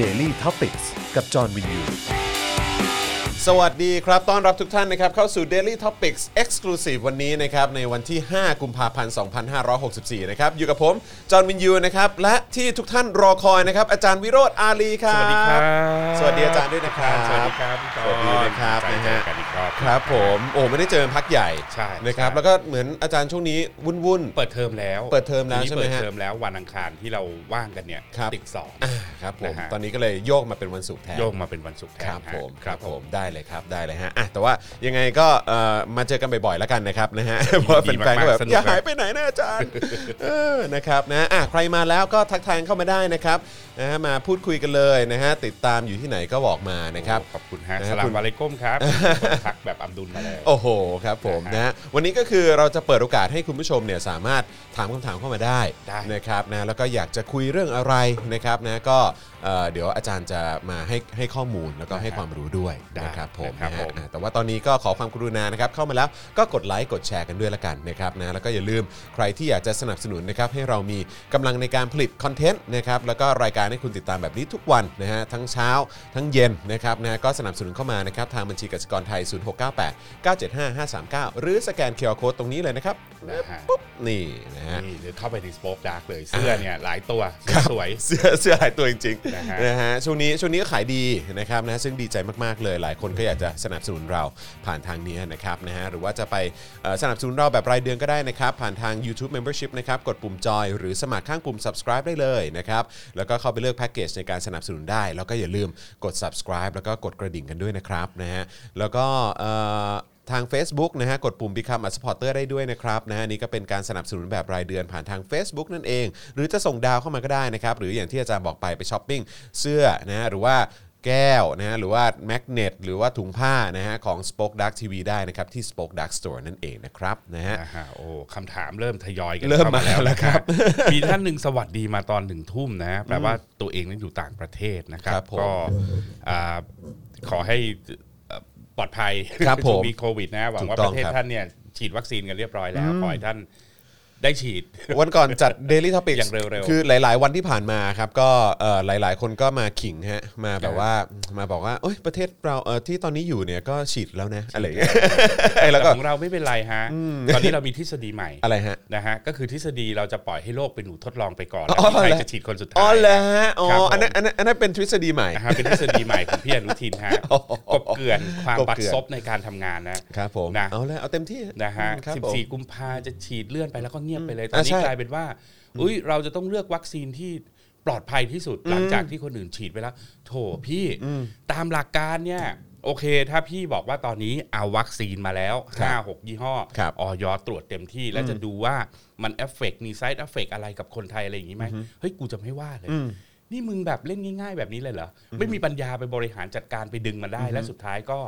Daily t o p i c กกับจอห์นวินยู สวัสดีครับ ต้อนรับทุกท่านนะครับ เข้าสู่ Daily Topics Exclusive วันนี้นะครับ ในวันที่ 5 กุมภาพันธ์ 2564 นะครับ อยู่กับผม จอห์นวินยูนะครับ และที่ทุกท่านรอคอยนะครับ อาจารย์วิโรธอาลีครับ สวัสดีครับ สวัสดีอาจารย์ด้วยนะครับ สวัสดีครับพี่จอสวัสดีนะครับใจนะเจฮะอกันอี กรอบครับผมโอ้ไม่ได้เจอพักใหญ่ใช่นะครับใช่แล้วก็เหมือนอาจารย์ช่วงนี้วุ่นเปิดเทอมแล้วเปิดเทอมแล้วทีนี้ใช่ไหมฮะเปิดเทอมแล้ววันอังคารที่เราว่างกันเนี่ยครับติดสองๆอ่าครับผมนะฮะตอนนี้ก็เลยโยกมาเป็นวันศุกร์แทนโยกมาเป็นวันศุกร์แทนครับฮะผมคครัรับบผผมมได้เลยครับได้เลยฮะอะแต่ว่ายังไงก็เอ่อมาเจอกันบ่อยๆแล้วกันนะครับนะฮะเพราะว่าดีแฟนๆก็แบบมากๆสนุกอย่าหายไปไหนนะอาจารย์เออนะครับนะอะใครมาแล้วก็ทักทายเข้ามาได้นะครับนะฮะมาพูดคุยกันเลยนะฮะติดตามอยู่ที่ไหนก็บอกมานะครับขอบคุณฮะนะฮะสลาคุมณวาเลกุมครับทักแบบอัมดุลมาเลย โอ้โหครับผมนะนะฮะฮะวันนี้ก็คือเราจะเปิดโอกาสให้คุณผู้ชมเนี่ยสามารถถามคำถามเข้ามาได้ได้ นะครับนะแล้วก็อยากจะคุยเรื่องอะไรนะครับนะก็เอ่อเดี๋ยวอาจารย์จะมาให้ให้ข้อมูลแล้วก็ให้ความรู้ด้วยได้นะครับผมนะครับนะฮะผมอะแต่ว่าตอนนี้ก็ขอความกรุณานะครับเข้ามาแล้วก็กดไลค์กดแชร์กันด้วยละกันนะครับนะแล้วก็อย่าลืมใครที่อยากจะสนับสนุนนะครับให้เรามีกำลังในการผลิตคอนเทนต์นะครับแล้วก็รายการให้คุณติดตามแบบนี้ทุกวันนะฮะทั้งเช้าทั้งเย็นนะครับนะก็สนับสนุนเข้ามานะครับทางบัญชีกสิกรไทย 0698 975 539 หรือสแกน QR code งนี้เลยนะครับนะฮะปุ๊บนี่นะฮะนี่หรือเข้าไปใน SpokeDark เลยเสื้อเนี่ยหลายตัวสวยเสื้อเสื้อหลายตัวจริงนะฮะ นะฮะช่วงนี้ช่วงนี้ก็ขายดีนะครับนะซึ่งดีใจมากๆเลย หลายคนก็อยากจะสนับสนุนเราผ่านทางนี้นะครับนะฮะหรือว่าจะไปเอ่อสนับสนุนเราแบบรายเดือนก็ได้นะครับ ผ่านทาง YouTube Membership นะครับกดปุ่มจอยหรือสมัครข้างปุ่ม subscribe ได้เลยนะครับ แล้วก็เข้าไปเลือกแพ็กเกจในการสนับสนุนได้ แล้วก็อย่าลืมกด subscribe แล้วก็กดกระดิ่งกันด้วยนะครับนะฮะแล้วก็เอ่อ ทาง Facebook นะฮะกดปุ่ม Become a supporter ได้ด้วยนะครับนะฮะนี่ก็เป็นการสนับสนุนแบบรายเดือนผ่านทาง Facebook นั่นเอง หรือจะส่งดาวเข้ามาก็ได้นะครับ หรืออย่างที่อาจารย์บอกไปไปช้อปปิ้งเสื้อนะฮะหรือว่าแก้วนะฮะหรือว่าแมกเนตหรือว่าถุงผ้านะฮะของ Spoke Dark TV ได้นะครับ ที่ Spoke Dark Store นั่นเองนะครับนะฮะนะฮะโอ้คำถามเริ่มทยอยกันเริ่มข้มาแล้วครับนะฮะมีท่านหนึ่งสวัสดีมาตอนหนึ่งทุ่มนะฮะแปลว่าตัวเองนั้นอยู่ต่างประเทศนะครัครับบผม ก็อ่าขอให้เอ่อ ปลอดภัยครับผมช่วงมีโควิดนะหวังว่าถูกต้ปองระเทศครับท่านเนี่ยฉีดวัคซีนกันเรียบร้อยแล้วขอให้ท่าน ได้ฉีด วันก่อนจัด Daily Topics อย่างเร็วๆคือหลาย ๆ วันที่ผ่านมาครับ ก็เอ่อหลาย ๆ คนก็มาขิงฮะมาแบบว่ามาบอกว่าโอ๊ยประเทศเราเอ่อที่ตอนนี้อยู่เนี่ยก็ฉีดแล้วนะอะไรอย่างเงี้ยไอ้แล้วก็ของเราไม่เป็นไรฮะ ตอนนี้เรามีทฤษฎีใหม่อะไรฮะนะฮะก็คือทฤษฎีเราจะปล่อยให้โลกเป็นหนูทดลองไปก่อนอ๋อแล้วใครเหรอจะฉีดคนสุดอ๋ท้าอยแล้วฮะอ๋อครับผมอันนั้นอันนั้นอันนั้นเป็นทฤษฎีใหม่นะฮะเป็นทฤษฎีใหม่ของพี่อนุทินฮะอ๋อกบเกลื่อนความกบบัดเกลื่อนซบในการทำงานนะครับผมนะเอาเลยเอาเต็มที่นะฮะครับผม14 กุมภาจะฉีดเลื่อนไปแล้วก็เงียบไปเลยตอนอะนี้ใช่กลายเป็นว่าอุ้ยเราจะต้องเลือกวัคซีนที่ปลอดภัยที่สุดหลังจากที่คนอื่นฉีดไปแล้ว โถพี่ตามหลักการเนี่ยโอเค ถ้าพี่บอกว่าตอนนี้เอาวัคซีนมาแล้วครับ5 6 ยี่ห้อครับออยตรวจเต็มที่ แล้วจะดูว่ามันเอฟเฟกมีไซ d ์เอฟเฟกอะไรกับคนไทยอะไรอย่างนี้ไหมเฮ้ย กูจะไม่ว่าเลย นี่มึงแบบเล่นง่าย ๆ แบบนี้เลยเหรอ ไม่มีปัญญาไปบริหารจัดการไปดึงมันได้ และสุดท้ายก็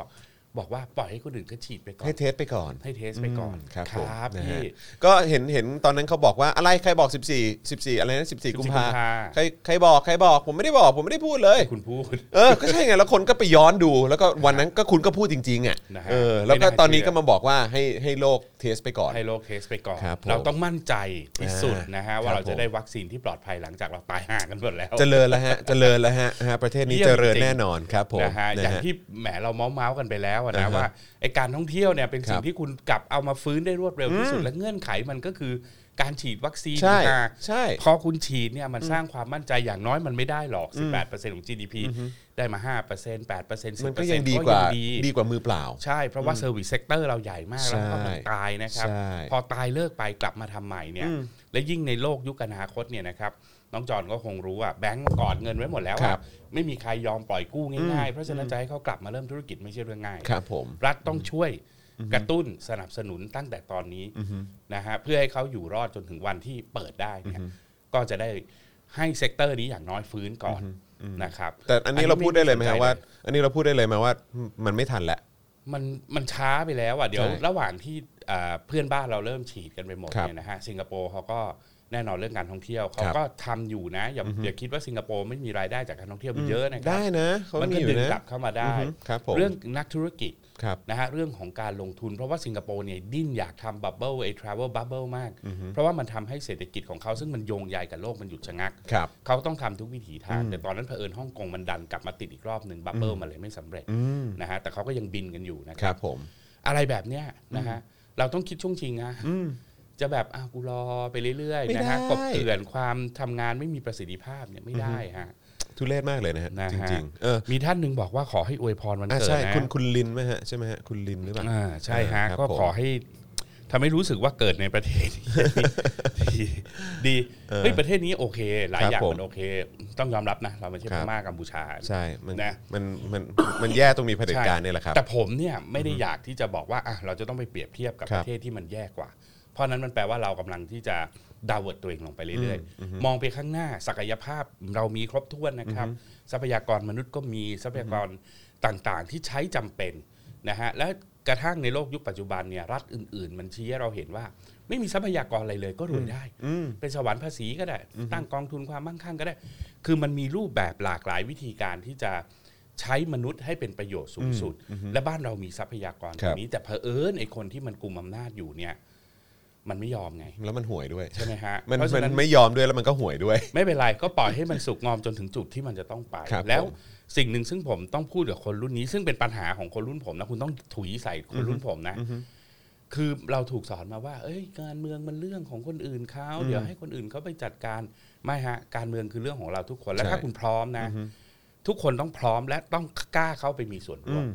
บอกว่าปล่อยให้คนอื่นก็ฉีดไปก่อน ให้ test ไปก่อน ให้ test ไปก่อนครับครับผมนะพี่ฮะก็เห็นเห็นตอนนั้นเขาบอกว่าอะไรใครบอก 14 14 อะไรนะ14 กุมภากุมภา ใครใครบอกใครบอกผมไม่ได้บอกผมไม่ได้พูดเลย คุณพูด เออ ก็ใช่ไง แล้วคนก็ไปย้อนดู แล้วก็วันนั้นก็คุณก็พูดจริงๆอะ นะฮะเออ แล้วก็ไม่น่าตอนนี้เชื่อก็มาบอกว่าให้ให้โลกเทสไปก่อน ให้โลกเทสไปก่อน ครับผมเราต้องมั่นใจที่สุดนะฮะครัว่าบเราผจะมได้วัคซีนที่ปลอดภัยหลังจากเราตายห่างกันหมดแล้ว เจริญแล้วฮะ เจริญแล้วฮะฮะประเทศนี้เยี่ยมเจริญจริงๆแน่นอนครับผมนะฮะนะอย่างฮะที่แหมเราเมาส์เมาส์กันไปแล้วอะอ่านะฮะว่าไอการท่องเที่ยวเนี่ยเป็นสิ่คงรับที่คุณกลับเอามาฟื้นได้รวดเร็วที่สุดและเงื่อนไขมันก็คือการฉีดวัคซีนใช่อะใช่พอคุณฉีดเนี่ยมันสร้างความมั่นใจอย่างน้อยมันไม่ได้หรอก 18%ของ GDP ได้มา 5% 8% 10%มันก็ยังดีกว่าดีดีกว่ามือเปล่า ใช่ เพราะว่า service sector เราใหญ่มากใช่แล้วก็มันตายนะครับใช่พอตายเลิกไปกลับมาทำใหม่เนี่ยและยิ่งในโลกยุคอนาคตเนี่ยนะครับ น้องจอนก็คงรู้ว่าแบงก์กอดเงินไว้หมดแล้วอะครับไม่มีใครยอมปล่อยกู้ง่ายๆ เพราะฉะนั้นจะให้เขากลับมาเริ่มธุรกิจไม่ใช่เรื่องง่ายครับผมรัฐต้องช่วยกระตุ้นสนับสนุนตั้งแต่ตอนนี้นะฮะเพื่อให้เขาอยู่รอดจนถึงวันที่เปิดได้เนี่ยก็จะได้ให้เซกเตอร์นี้อย่างน้อยฟื้นก่อนนะครับแต่อันนี้เราพูดได้เลยไหมฮะสนใจว่า อันนี้เราพูดได้เลยไหมว่ามันไม่ทันแล้วมันมันช้าไปแล้วอะเดี๋ยวใช่ระหว่างที่อ่าเพื่อนบ้านเราเริ่มฉีดกันไปหมดครับเนี่ยนะฮะสิงคโปร์เขาก็ แน่นอนเรื่องการท่องเที่ยวเขาครับก็ทำอยู่นะอย่าอย่าคิดว่าสิงคโปร์ไม่มีรายได้จากการท่องเที่ยวมันเยอะนะครัได้นะเขามันมีก็อยู่ดึงนะกลับเข้ามาได้อือฮึครับผมเรื่องนักธุรกิจครับนะฮะเรื่องของการลงทุน เพราะว่าสิงคโปร์เนี่ยดิ้นอยากทำบับเบิลไอ้ทราเวลบับเบิลมาก เพราะว่ามันทำให้เศรษฐกิจของเขาซึ่งมันโยงใยกับโลกมันหยุดชะงักครับเขาต้องทำทุกวิถีทาง แต่ตอนนั้นเผอิญฮ่องกงมันดันกลับมาติดอีกรอบหนึ่งบับเบิลมันเลยไม่สำเร็จอืมนะฮะแต่เขาก็ยังบินกันอยู่นะคครัรับบผมอะไรแบบเนี้ยนะฮะเราต้องคิดช่วงชิงนะ จะแบบอ้าวกูรอไปเรื่อยไม่ๆนะได้ฮะกบเกลื่อนความทำงานไม่มีประสิทธิภาพเนี่ยไม่ได้ฮะทุเรศมากเลยนะฮะนะจฮะริงๆเออมีท่านหนึ่งบอกว่าขอให้อวยพรวันอ่าเกิดใช่นะคุณคุณลินไหมฮะใช่ไหมฮะคุณลินหรือเปล่าอ่าใช่ฮะครับก็ผมขอให้ทำให้รู้สึกว่าเกิดในประเทศดีดีเฮ้ยประเทศนี้โอเค หลายครับอย่างผมมันโอเค ต้องยอมรับนะเราไม่ใช่ครับพม่ากัมพูชาใช่มันนะมันมันมันแย่ตรงมีเผด็จการเนี่ยแหละครับแต่ผมเนี่ยไม่ได้อยากที่จะบอกว่าอะเราจะต้องไปเปรียบเทียบกับครัปบระเทศที่มันแย่กว่า เพราะนั้นมันแปลว่าเรากำลังที่จะ downward ตัวเองลงไปเรื่อยๆ มองไปข้างหน้าศักยภาพเรามีครบถ้วนนะครับ ทรัพยากรมนุษย์ก็มีทรัพยากรต่างๆ ที่ใช้จำเป็นนะฮะและกระทั่งในโลกยุคปัจจุบันเนี่ยรัฐอื่น ๆ มันชี้ให้เราเห็นว่า ไม่มีทรัพยากรอะไรเลยก็รวยได้ เป็นสวรรค์ภาษีก็ได้ ตั้งกองทุนความมั่งคั่งก็ได้ คือมันมีรูปแบบหลากหลายวิธีการที่จะใช้มนุษย์ให้เป็นประโยชน์สูงสุด และบ้านเรามีทรัพยากรคตรัรบงนี้ แต่เผอิญไอ้คนที่มันกุมอำนาจอยู่เนี่ย มันไม่ยอมไง แล้วมันห่วยด้วย ใช่ไหมฮะมันเพราะมัฉะนนั้นไม่ยอมด้วยแล้วมันก็ห่วยด้วย ไม่เป็นไรก็ปล่อยให้มันสุกงอมจนถึงจุดที่มันจะต้องไป ครับแล้วผมสิ่งหนึ่งซึ่งผมต้องพูดกับคนรุ่นนี้ ซึ่งเป็นปัญหาของคนรุ่นผมนะคุณต้องถุยใส่คนรุ่นผมนะ คือเราถูกสอนมาว่า เอ้ย การเมืองมันเรื่องของคนอื่นเขาเดี๋ยวให้คนอื่นเขาไปจัดการไม่ฮะ การเมืองคือเรื่องของเราทุกคนและใช่ ถ้าคุณพร้อมนะ ทุกคนต้องพร้อมและต้องกล้าเข้าไปมีส่วนร่วม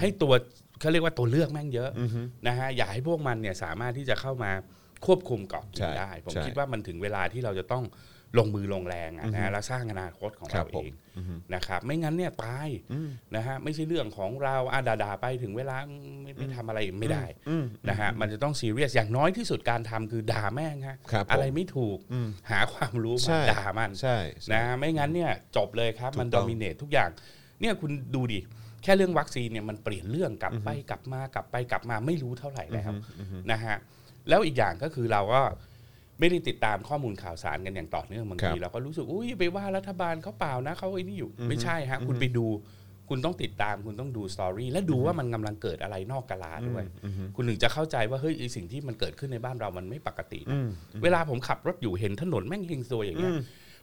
ให้ตัวเขาเรียกว่าตัวเลือกแม่งเยอะนะฮะอย่าให้พวกมันเนี่ยสามารถที่จะเข้ามา ควบคุมเกาะกิใช่นได้ ผมใช่คิดว่ามันถึงเวลาที่เราจะต้องลงมือลงแรงอะนะฮะและสร้างอนาคตของครัเราบผมเองนะครับ ไม่งั้นเนี่ยตายนะฮะไม่ใช่เรื่องของเราอาดาดาๆไปถึงเวลาไม่ไม่ทำอะไรไม่ได้นะฮะมันจะต้องซีเรียสอย่างน้อยที่สุดการทำคือด่าแม่งฮะครับผมอะไรไม่ถูกหาความรู้ใช่มาด่ามันใช่ใช่นะไม่งั้นเนี่ยจบเลยครับมันถูกต้ดองมิเนตทุกอย่าง เนี่ยคุณดูดิแค่เรื่องวัคซีนเนี่ยมันเปลี่ยนเรื่องกลับไปกลับมากลับไปกลับมาไม่รู้เท่าไหร่แล้วนะฮะ แล้วอีกอย่างก็คือเราก็ไม่ได้ติดตามข้อมูลข่าวสารกันอย่างต่อเนื่องบางครับทีเราก็รู้สึกอุ้ยไปว่ารัฐบาลเขาเปล่านะเขาไอ้นี่อยู่ไม่ใช่ฮะคุณไปดูคุณต้องติดตามคุณต้องดูสตอรี่และดูว่ามันกำลังเกิดอะไรนอกกาลาด้วย คุณถึงจะเข้าใจว่าเฮ้ยไอสิ่งที่มันเกิดขึ้นในบ้านเรามันไม่ปกตินะเวลาผมขับรถอยู่เห็นถนนแม่งเฮงซวยอย่างเงี้ย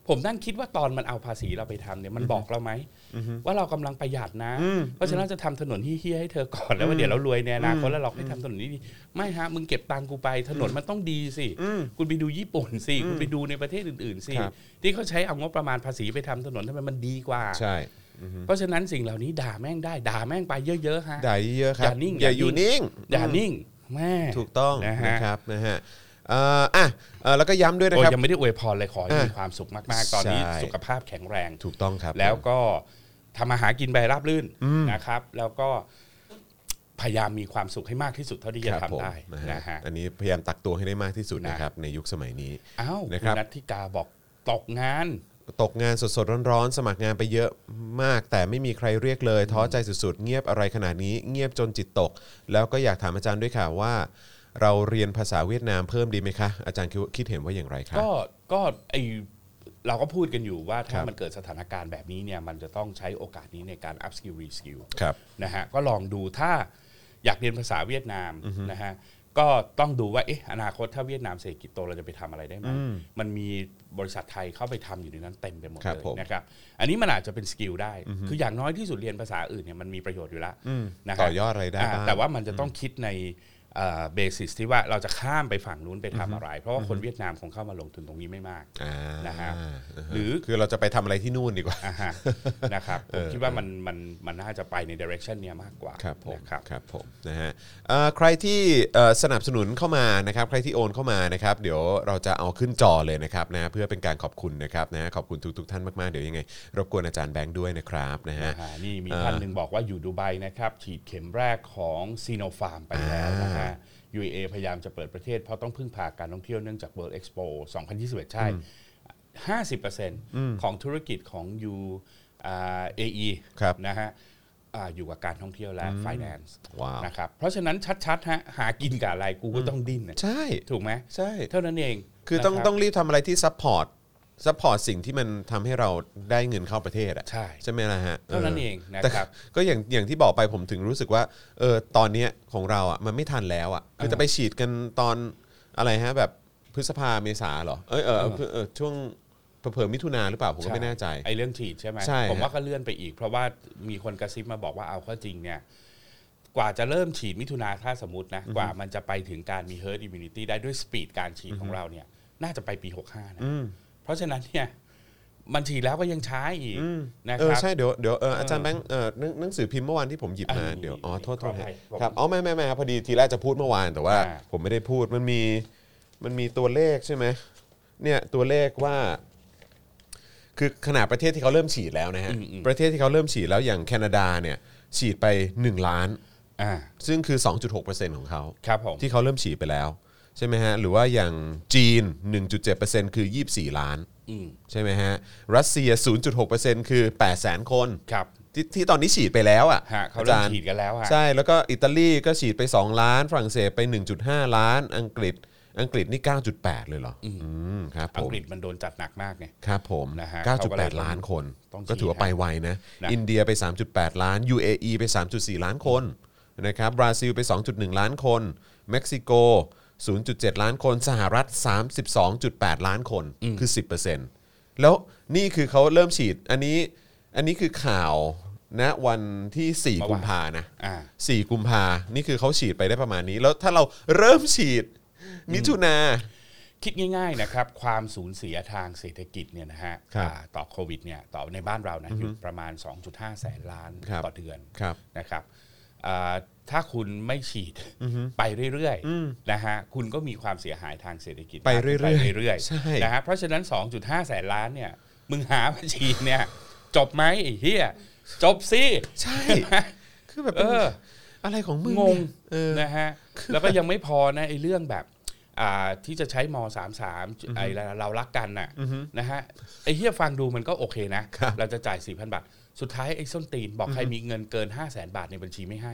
ผมนั่งคิดว่าตอนมันเอาภาษีเราไปทำเนี่ยมันบอกเราไหมว่าเรากำลังประหยัดนะ เพราะฉะนั้นจะทำถนนที่เฮี้ยๆให้เธอก่อนแล้วว่าเดี๋ยวเรารวยในอนาคตแล้วเราให้ทำถนนนี้ดีไม่ฮะมึงเก็บตังค์กูไปถนนมันต้องดีสิคุณไปดูญี่ปุ่นสิคุณไปดูในประเทศอื่นๆสิครับที่เขาใช้เอางบประมาณภาษีไปทำถนนทำไมมันดีกว่าใช่เพราะฉะนั้นสิ่งเหล่านี้ด่าแม่งได้ด่าแม่งไปเยอะๆฮะด่าเยอะๆครับอย่านิ่งอย่าอย่าอยู่นิ่งนิ่งอย่านิ่งแม่ถูกต้องนะฮะนะครับนะฮะ เอ่ออะเอ่อแล้วก็ย้ำด้วยนะโอ้ยครับ ยังไม่ได้อวยพรเลยขอให้อะมีความสุขมากๆ ตอนนี้ใช่ สุขภาพแข็งแรง ถูกต้องครับ แล้วก็ทำอาหารกินไปราบรื่นนะครับ แล้วก็พยายามมีความสุขให้มากที่สุดเท่าที่จะครับผมทำได้นะฮะนะฮะ อันนี้พยายามตักตัวให้ได้มากที่สุดนะ นะครับในยุคสมัยนี้ อ้าวนะคคุรัณบ นัทธิกาบอกตกงาน ตกงานสดๆร้อนๆ สมัครงานไปเยอะมาก แต่ไม่มีใครเรียกเลย ท้อใจสุดๆ เงียบอะไรขนาดนี้ เงียบจนจิตตก แล้วก็อยากถามอาจารย์ด้วยค่ะว่า เราเรียนภาษาเวียดนามเพิ่มดีไหมคะ อาจารย์คิดคิดเห็นว่าอย่างไรคะก็ก็ไอเราก็พูดกันอยู่ว่าคถ้ารับมันเกิดสถานการณ์แบบนี้เนี่ยมันจะต้องใช้โอกาสนี้ในการ up skill re skill ครับนะฮะก็ลองดูถ้าอยากเรียนภาษาเวียดนามนะฮะก็ต้องดูว่าเอ๊ะอนาคตถ้าเวียดนามเศรษฐกิจโตเราจะไปทำอะไรได้ไหมมันมีบริษัทไทยเข้าไปทำอยู่ในนั้นเต็มไปหมดครับเลยผมนะครับอันนี้มันอาจจะเป็นสกิลได้ คืออย่างน้อยที่สุดเรียนภาษาอื่นเนี่ยมันมีประโยชน์อยู่แล้วนะฮะต่อยอดอะไรได้อ่าบ้างแต่ว่ามันจะต้องคิดใน เบสิสที่ว่าเราจะข้ามไปฝั่งนู้นไปทำอะไร เพราะว่าคนเวียดนามคงเข้ามาลงทุนตรงนี้ไม่มากอ่านะฮะาหรือคือเราจะไปทำอะไรที่นู่นดีกว่าอ่าฮะนะครับผมคิดว่ามันมันมันน่าจะไปใน direction เนี้ยมากกว่าครับผมนะครับครับผมนะฮะเอ่อใครที่เอ่อสนับสนุนเข้ามานะครับ ใครที่โอนเข้ามานะครับ เดี๋ยวเราจะเอาขึ้นจอเลยนะครับนะเพื่อเป็นการขอบคุณนะครับนะขอบคุณทุกๆท่านมากๆเดี๋ยวยังไงรบกวนอาจารย์แบงค์ด้วยนะครับนะฮะอ่านี่มีเอ่อท่านหนึ่งบอกว่าอยู่ดูไบนะครับฉีดเข็มแรกของ Sinopharm ไปแล้วนะฮะ UAE พยายามจะเปิดประเทศเพราะต้องพึ่งพาการท่องเที่ยวเนื่องจาก World Expo 2021 ใช่ 50%ของธุรกิจของ U อ่า AE ครับนะฮะอ่าอยู่กับการท่องเที่ยวและ finance ว้าวนะครับ เพราะฉะนั้นชัดๆฮะหากินกับอะไรกูก็ต้องดิ้นน่ะใช่ ถูกไหมใช่ เท่านั้นเอง คือต้องนะครับต้องรีบทำอะไรที่ support support สิ่งที่มันทำให้เราได้เงินเข้าประเทศอะใช่ใช่ไหมล่ะฮะเท่านั้นเองนะแต่ครับก็อย่างอย่างที่บอกไปผมถึงรู้สึกว่าเออตอนเนี้ยของเราอะมันไม่ทันแล้วอะคือจะไปฉีดกันตอนอะไรฮะแบบพฤษภาเมษาเหรอเอยเออเออเออช่วงเผลอๆมิถุนาหรือเปล่าผมก็ไม่แน่ใจ ไอ้เรื่องฉีดใช่ไหมใช่ผมว่าฮะก็เลื่อนไปอีก เพราะว่ามีคนกระซิบมาบอกว่าเอาเข้าจริงเนี่ยกว่าจะเริ่มฉีดมิถุนาถ้าสมมตินะกว่ามันจะไปถึงการมี herd immunity ได้ด้วยสปีดการฉีดของเราเนี่ย น่าจะไปปี 65 นะอืม เพราะฉะนั้นเนี่ยมันฉีดแล้วก็ยังช้าอีกนะเอคอรับใช่เดี๋ยวเดี๋ยวเอออาจารย์แบงค์เออหนังหนังสือพิมพ์เมื่อวานที่ผมหยิบมาอ่าเดี๋ยวอ๋อโทษโทษขออภัฮะยผมครับอ๋อไม่ไม่ไม่ครับพอดีทีแรกจะพูดเมื่อวานแต่ว่าอ่า ผมไม่ได้พูดมันมีมันมีตัวเลขใช่ไหมเนี่ยตัวเลขว่า คือขนาดประเทศที่เขาเริ่มฉีดแล้วนะฮะอืมอืมประเทศที่เขาเริ่มฉีดแล้วอย่างแคนาดาเนี่ย ฉีดไป 1 ล้านอ่าซึ่งคือ 2.6%ของเขาครับผมที่เขาเริ่มฉีดไปแล้ว ใช่ไหมฮะหรือว่าอย่างจีน 1.7%คือ 24 ล้านอืมใช่ไหมฮะรัสเซีย 0.6%คือ 800,000 คนครับที่ที่ตอนนี้ฉีดไปแล้วอะฮะเขาอาเริ่จามรย์ฉีดกันแล้วฮะใช่แล้วก็อิตาลีก็ฉีดไป 2 ล้าน ฝรั่งเศสไป 1.5 ล้าน อังกฤษ อังกฤษนี่ 9.8 เลยเหรอ อืมครับผอังมกฤษมันโดนจัดหนักมากไงครับผมนะฮะเขาก็เลยต้อง9.8 ล้านคนต้องฉีดก็ถือว่าไปไวนะนะ อินเดียไป 3.8 ล้าน UAE ไป 3.4 ล้านคนนะครับบราซิลไป 2.1 ล้านคน เม็กซิโก 0.7 ล้านคน สหรัฐ 32.8 ล้านคนคือ 10%แล้วนี่คือเขาเริ่มฉีดอันนี้อันนี้คือข่าวณวันที่ 4 กุมภานะอ่า4กุมภานี่คือเขาฉีดไปได้ประมาณนี้ แล้วถ้าเราเริ่มฉีดมิถุนาคิดง่ายๆนะครับ ความสูญเสียทางเศรษฐกิจเนี่ยนะฮะครับอ่าต่อโควิดเนี่ยต่อในบ้านเรานะอยู่ประมาณ 2.5 แสนล้านครับต่อเดือนครับนะครับอ่า ถ้าคุณไม่ฉีดไปเรื่อยๆนะฮะคุณก็มีความเสียหายทางเศรษฐกิจไปเรื่อยๆไปเรื่อยใช่ๆนะฮะเพราะฉะนั้น 2.5 แสนล้านเนี่ยมึงหามาฉีดเนี่ย จบไหมไอ้เหี้ยจบสิใช่เห็นไหมคือแบบเออ อะไรของมึงงงเนี่ยเออนะฮะแล้วก็ยังไม่พอนะไอ้เรื่องแบบอ่าที่จะใช้มสามสามไอ้เรารักกันน่ะนะฮะไอ้เฮียฟังดูมันก็โอเคนะครับเราจะจ่ายสี่พันบาท สุดท้ายไอ้ส้นตีนบอกใครมีเงินเกิน 5 0 0แสนบาทในบัญชีไม่ให้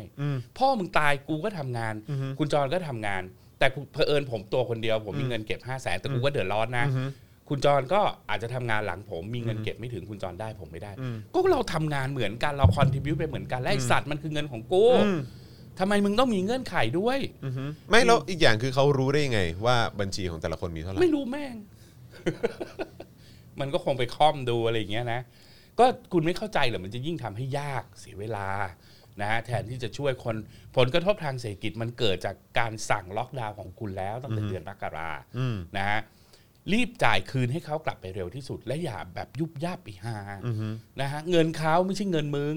พ่อมึงตายกูก็ทำงาน คุณจรก็ทำงาน แต่กูเผอิญผมตัวคนเดียว ผมมีเงินเก็บ 5 0 0แสนแต่กูก็เดือดร้อนนะ คุณจรก็อาจจะทำงานหลังผม มีเงินเก็บไม่ถึงคุณจรได้ผมไม่ได้ ก็เราทำงานเหมือนกันเราคอนทิบิวไปเหมือนกันและไอสัตว์มันคือเงินของกูทำไมมึงต้องมีเงื่อนไขด้วยไม่แล้วอีกอย่างคือเขารู้ได้ยังไง ว่าบัญชีของแต่ละคนมีเท่าไหร่ไม่รู้แม่ง มันก็คงไปค่อมดูอะไรอย่างเงี้ยนะ ก็คุณไม่เข้าใจเหรอมันจะยิ่งทำให้ยากเสียเวลานะฮะแทนที่จะช่วยคนผลกระทบทางเศรษฐกิจมันเกิดจากการสั่งล็อกดาวน์ของคุณแล้วตั้งแต่เดือนมกราอืมนะฮะรีบจ่ายคืนให้เขากลับไปเร็วที่สุด และอย่าแบบยุบยับอีหานะฮะเงินเขาไม่ใช่เงินมึง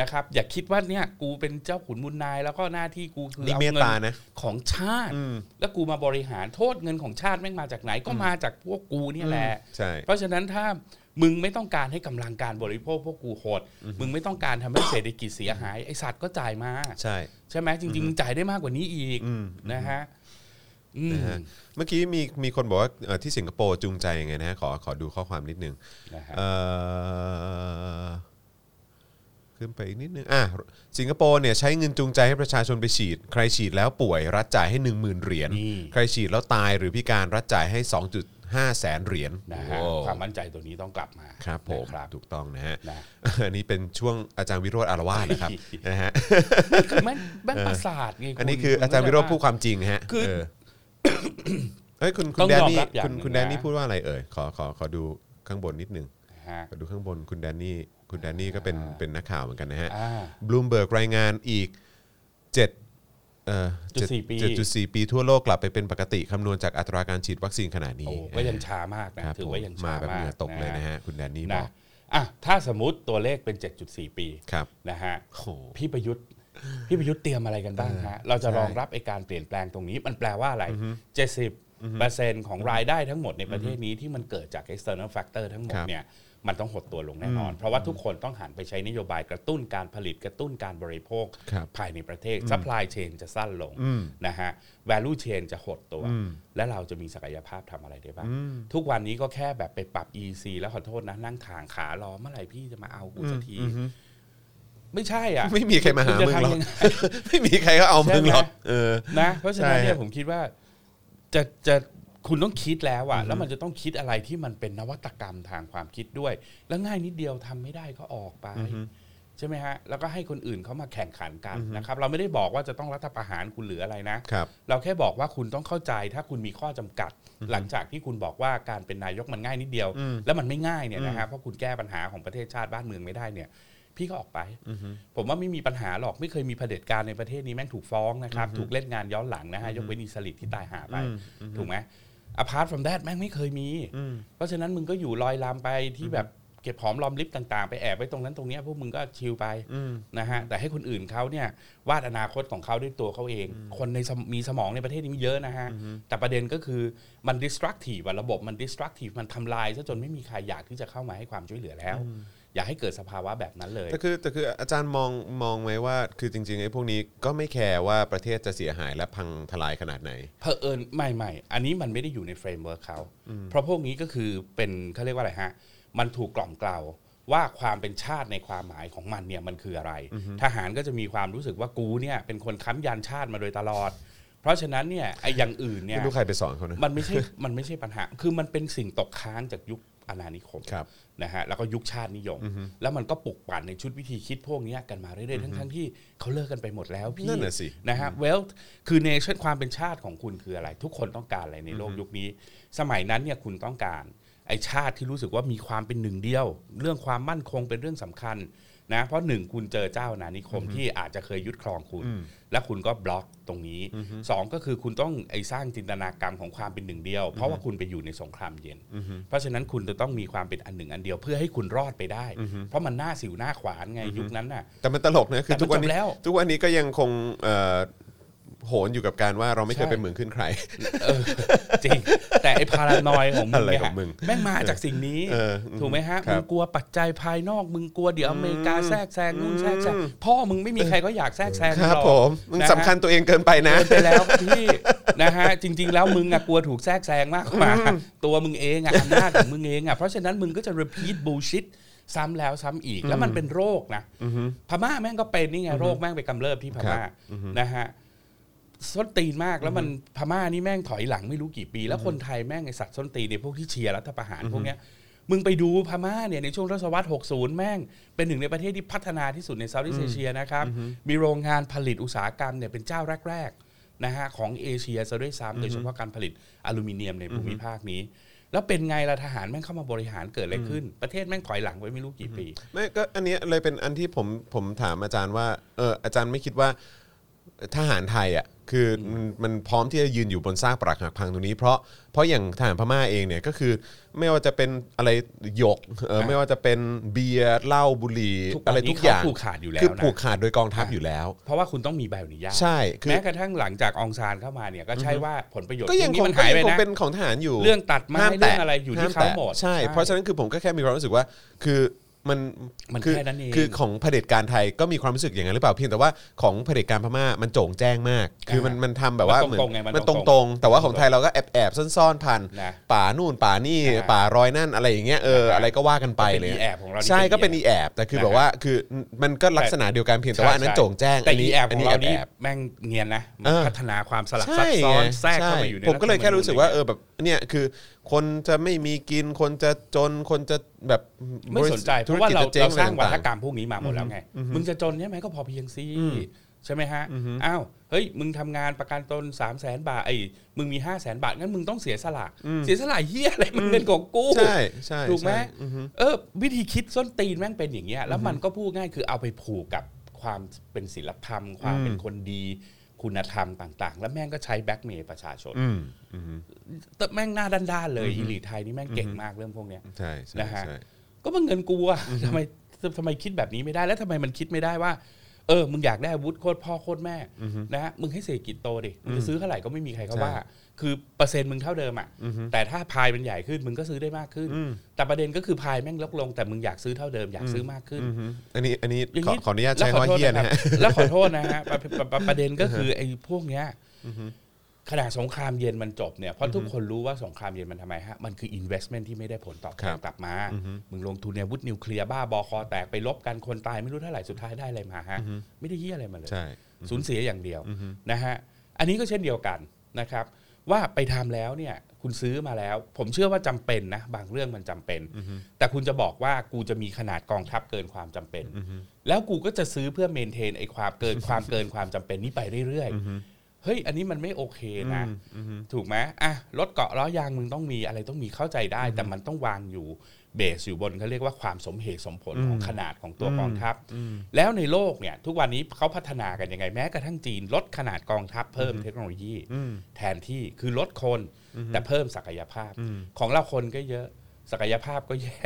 นะครับ อย่าคิดว่าเนี่ยกูเป็นเจ้าขุนมุนนาย แล้วก็หน้าที่กูคือนี่เอาเมตเงินตานะของชาติอืมแล้วกูมาบริหารโทษเงินของชาติแม่งมาจากไหนก็มาจากพวกกูเนี่ยแหละใช่เพราะฉะนั้นถ้า มึงไม่ต้องการให้กำลังการบริโภคพวกกูโหด มึงไม่ต้องการทำให้เศรษฐกิจเสียหายไอสัตว์ก็จ่ายมา ใช่ใช่ไหมจริง ๆ จ่ายได้มากกว่านี้อีกอืมนะฮะอืมนะฮะเมื่อกี้มีมีคนบอกว่าเอ่อที่สิงคโปร์จูงใจยังไงนะฮะขอขอดูข้อความนิดนึงนะฮะเอ่อขึ้นไปอีกนิดนึงอะสิงคโปร์เนี่ยใช้เงินจูงใจให้ประชาชนไปฉีด ใครฉีดแล้วป่วยรัฐจ่ายให้ 1 0,000 เหรียญนี่ใครฉีดแล้วตายหรือพิการรัฐจ่ายให้ 2.5แสนเหรียญนะฮะโอ้ความมั่นใจตัวนี้ต้องกลับมาครับผมนะครับถูกต้องนะฮะนะอันนี้เป็นช่วงอาจารย์วิโรธอารวาสนะครับนะฮะคือแม่งแม่งประสาทไงณอันนี้คืออาจารย์วิโรธพูดความจริงฮะคือเออเอ้ยคุณคุต้ณองแดนยอมนี่รับอย่างคุณหนึ่งคุณแดนนี่นะพูดว่าอะไรเอ่ยขอขอขอดูข้างบนนิดนึงนะฮะขอดูข้างบนคุณแดนนี่คุณแดนนี่ก็เป็นเป็นนักข่าวเหมือนกันนะฮะอ่าบลูมเบิร์กรายงานอีก 7 เอ่อจุดสี่ปีเจ็ดจุดสี่ปีทั่วโลกกลับไปเป็นปกติคำนวณจากอัตราการฉีดวัคซีนขนาดนี้โอ้ก็ยังช้ามากนะครับถือว่ายังผมมาช้าแบบมาเหกงื่อตกเลยนะฮะคุณแดนนี่บนะอกอะถ้าสมมติตัวเลขเป็น 7.4 ปีครับนะฮะโอ้โหพี่ประยุทธ์พี่ประยุทธ์เตรียมอะไรกันบ้างฮะเราจะใช่รองรับไอการเปลี่ยนแปลงตรงนี้มันแปลว่าอะไร 70เปอร์เซ็นต์ของรายได้ทั้งหมดในประเทศนี้ที่มันเกิดจาก external factor ทั้งหมดครับเนี่ย มันต้องหดตัวลงแน่นอน เพราะว่าทุกคนต้องหันไปใช้นโยบายกระตุ้นการผลิตกระตุ้นการบริโภคครับภายในประเทศ supply chain จะสั้นลงนะฮะ value chain จะหดตัว และเราจะมีศักยภาพทำอะไรได้บ้าง ทุกวันนี้ก็แค่แบบไปปรับ EC แล้วขอโทษนะ นั่งทางขารอเมื่อไหร่พี่จะมาเอากูสักทีไม่ใช่อะไม่มีใครมาหาคุณจะมึงหรอกทำยังไงไม่มีใครก็เอามึงหรอกใช่ไหมเออนะ เพราะฉะนั้นใช่เนี่ยฮะผมคิดว่าจะจะ คุณต้องคิดแล้วอะแล้วมันจะต้องคิดอะไรที่มันเป็นนวัตกรรมทางความคิดด้วย แล้วง่ายนิดเดียวทำไม่ได้ก็ออกไปใช่ไหมฮะแล้วก็ให้คนอื่นเขามาแข่งขันกันนะครับ เราไม่ได้บอกว่าจะต้องรัฐประหารคุณหรืออะไรนะครับเราแค่บอกว่าคุณต้องเข้าใจถ้าคุณมีข้อจำกัด หลังจากที่คุณบอกว่าการเป็นนายกมันง่ายนิดเดียว แล้วมันไม่ง่ายเนี่ยนะฮะเพราะคุณแก้ปัญหาของประเทศชาติบ้านเมืองไม่ได้เนี่ย พี่ก็ออกไป ผมว่าไม่มีปัญหาหรอกไม่เคยมีเผด็จการในประเทศนี้แม่งถูกฟ้องนะครับ ถูกเล่นงานย้อนหลังนะฮะยกเว้นอิสลิดที่ตายหาไปถูกไหม apart from that แม่งไม่เคยมี เพราะฉะนั้นมึงก็อยู่ลอยลำไปที่แบบเก็บหอมรอมริบต่างๆ ไปแอบไว้ตรงนั้นตรงเนี้ยพวกมึงก็ชิลไปนะฮะแต่ให้คนอื่นเขาเนี่ยวาดอนาคตของเขาด้วยตัวเขาเอง คนในสมมีสมองในประเทศนี้มีเยอะนะฮะ แต่ประเด็นก็คือมัน destructive อะระบบมัน destructive มันทำลายซะจนไม่มีใครอยากที่จะเข้ามาให้ความช่วยเหลือแล้ว อยากให้เกิดสภาวะแบบนั้นเลยแต่คือแต่คืออาจารย์มองมองไหมว่า คือจริงๆไอ้พวกนี้ก็ไม่แคร์ว่าประเทศจะเสียหายและพังทลายขนาดไหนเผอิญไม่ไม่อันนี้มันไม่ได้อยู่ใน framework เขาเพราะพวกนี้ก็คือเป็นเขาเรียกว่าอะไรฮะมันถูกกล่อมเกลาว่าความเป็นชาติในความหมายของมันเนี่ยมันคืออะไร ทหารก็จะมีความรู้สึกว่ากูเนี่ยเป็นคนค้ำยันชาติมาโดยตลอด เพราะฉะนั้นเนี่ยไอ้อย่างอื่นเนี่ยไม่รู้ใครไปสอนเขานะมันไม่ใช่มันไม่ใช่ปัญหา คือมันเป็นสิ่งตกค้างจากยุค อาณานิคมครับนะฮะแล้วก็ยุคชาตินิยม แล้วมันก็ปลุกปั่นในชุดวิธีคิดพวกเนี้ยกันมาเรื่อยๆทั้งๆที่เขาเลิกกันไปหมดแล้วพี่นั่นน่ะสินะฮะ wealth คือเนชั่นความเป็นชาติของคุณคืออะไร ทุกคนต้องการอะไรในโลกยุคนี้ สมัยนั้นเนี่ยคุณต้องการไอชาติที่รู้สึกว่ามีความเป็นหนึ่งเดียว เรื่องความมั่นคงเป็นเรื่องสำคัญ นะเพราะหนึ่งคุณเจอเจ้าอาณานิคมที่อาจจะเคยยึดครองคุณ และคุณก็บล็อกตรงนี้สองก็คือคุณต้องไอสร้างจินตนากรรมของความเป็นหนึ่งเดียว เพราะว่าคุณไปอยู่ในสงครามเย็น เพราะฉะนั้นคุณจะต้องมีความเป็นอันหนึ่งอันเดียวเพื่อให้คุณรอดไปได้ เพราะมันหน้าสิวหน้าขวานไงยุคนั้นน่ะแต่มันตลกนะคือแต่มันทุกวันนี้จบแล้วทุกวันนี้ก็ยังคงเอ่อ โหนอยู่กับการว่าเราไม่เคยใช่เป็นเหมือนขึ้นใคร เออจริง แต่ไอ้พารานอยของมึงอะไรเนี่ยของมึงแม่งมาจากสิ่งนี้เออถูกไหมฮะครับมึงกลัวปัจจัยภายนอก มึงกลัวเดี๋ยวอเมริกาแทรกแซงนู่นแทรกแซงพ่อมึงไม่มีใครก็อยากแทรกแซงครับหรอกผมมึงนะฮะสำคัญตัวเองเกินไปนะเกินไปแล้วพี่นะฮะจริง ๆ แล้วมึงอะกลัวถูกแทรกแซงมากกว่าตัวมึงเองอะอำนาจของมึงเองอะเพราะฉะนั้นมึงก็จะ repeat bullshit ซ้ำแล้วซ้ำอีกแล้วมันเป็นโรคนะพม่าแม่งก็เป็นนี่ไงโรคแม่งไปกำเริบที่พม่านะฮะ ส้นตีนมากแล้วมันพม่านี่แม่งถอยหลังไม่รู้กี่ปี แล้วคนไทยแม่งไอสัตว์ส้นตีนในพวกที่เชียร์รัฐประหารพวกเนี้ยมึงไปดูพม่าเนี่ยในช่วงทศวรรษ 60 แม่ง เป็นหนึ่งในประเทศที่พัฒนาที่สุดในเซาท์อีสเอเชียนะครับ มีโรงงานผลิตอุตสาหกรรมเนี่ยเป็นเจ้าแรกๆนะฮะของเอเชียซะด้วยซ้ำโดยเฉพาะการผลิตอลูมิเนียมในภูมิภาคนี้ แล้วเป็นไงล่ะทหารแม่งเข้ามาบริหารเกิดอะไรขึ้น ประเทศแม่งถอยหลังไปไม่รู้กี่ปีไม่ก็อันเนี้ยเลยเป็นอันที่ผมผมถามอาจารย์ว่าเอออาจารย์ไม่คิดว่า ทหารไทยอะคือมันมันพร้อมที่จะยืนอยู่บนซากปรักหักพังตรงนี้ เพราะเพราะอย่างทหารพม่าเองเนี่ยก็คือไม่ว่าจะเป็นอะไรหยกเอออะไม่ว่าจะเป็นเบียร์เหล้าบุหรี่ทุกอะไรวันนี้ทุกอย่างเขาผูกขาดอยู่แล้วคือนะผูกขาดโดยกองทัพอยู่แล้ว เพราะว่าคุณต้องมีใบอนุญาตใช่คือแม้กระทั่งหลังจากองซานเข้ามาเนี่ยก็ใช่ว่าผลประโยชน์ก็ยังพวคงมันหายไปก็งคงนะเป็นของทหารอยู่ เรื่องตัดไม้ห้ามเรื่แตะองอะไรอยู่ที่ห้เขาแตะหมด ใช่ เพราะฉะนั้นคือผมก็แค่มีความรู้สึกว่า คือ มันมันคือแค่นั้นเองคือของเผด็จการไทยก็มีความรู้สึกอย่างนั้นหรือเปล่าเพียงแต่ว่าของเผด็จการพม่ามันโจ่งแจ้งมาก คือมันมันทำแบบว่ามันตรงๆไงมันมันตตรรงงตรงๆ แต่ว่าของไทยเราก็แอบแอบๆซ่อนๆผ่านนะป่านู่นป่านี่อ่าป่ารอยนั่นอะไรอย่างเงี้ยเอออ่าอะไรก็ว่ากันไปเป็นเลยอีแอบของเรานี่ใช่เป็นก็เป็นอีอีแอแอบบแต่คือนะแบบว่าคือมันก็ลักษณะเดียวกันเพียงแต่ว่าอันนั้นโจ่งแจ้งแต่อันอีนี้แอบอัขนองนี้เราแอบนี่แอบแม่งเนียนนะเออพัฒนาความสลับซัใช่บซ้อนไงแทรกเข้าใช่มาอยู่ในผมก็เลยแค่รู้สึกว่าฐธเอรรมนูญอแบบเนี่ยคือ คนจะไม่มีกิน คนจะจนคนจะแบบไม่สนใจเพธุราะว่าเรากิจจะจ๊เราสร้างอะไวัฒกรรมพวกนี้มาหมดแล้วไงมึงจะจนใช่ไหมก็พอเพียงสิใช่ไหมฮะอ้าวเฮ้ยมึงทำงานประกันตน3 0 0แสนบาทไอ้มึงมี 5 0 0แสนบาทงั้นมึงต้องเสียสละ เสียสละเฮียอะไรมันเงินของกูใช่ใช่ถูกไหมใช่อือฮึเออ วิธีคิดส้นตีนแม่งเป็นอย่างเงี้ยแล้วมันก็พูดง่ายคือเอาไปผูกกับความเป็นศิลธรรม ความเป็นคนดี คุณธรรมต่าง ๆ แล้วแม่งก็ใช้แบ็กเมย์ประชาชนอืมอืมแต่แม่งหน้าด้านๆเลยอีลีทไทยนี่แม่งเก่งมากเรื่องพวกเนี้ยใช่ใช่นะฮะใช่ก็มันเงินกูอะทำไมทำไมคิดแบบนี้ไม่ได้แล้วทำไมมันคิดไม่ได้ว่า เออ มึงอยากได้อาวุธโคตรพ่อโคตรแม่นะฮะมึงให้เศรษฐกิจโตดิมึงจะซื้อเท่าไหร่ก็ไม่มีใครเขาว่า คือเปอร์เซ็นต์มึงเท่าเดิมอะแต่ถ้าพายมันใหญ่ขึ้นมึงก็ซื้อได้มากขึ้น แต่ประเด็นก็คือพายแม่งลดลงแต่มึงอยากซื้อเท่าเดิมอยากซื้อมากขึ้นอือฮึอันนี้อันนี้อย่างขอนี้ขออนุญาตใช้คำว่าเฮียนะฮะแล้วขอโทษนะฮะประประประประเด็นก็คือไอ้พวกเนี้ยขณะสงครามเย็นมันจบเนี่ยเพราะทุกคนรู้ว่าสงครามเย็นมันทำไมฮะ มันคือ investment ที่ไม่ได้ผลตอบแทครันบกลับมา มึงลงทุนในอาวุธนิวเคลียร์บ้าบอคอแตกไปลบกันคนตายไม่รู้เท่าไหร่สุดท้ายได้อะไรมาฮะ ไม่ได้เยี่ยอะไรมาเลยใช่สูญเสียอย่างเดียวนะฮะ อันนี้ก็เช่นเดียวกันนะครับ ว่าไปทำแล้วเนี่ยคุณซื้อมาแล้ว ผมเชื่อว่าจำเป็นนะ บางเรื่องมันจำเป็น แต่คุณจะบอกว่ากูจะมีขนาดกองทัพเกินความจำเป็น แล้วกูก็จะซื้อเพื่อเมนเทนไอ้ความเกินความเกินความจำเป็นนี้ไปเรื่อยๆเฮ้ยอันนี้มันไม่โอเคนะถูกไหมอะรถเกาะล้อยางมึงต้องมีอะไรต้องมีเข้าใจได้ แต่มันต้องวางอยู่ เบสอยู่บนเขาเรียกว่าความสมเหตุสมผลของขนาดของตัวกองทัพ แล้วในโลกเนี่ยทุกวันนี้เขาพัฒนากันยังไงแม้กระทั่งจีนลดขนาดกองทัพเพิ่มเทคโนโลยี แทนที่คือลดคนแต่เพิ่มศักยภาพ ของเราคนก็เยอะศักยภาพก็แย่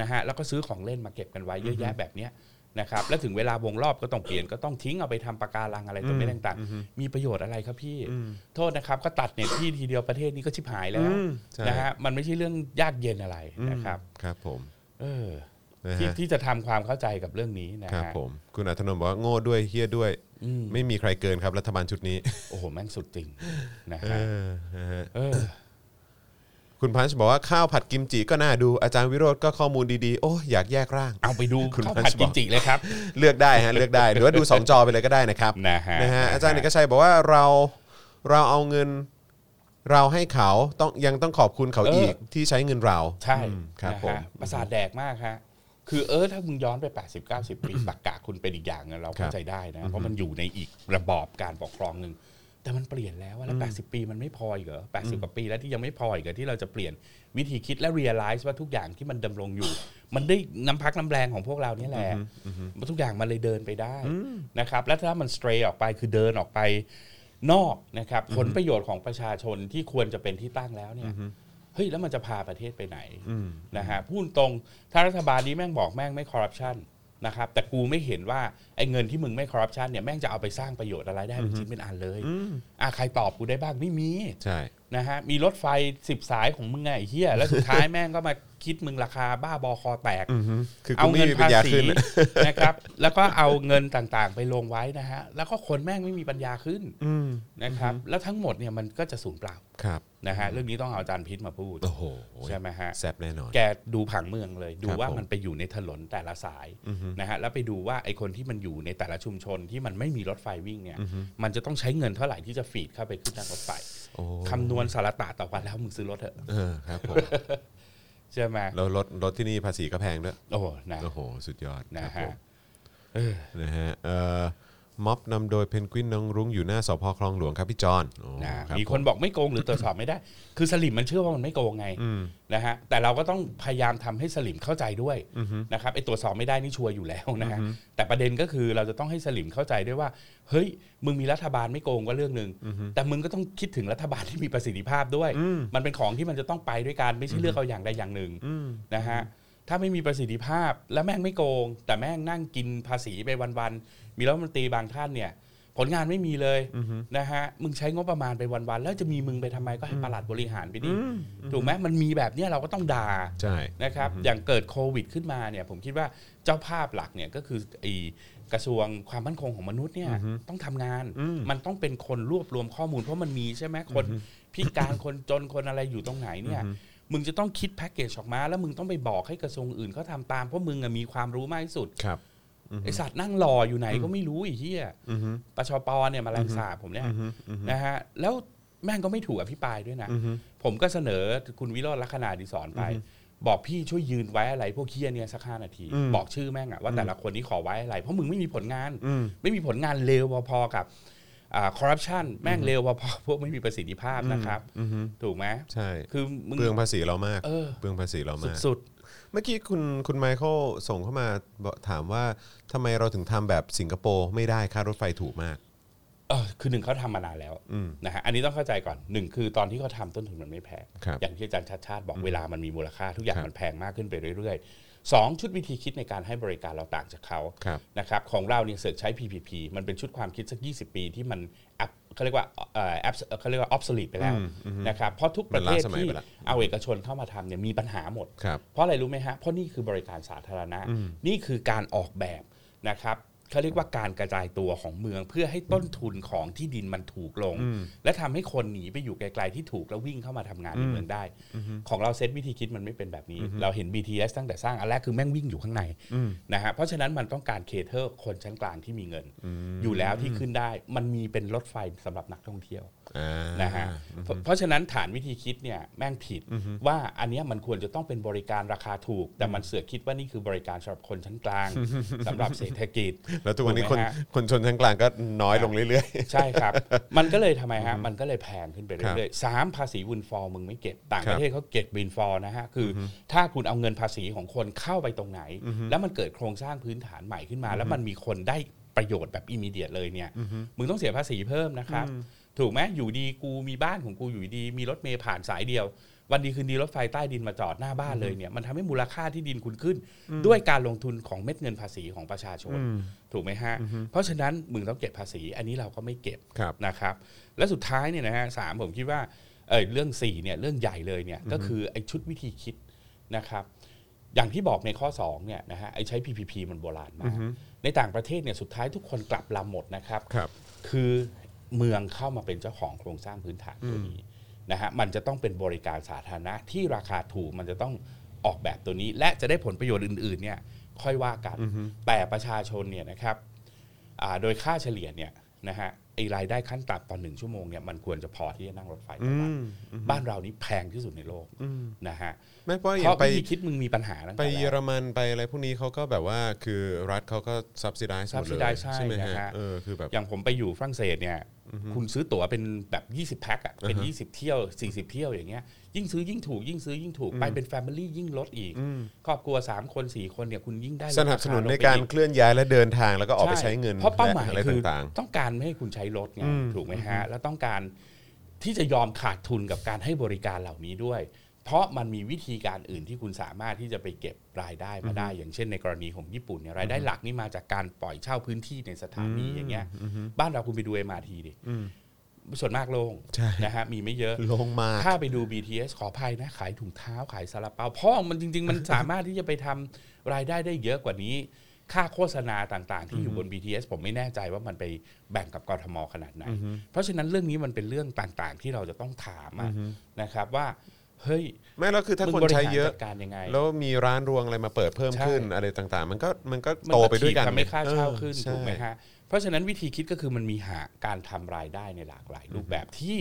นะฮะแล้วก็ซื้อของเล่นมาเก็บกันไว้เยอะแยะแบบเนี้ย นะครับแล้วถึงเวลาวงรอบก็ต้องเปลี่ยนก็ต้องทิ้งเอาไปทำปะการังอะไรตัวไม่ต่างๆ มีประโยชน์อะไรครับพี่ โทษนะครับ ก็ตัดเน็ตที่ทีเดียวประเทศนี้ก็ชิบหายแล้วอืมใช่นะฮะมันไม่ใช่เรื่องยากเย็นอะไรนะครับครับผม เออนะที่ฮะที่จะทำความเข้าใจกับเรื่องนี้นะครับฮะผมคุณอัธนนท์บอกว่าโง่ด้วยเฮี้ยด้วยอืมไม่มีใครเกินครับรัฐบาลชุดนี้ โอ้โหแม่งสุดจริงนะเอฮะอนะฮะเออ คุณพันช์บอกว่าข้าวผัดกิมจิก็น่าดูอาจารย์วิโรธก็ข้อมูลดีๆ โอ้อยากแยกร่าง เอาไปดูคุณข้าวพันผัดธ์บกิอกมจิเลยครับ เลือกได้ฮะเลือกได้หรือว่าดู 2 จอไปเลยก็ได้นะครับนะฮะนะฮะอาจารย์เอกชัยบอกว่าเราเราเอาเงินเราให้เขาต้องยังต้องขอบคุณเขาเอออีอีกที่ใช้เงินเราใช่อืมครับนะผมฮะประสาทแดกมากฮะคือเออถ้ามึงย้อนไป 80 90 ปีตักกะคุณเป็นอีกอย่างนึงเราเข้าใจได้นะเพราะมันอยู่ในอีกระบอบการปกครองหนึ่ง แต่มันเปลี่ยนแล้วอะแล้ว 80 ปีมันไม่พออีกเหรอ80 กว่าปีแล้วที่ยังไม่พออีกเหรอที่เราจะเปลี่ยนวิธีคิดและ realize ว่าทุกอย่างที่มันดำรงอยู่ มันได้น้ำพักน้ำแรงของพวกเราเนี่ยแหละทุกอย่างมันเลยเดินไปได้นะครับและถ้ามัน stray ออกไปคือเดินออกไปนอกนะครับผลประโยชน์ของประชาชนที่ควรจะเป็นที่ตั้งแล้วเนี่ยเฮ้ยแล้วมันจะพาประเทศไปไหนนะฮะพูดตรงถ้ารัฐบาลนี้แม่งบอกแม่งไม่คอร์รัปชัน นะครับแต่กูไม่เห็นว่าไอ้เงินที่มึงไม่คอร์รัปชันเนี่ยแม่งจะเอาไปสร้างประโยชน์อะไรได้เป็นชิ้นเป็นอันเลยอะใครตอบกูได้บ้างไม่มีใช่นะฮะมีรถไฟสิบสายของมึงไงไอ้เฮียแล้วสุดท้ายแม่งก็มา คิดมึงราคาบ้าบอคอแตกคือกูเอาไม่เงินมีปัญภาญาษีขึ้นอะนะครับ แล้วก็เอาเงินต่างๆ ไปลงไว้นะฮะ แล้วก็คนแม่งไม่มีปัญญาขึ้นนะครับ แล้วทั้งหมดเนี่ยมันก็จะสูญเปล่าครับนะฮะเรื่องนี้ต้องเอาอาจารย์พิษมาพูดโอ้โหใช่ไหมฮะแซบแน่นอนแกดูผังเมืองเลย ดูครับว่าผมมันไปอยู่ในถนนแต่ละสายนะฮะแล้วไปดูว่าไอ้คนที่มันอยู่ในแต่ละชุมชนที่มันไม่มีรถไฟวิ่งเนี่ย มันจะต้องใช้เงินเท่าไหร่ที่จะฟีดเข้าไปขึ้นทางรถไฟโอ้คำนวณสารตะต่อวันแล้วมึงซื้อรถเถอะเออครับผม ใช่ไหมแล้วรถรถที่นี่ภาษีก็แพงด้วยโอ้นะโอ้โหสุดยอดนะครับผมฮะเออนะฮะเอ่อ ม็อบนำโดยเพนกวินน้องรุ้งอยู่หน้าสพคลองหลวงครับพี่จอนโอ้นะครับมีคนบอกไม่โกงหรือตรวจสอบไม่ได้ คือสลิมมันเชื่อว่ามันไม่โกงไงนะฮะแต่เราก็ต้องพยายามทำให้สลิมเข้าใจด้วยนะครับไอ้ตรวจสอบไม่ได้นี่ชัวร์อยู่แล้วนะฮะแต่ประเด็นก็คือเราจะต้องให้สลิมเข้าใจด้วยว่า เฮ้ย มึงมีรัฐบาลไม่โกงก็เรื่องหนึ่งแต่มึงก็ต้องคิดถึงรัฐบาลที่มีประสิทธิภาพด้วย มันเป็นของที่มันจะต้องไปด้วยกันไม่ใช่เลือกเอาอย่างใดอย่างหนึ่งนะฮะถ้าไม่มีประสิทธิภาพและแม่งไม่โกง แต่แม่งนั่งกินภาษีไปวันๆ มีรัฐมนตรีบางท่านเนี่ย ผลงานไม่มีเลยนะฮะมึงใช้งบประมาณไปวันๆแล้วจะมีมึงไปทำไมก็ให้ปลัดบริหารไปดิถูกไหมมันมีแบบเนี้ยเราก็ต้องด่าใช่นะครับ อย่างเกิดโควิดขึ้นมาเนี่ย ผมคิดว่าเจ้าภาพหลักเนี่ยก็คือไอ้กระทรวงความมั่นคงของมนุษย์เนี่ยต้องทำงาน มันต้องเป็นคนรวบรวมข้อมูลเพราะมันมีใช่ไหมคนพิการคนจนคนอะไรอยู่ตรงไหนเนี่ยมึงจะต้องคิดแพ็กเกจออกมา แล้วมึงต้องไปบอกให้กระทรวงอื่นเขาทำตามเพราะมึงอะมีความรู้มากที่สุดครับ ไอสัตว์นั่งรออยู่ไหนก็ไม่รู้ไอีเหี้ยปชปเนี่ยมาแรงสาบผมเนี่ยนะฮะแล้วแม่งก็ไม่ถูกอภิปรายด้วยนะ ผมก็เสนอคุณวิโรจน์ลักษณะดิสอนไป บอกพี่ช่วยยืนไว้อะไร พวกเคียเนี่ยสักห้านาที บอกชื่อแม่งอะว่าแต่ละคนนี้ขอไว้อะไร เพราะมึงไม่มีผลงาน ไม่มีผลงานเลวพอๆกับคอร์รัปชันแม่งเลวพอๆพวกไม่มีประสิทธิภาพนะครับ ถูกไหมใช่ คือมึงเปลืองภาษีเรามากเออเปลืองภาษีเรามากสุดเมื่อกี้คุณคุณไมเคิลส่งเข้ามาบอกถามว่าทำไมเราถึงทำแบบสิงคโปร์ไม่ได้ค่ารถไฟถูกมากๆเออคือหนึ่งเขาทำมานานแล้วนะฮะอันนี้ต้องเข้าใจก่อนหนึ่งคือตอนที่เขาทำต้นทุนมันไม่แพงครับอย่างที่อาจารย์ชาติชาติบอกเวลามันมีมูลค่าทุกอย่างมันแพงมากขึ้นไปเรื่อยๆสองชุดวิธีคิดในการให้บริการเราต่างจากเขาครับนะครับของเราเนี่ยเสิร์ชใช้ PPP มันเป็นชุดความคิดสัก 20 ปีที่มันแอป เขาเรียกว่าเอ่อแอปเขาเรียกว่า obsolete ไปแล้วนะครับเพราะทุกประเทศมันล้าสมัยที่ไปแล้วเอาเอกชนเข้ามาทำเนี่ยมีปัญหาหมดครับเพราะอะไรรู้ไหมฮะเพราะนี่คือบริการสาธารณะ นี่คือการออกแบบนะครับ เขาเรียกว่าการกระจายตัวของเมืองเพื่อให้ต้นทุนของที่ดินมันถูกลง และทำให้คนหนีไปอยู่ไกลๆที่ถูกแล้ววิ่งเข้ามาทำงานในเมืองได้ ของเราเซตวิธีคิดมันไม่เป็นแบบนี้ เราเห็น BTS ตั้งแต่สร้างอันแรกคือแม่งวิ่งอยู่ข้างในนะฮะเพราะฉะนั้นมันต้องการเคเทอร์คนชั้นกลางที่มีเงิน อยู่แล้วที่ขึ้นได้มันมีเป็นรถไฟสำหรับนักท่องเที่ยวอ่า นะฮะเพราะเพราะฉะนั้นฐานวิธีคิดเนี่ยแม่งผิดว่าอันเนี้ยมันควรจะต้องเป็นบริการราคาถูก แต่มันเสือกคิดว่านี่คือบริการสำหรับคนชั้นกลางสำหรับเศรษฐกิจ แล้วทุกวันนี้ถูคไหนมฮะคนชนชั้นกลางก็น้อยลงเรื่อยใช่ครับ มันก็เลยทำไมฮะมันก็เลยแพงขึ้นไปครับเรื่อยๆสามภาษีวินฟอร์มึงไม่เก็บต่างครัปบระเทศเขาเก็บวินฟอร์นะฮะคืออถ้าคุณเอาเงินภาษีของคนเข้าไปตรงไหน แล้วมันเกิดโครงสร้างพื้นฐานใหม่ขึ้นมา แล้วมันมีคนได้ประโยชน์แบบ immediate เลยเนี่ยมึงต้องเสียภาษีเพิ่มนะครับ ถูกไหมอยู่ดีกูมีบ้านของกูอยู่ดี มีรถเมล์ผ่านสายเดียว วันดีคืนดีรถไฟใต้ดินมาจอดหน้าบ้านเลยเนี่ยมันทำให้มูลค่าที่ดินคุณขึ้น ด้วยการลงทุนของเม็ดเงินภาษีของประชาชน ถูกไหมฮะ เพราะฉะนั้นมึงต้องเก็บภาษี อันนี้เราก็ไม่เก็บๆครับนะครับ และสุดท้ายเนี่ยนะฮะสามผมคิดว่าเออเรื่อง4เนี่ยเรื่องใหญ่เลยเนี่ยก็คือไอ้ชุดวิธีคิดนะครับอย่างที่บอกในข้อ2เนี่ยนะฮะไอ้ใช้ PPP มันโบราณมากในต่างประเทศเนี่ยสุดท้ายทุกคนกลับลำหมดนะครับครับ คือ เมืองเข้ามาเป็นเจ้าของโครงสร้างพื้นฐานตัวนี้นะฮะมันจะต้องเป็นบริการสาธารณะที่ราคาถูกมันจะต้องออกแบบตัวนี้ และจะได้ผลประโยชน์อื่น ๆ เนี่ยค่อยว่ากัน แต่ประชาชนเนี่ยนะครับอ่าโดยค่าเฉลี่ยเนี่ยนะฮะไอรายได้ขั้นต่ำต่อหนึ่งชั่วโมงเนี่ยมันควรจะพอที่จะนั่งรถไฟต่อวันบ้านเรานี่แพงที่สุดในโลกนะฮะไม่เพราะอเพย่างราะไปวิธีคิดมึงมีปัญหาตั้งไปแต่แรเยอกรมันไปอะไรพวกนี้เขาก็แบบว่าคือรัฐเขาก็ subsidize หมดเลย subsidize ใช่ไหมนะฮะฮะเออคือแบบอย่างผมไปอยู่ฝรั่งเศสเนี่ย คุณซื้อตั๋วเป็นแบบ 20 แพ็คอะเป็น 20 เที่ยว 40 เที่ยวอย่างเงี้ยยิ่งซื้อยิ่งถูกยิ่งซื้อยิ่งถูกไปเป็น Family ยิ่งลดอีก ครอบครัว 3 คน 4 คนเนี่ยคุณยิ่งได้สนับสนุนลดในคลงไปการอีเคลื่อนย้ายและเดินทางแล้วก็ออกไปใช้เงินเพราะเป้าหมายและอะไรคือต่างต้องการไม่ให้คุณใช้รถไงถูกไหมฮะแล้วต้องการที่จะยอมขาดทุนกับการให้บริการเหล่านี้ด้วย เพราะมันมีวิธีการอื่นที่คุณสามารถที่จะไปเก็บรายได้มาได้ อย่างเช่นในกรณีของญี่ปุ่นเนี่ยรายได้หลักนี่มาจากการปล่อยเช่าพื้นที่ในสถานีอย่างเงี้ยบ้านเราคุณไปดู MRT ดิส่วนมากโล่งใช่นะฮะมีไม่เยอะๆลงมากถ้าไปดู BTS ขออภัยนะ ขายถุงเท้าขายซาลาเปาพ่อมันจริง ๆ มันสามารถที่จะไปทำรายได้ได้เยอะกว่านี้ ค่าโฆษณาต่างๆ ที่อยู่บน BTS ผมไม่แน่ใจว่ามันไปแบ่งกับกทมขนาดไหนเพราะฉะนั้นเรื่องนี้มันเป็นเรื่องต่างๆ ที่เราจะต้องถามอะนะครับว่า เฮ้ยไม่แล้วคือถ้ามึงคนบริใช้หารเยอะจัดการยังไงแล้วมีร้านรวงอะไรมาเปิดเพิ่มใช่ขึ้นอะไรต่างๆ มันก็มันก็มันโตก็ไปด้วยกันถีบทำให้ค่าเช่าขึ้นออถูกไหมใช่ฮะเพราะฉะนั้นวิธีคิดก็คือมันมีหาการทำรายได้ในหลากหลายรูปแบบที่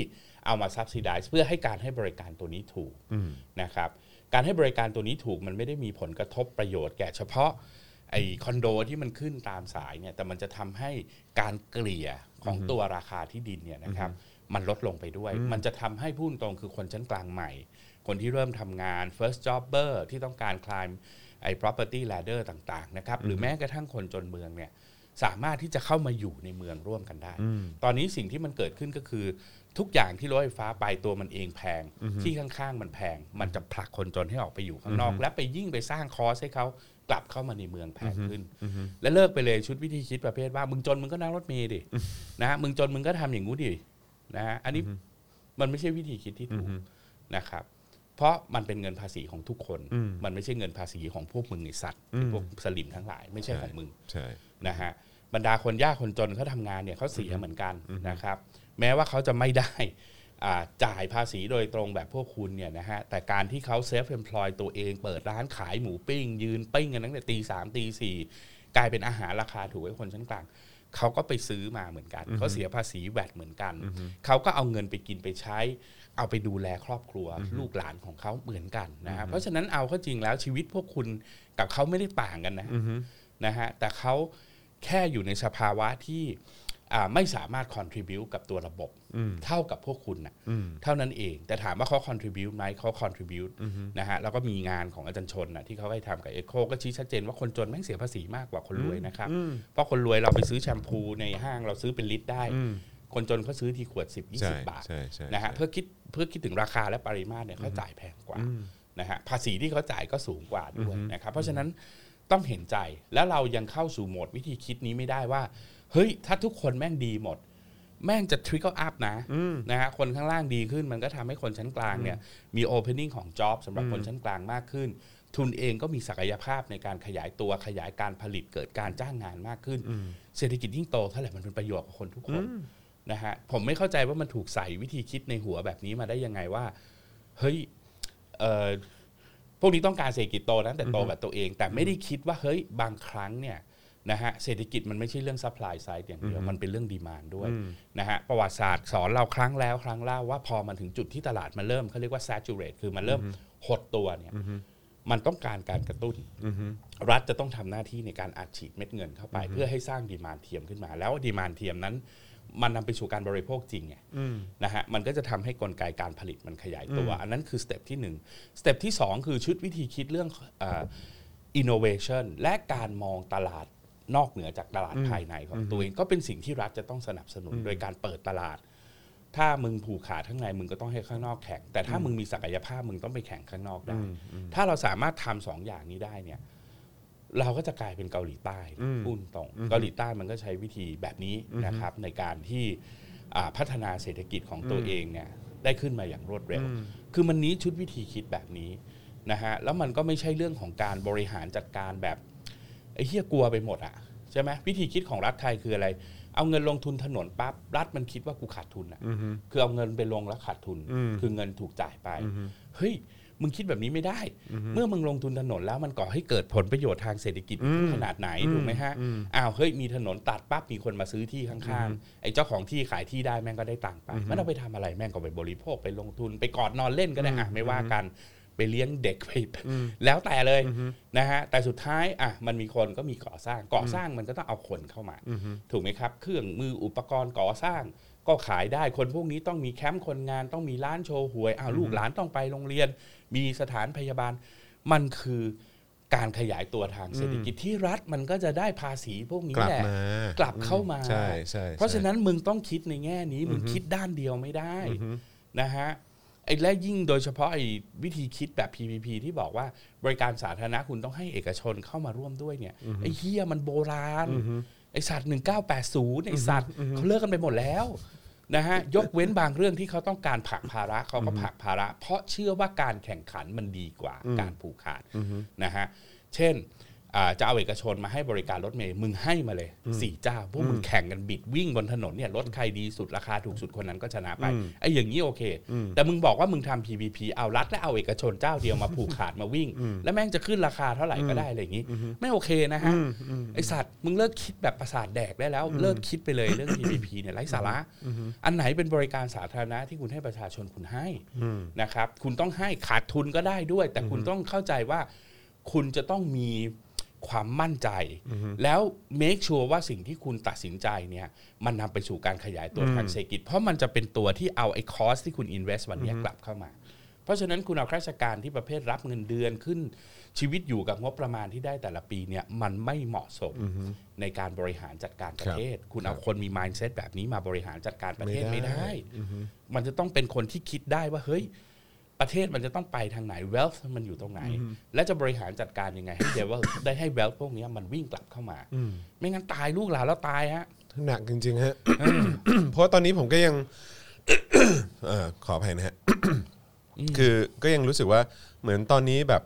เอามา subsidize เพื่อให้การให้บริการตัวนี้ถูกนะครับการให้บริการตัวนี้ถูกมันไม่ได้มีผลกระทบประโยชน์แก่เฉพาะไอคอนโดที่มันขึ้นตามสายเนี่ยแต่มันจะทำให้การเกลี่ยของตัวราคาที่ดินเนี่ยนะครับมันลดลงไปด้วย มันจะทำให้พูดตรงคือคนชั้นกลางใหม่ คนที่เริ่มทำงาน first jobber ที่ต้องการ climb ไอ้ property ladder ต่างๆนะครับหรือแม้กระทั่งคนจนเมืองเนี่ยสามารถที่จะเข้ามาอยู่ในเมืองร่วมกันได้ ตอนนี้สิ่งที่มันเกิดขึ้นก็คือ ทุกอย่างที่รถไฟฟ้าไปตัวมันเองแพง ที่ข้างๆมันแพง มันจะผลักคนจนให้ออกไปอยู่ข้างนอก และไปยิ่งไปสร้างคอสให้เขากลับเข้ามาในเมืองแพงขึ้น และเลิกไปเลยชุดวิธีคิดประเภทว่า มึงจนมึงก็นั่งรถเมล์ดินะฮะมึงจนมึงก็ทำอย่างงู้ดินะฮะอันนี้มันไม่ใช่วิธีคิดที่ถูกนะครับ เพราะมันเป็นเงินภาษีของทุกคน มันไม่ใช่เงินภาษีของพวกมึงไอสัตว์ไอ้พวกสลิมทั้งหลาย ไม่ใช่ของมึงใช่นะฮะบรรดาคนยากคนจนเขาทำงานเนี่ยเขาเสียเหมือนกันนะครับ แม้ว่าเขาจะไม่ได้อ่าจ่ายภาษีโดยตรงแบบพวกคุณเนี่ยนะฮะแต่การที่เขาเซฟเอมพลอยตัวเอง เปิดร้านขายหมูปิ้ง ยืนปิ้งกันตั้งแต่ตีสามตีสี่กลายเป็นอาหารราคาถูกให้คนชั้นกลางเขาก็ไปซื้อมาเหมือนกันเขาเสียภาษีแวดเหมือนกันเขาก็เอาเงินไปกินไปใช้ เอาไปดูแลครอบครัวลูกหลานของเขาเหมือนกันนะฮะเพราะฉะนั้นเอาเข้าจริงแล้วชีวิตพวกคุณกับเขาไม่ได้ต่างกันนะนะฮะแต่เขาแค่อยู่ในสภาวะที่อ่าไม่สามารถ contribute กับตัวระบบเท่ากับพวกคุณนะเท่านั้นเอง แต่ถามว่าเขา contribute ไหมเขา contribute นะฮะแล้วก็มีงานของอาจารย์ชนนะที่เขาให้ทำกับเอโคก็ชี้ชัดเจนว่าคนจนแม่งเสียภาษีมากกว่าคนรวยนะครับ เพราะคนรวยเราไปซื้อแชมพูในห้างเราซื้อเป็นลิตรได้ คนจนเขาซื้อทีขวด 10ใช่20 บาทใช่ใช่นะฮะใช่เพื่อคิดเพื่อคิดถึงราคาและปริมาตรเนี่ยเขาจ่ายแพงกว่านะฮะภาษีที่เขาจ่ายก็สูงกว่าด้วยนะครับเพราะฉะนั้นต้องเห็นใจแล้วเรายังเข้าสู่โหมดวิธีคิดนี้ไม่ได้ว่า เฮ้ย ถ้าทุกคนแม่งดีหมด แม่งจะ trickle up นะนะฮะคนข้างล่างดีขึ้นมันก็ทำให้คนชั้นกลางเนี่ยมี opening ของ job สำหรับคนชั้นกลางมากขึ้น ทุนเองก็มีศักยภาพในการขยายตัวขยายการผลิตเกิดการจ้างงานมากขึ้น เศรษฐกิจยิ่งโตเท่าไหร่มันเป็นประโยชน์กับคนทุกคน นะฮะผมไม่เข้าใจว่ามันถูกใส่วิธีคิดในหัวแบบนี้มาได้ยังไงว่าเฮ้ยเอ่อพวกนี้ต้องการเศรษฐกิจโตนะแต่โตแบบตัวเอง แต่ไม่ได้คิดว่าเฮ้ยบางครั้งเนี่ยนะฮะเศรษฐกิจมันไม่ใช่เรื่อง supply side อย่างเดียว มันเป็นเรื่อง demand ด้วยนะฮะประวัติศาสตร์สอนเราครั้งแล้วครั้งเล่าว่าพอมันถึงจุดที่ตลาดมันเริ่มเขาเรียกว่า saturate คือมันเริ่มหดตัวเนี่ยมันต้องการการกระตุ้น รัฐจะต้องทำหน้าที่ในการอัดฉีดเม็ดเงินเข้าไป เพื่อให้สร้าง demand เทียมขึ้นมา แล้ว demand เทียมนั้น มันนำไปสู่การบริโภคจริงไงนะฮะมันก็จะทำให้กลไกการผลิตมันขยายตัว อันนั้นคือ step ที่หนึ่ง step ที่สองคือชุดวิธีคิดเรื่องอินโนเวชันและการมองตลาดนอกเหนือจากตลาดภายในของตัวเองก็เป็นสิ่งที่รัฐจะต้องสนับสนุนโดยการเปิดตลาด ถ้ามึงผูกขาดข้างในมึงก็ต้องให้ข้างนอกแข่งแต่ถ้ามึงมีศักยภาพมึงต้องไปแข่งข้างนอกได้ ถ้าเราสามารถทำสองอย่างนี้ได้เนี่ย เราก็จะกลายเป็นเกาหลีใต้พูดตรงเกาหลีใต้มันก็ใช้วิธีแบบนี้นะครับ ในการที่อ่าพัฒนาเศรษฐกิจของตัวเองเนี่ยได้ขึ้นมาอย่างรวดเร็ว คือมันนี้ชุดวิธีคิดแบบนี้นะฮะแล้วมันก็ไม่ใช่เรื่องของการบริหารจัดการแบบไอ้เฮียกลัวไปหมดอะใช่ไหมวิธีคิดของรัฐไทยคืออะไร เอาเงินลงทุนถนนปั๊บรัฐมันคิดว่ากูขาดทุนอะคือเอาเงินไปลงแล้วขาดทุน คือเงินถูกจ่ายไปเฮ้ย มึงคิดแบบนี้ไม่ได้ เมื่อมึงลงทุนถนนแล้วมันก่อให้เกิดผลประโยชน์ทางเศรษฐกิจขนาดไหนถูกไหมฮะอ้าวเฮ้ยมีถนนตัดปั๊บมีคนมาซื้อที่ข้างๆไอ้เจ้าของที่ขายที่ได้แม่งก็ได้ตังค์ไปมันเอาไปทำอะไรแม่งก็ไปบริโภคไปลงทุนไปกอดนอนเล่นก็ได้อะไม่ว่ากันไปเลี้ยงเด็กไปแล้วแต่เลยนะฮะแต่สุดท้ายอะมันมีคนก็มีก่อสร้างก่อสร้างมันก็ต้องเอาคนเข้ามา ถูกไหมครับ เครื่องมืออุปกรณ์ก่อสร้าง ก็ขายได้คนพวกนี้ต้องมีแคมป์คนงานต้องมีร้านโชว์หวยอ้าวลูกหลานต้องไปโรงเรียน มีสถานพยาบาล มันคือการขยายตัวทางเศรษฐกิจที่รัฐมันก็จะได้ภาษีพวกนี้กลับแหละมากลับเข้ามาใช่ใช่เพราะฉะนั้นมึงต้องคิดในแง่นี้มึงคิดด้านเดียวไม่ได้นะฮะไอ้และยิ่งโดยเฉพาะไอ้วิธีคิดแบบ PPP ที่บอกว่าบริการสาธารณะคุณต้องให้เอกชนเข้ามาร่วมด้วยเนี่ยไอ้เฮียมันโบราณ ไอ้สัตว์1980ไอ้สัตว์เขาเลิกกันไปหมดแล้วนะฮะยกเว้นบางเรื่องที่เขาต้องการผลักภาระเขาก็ผลักภาระ เพราะเชื่อว่าการแข่งขันมันดีกว่าการผูกขาดนะฮะเช่นอ่า จะเอาเอกชนมาให้บริการรถเมย์มึงให้มาเลยสี่เจ้า พวกมึงแข่งกันบิดวิ่งบนถนนเนี่ยรถใครดีสุดราคาถูกสุดคนนั้นก็ชนะไปไอ้อย่างนี้โอเค แต่มึงบอกว่ามึงทำ PPP เอารัฐและเอาเอกชนเจ้าเดียวมาผูกขาดมาวิ่ง แล้วแม่งจะขึ้นราคาเท่าไหร่ก็ได้อะไรอย่างนี้ ไม่โอเคนะฮะไอสัตว์มึงเลิกคิดแบบประสาทแดกได้แล้วเลิกคิดไปเลยเรื่อง PPP เนี่ยไร้สาระอันไหนเป็นบริการสาธารณะที่คุณให้ประชาชนคุณให้นะครับคุณต้องให้ขาดทุนก็ได้ด้วย แต่คุณต้องเข้าใจว่าคุณจะต้องมี ความมั่นใจ แล้ว make sure ว่าสิ่งที่คุณตัดสินใจเนี่ยมันนำไปสู่การขยายตัวทางเศรษฐกิจ เพราะมันจะเป็นตัวที่เอาไอ้คอสที่คุณ invest วันเนี้ยกลับเข้ามา เพราะฉะนั้นคุณเอาข้าราชการที่ประเภทรับเงินเดือนขึ้น ชีวิตอยู่กับงบประมาณที่ได้แต่ละปีเนี่ยมันไม่เหมาะสมในการบริหารจัดการประเทศ คุณเอาคนมี mindset แบบนี้มาบริหารจัดการประเทศไม่ไม่ได้ได้ มันจะต้องเป็นคนที่คิดได้ว่าเฮ้ย ประเทศมันจะต้องไปทางไหน wealth มันอยู่ตรงไหน และจะบริหารจัดการยังไง ให้เดวได้ให้ wealth พวกเนี้ยมันวิ่งกลับเข้ามา ไม่งั้นตายลูกหลานแล้วตายฮะหนักจริงๆฮะ เพราะตอนนี้ผมก็ยังเอ่อขออภัยนะฮะ คือก็ยังรู้สึกว่าเหมือนตอนนี้แบบ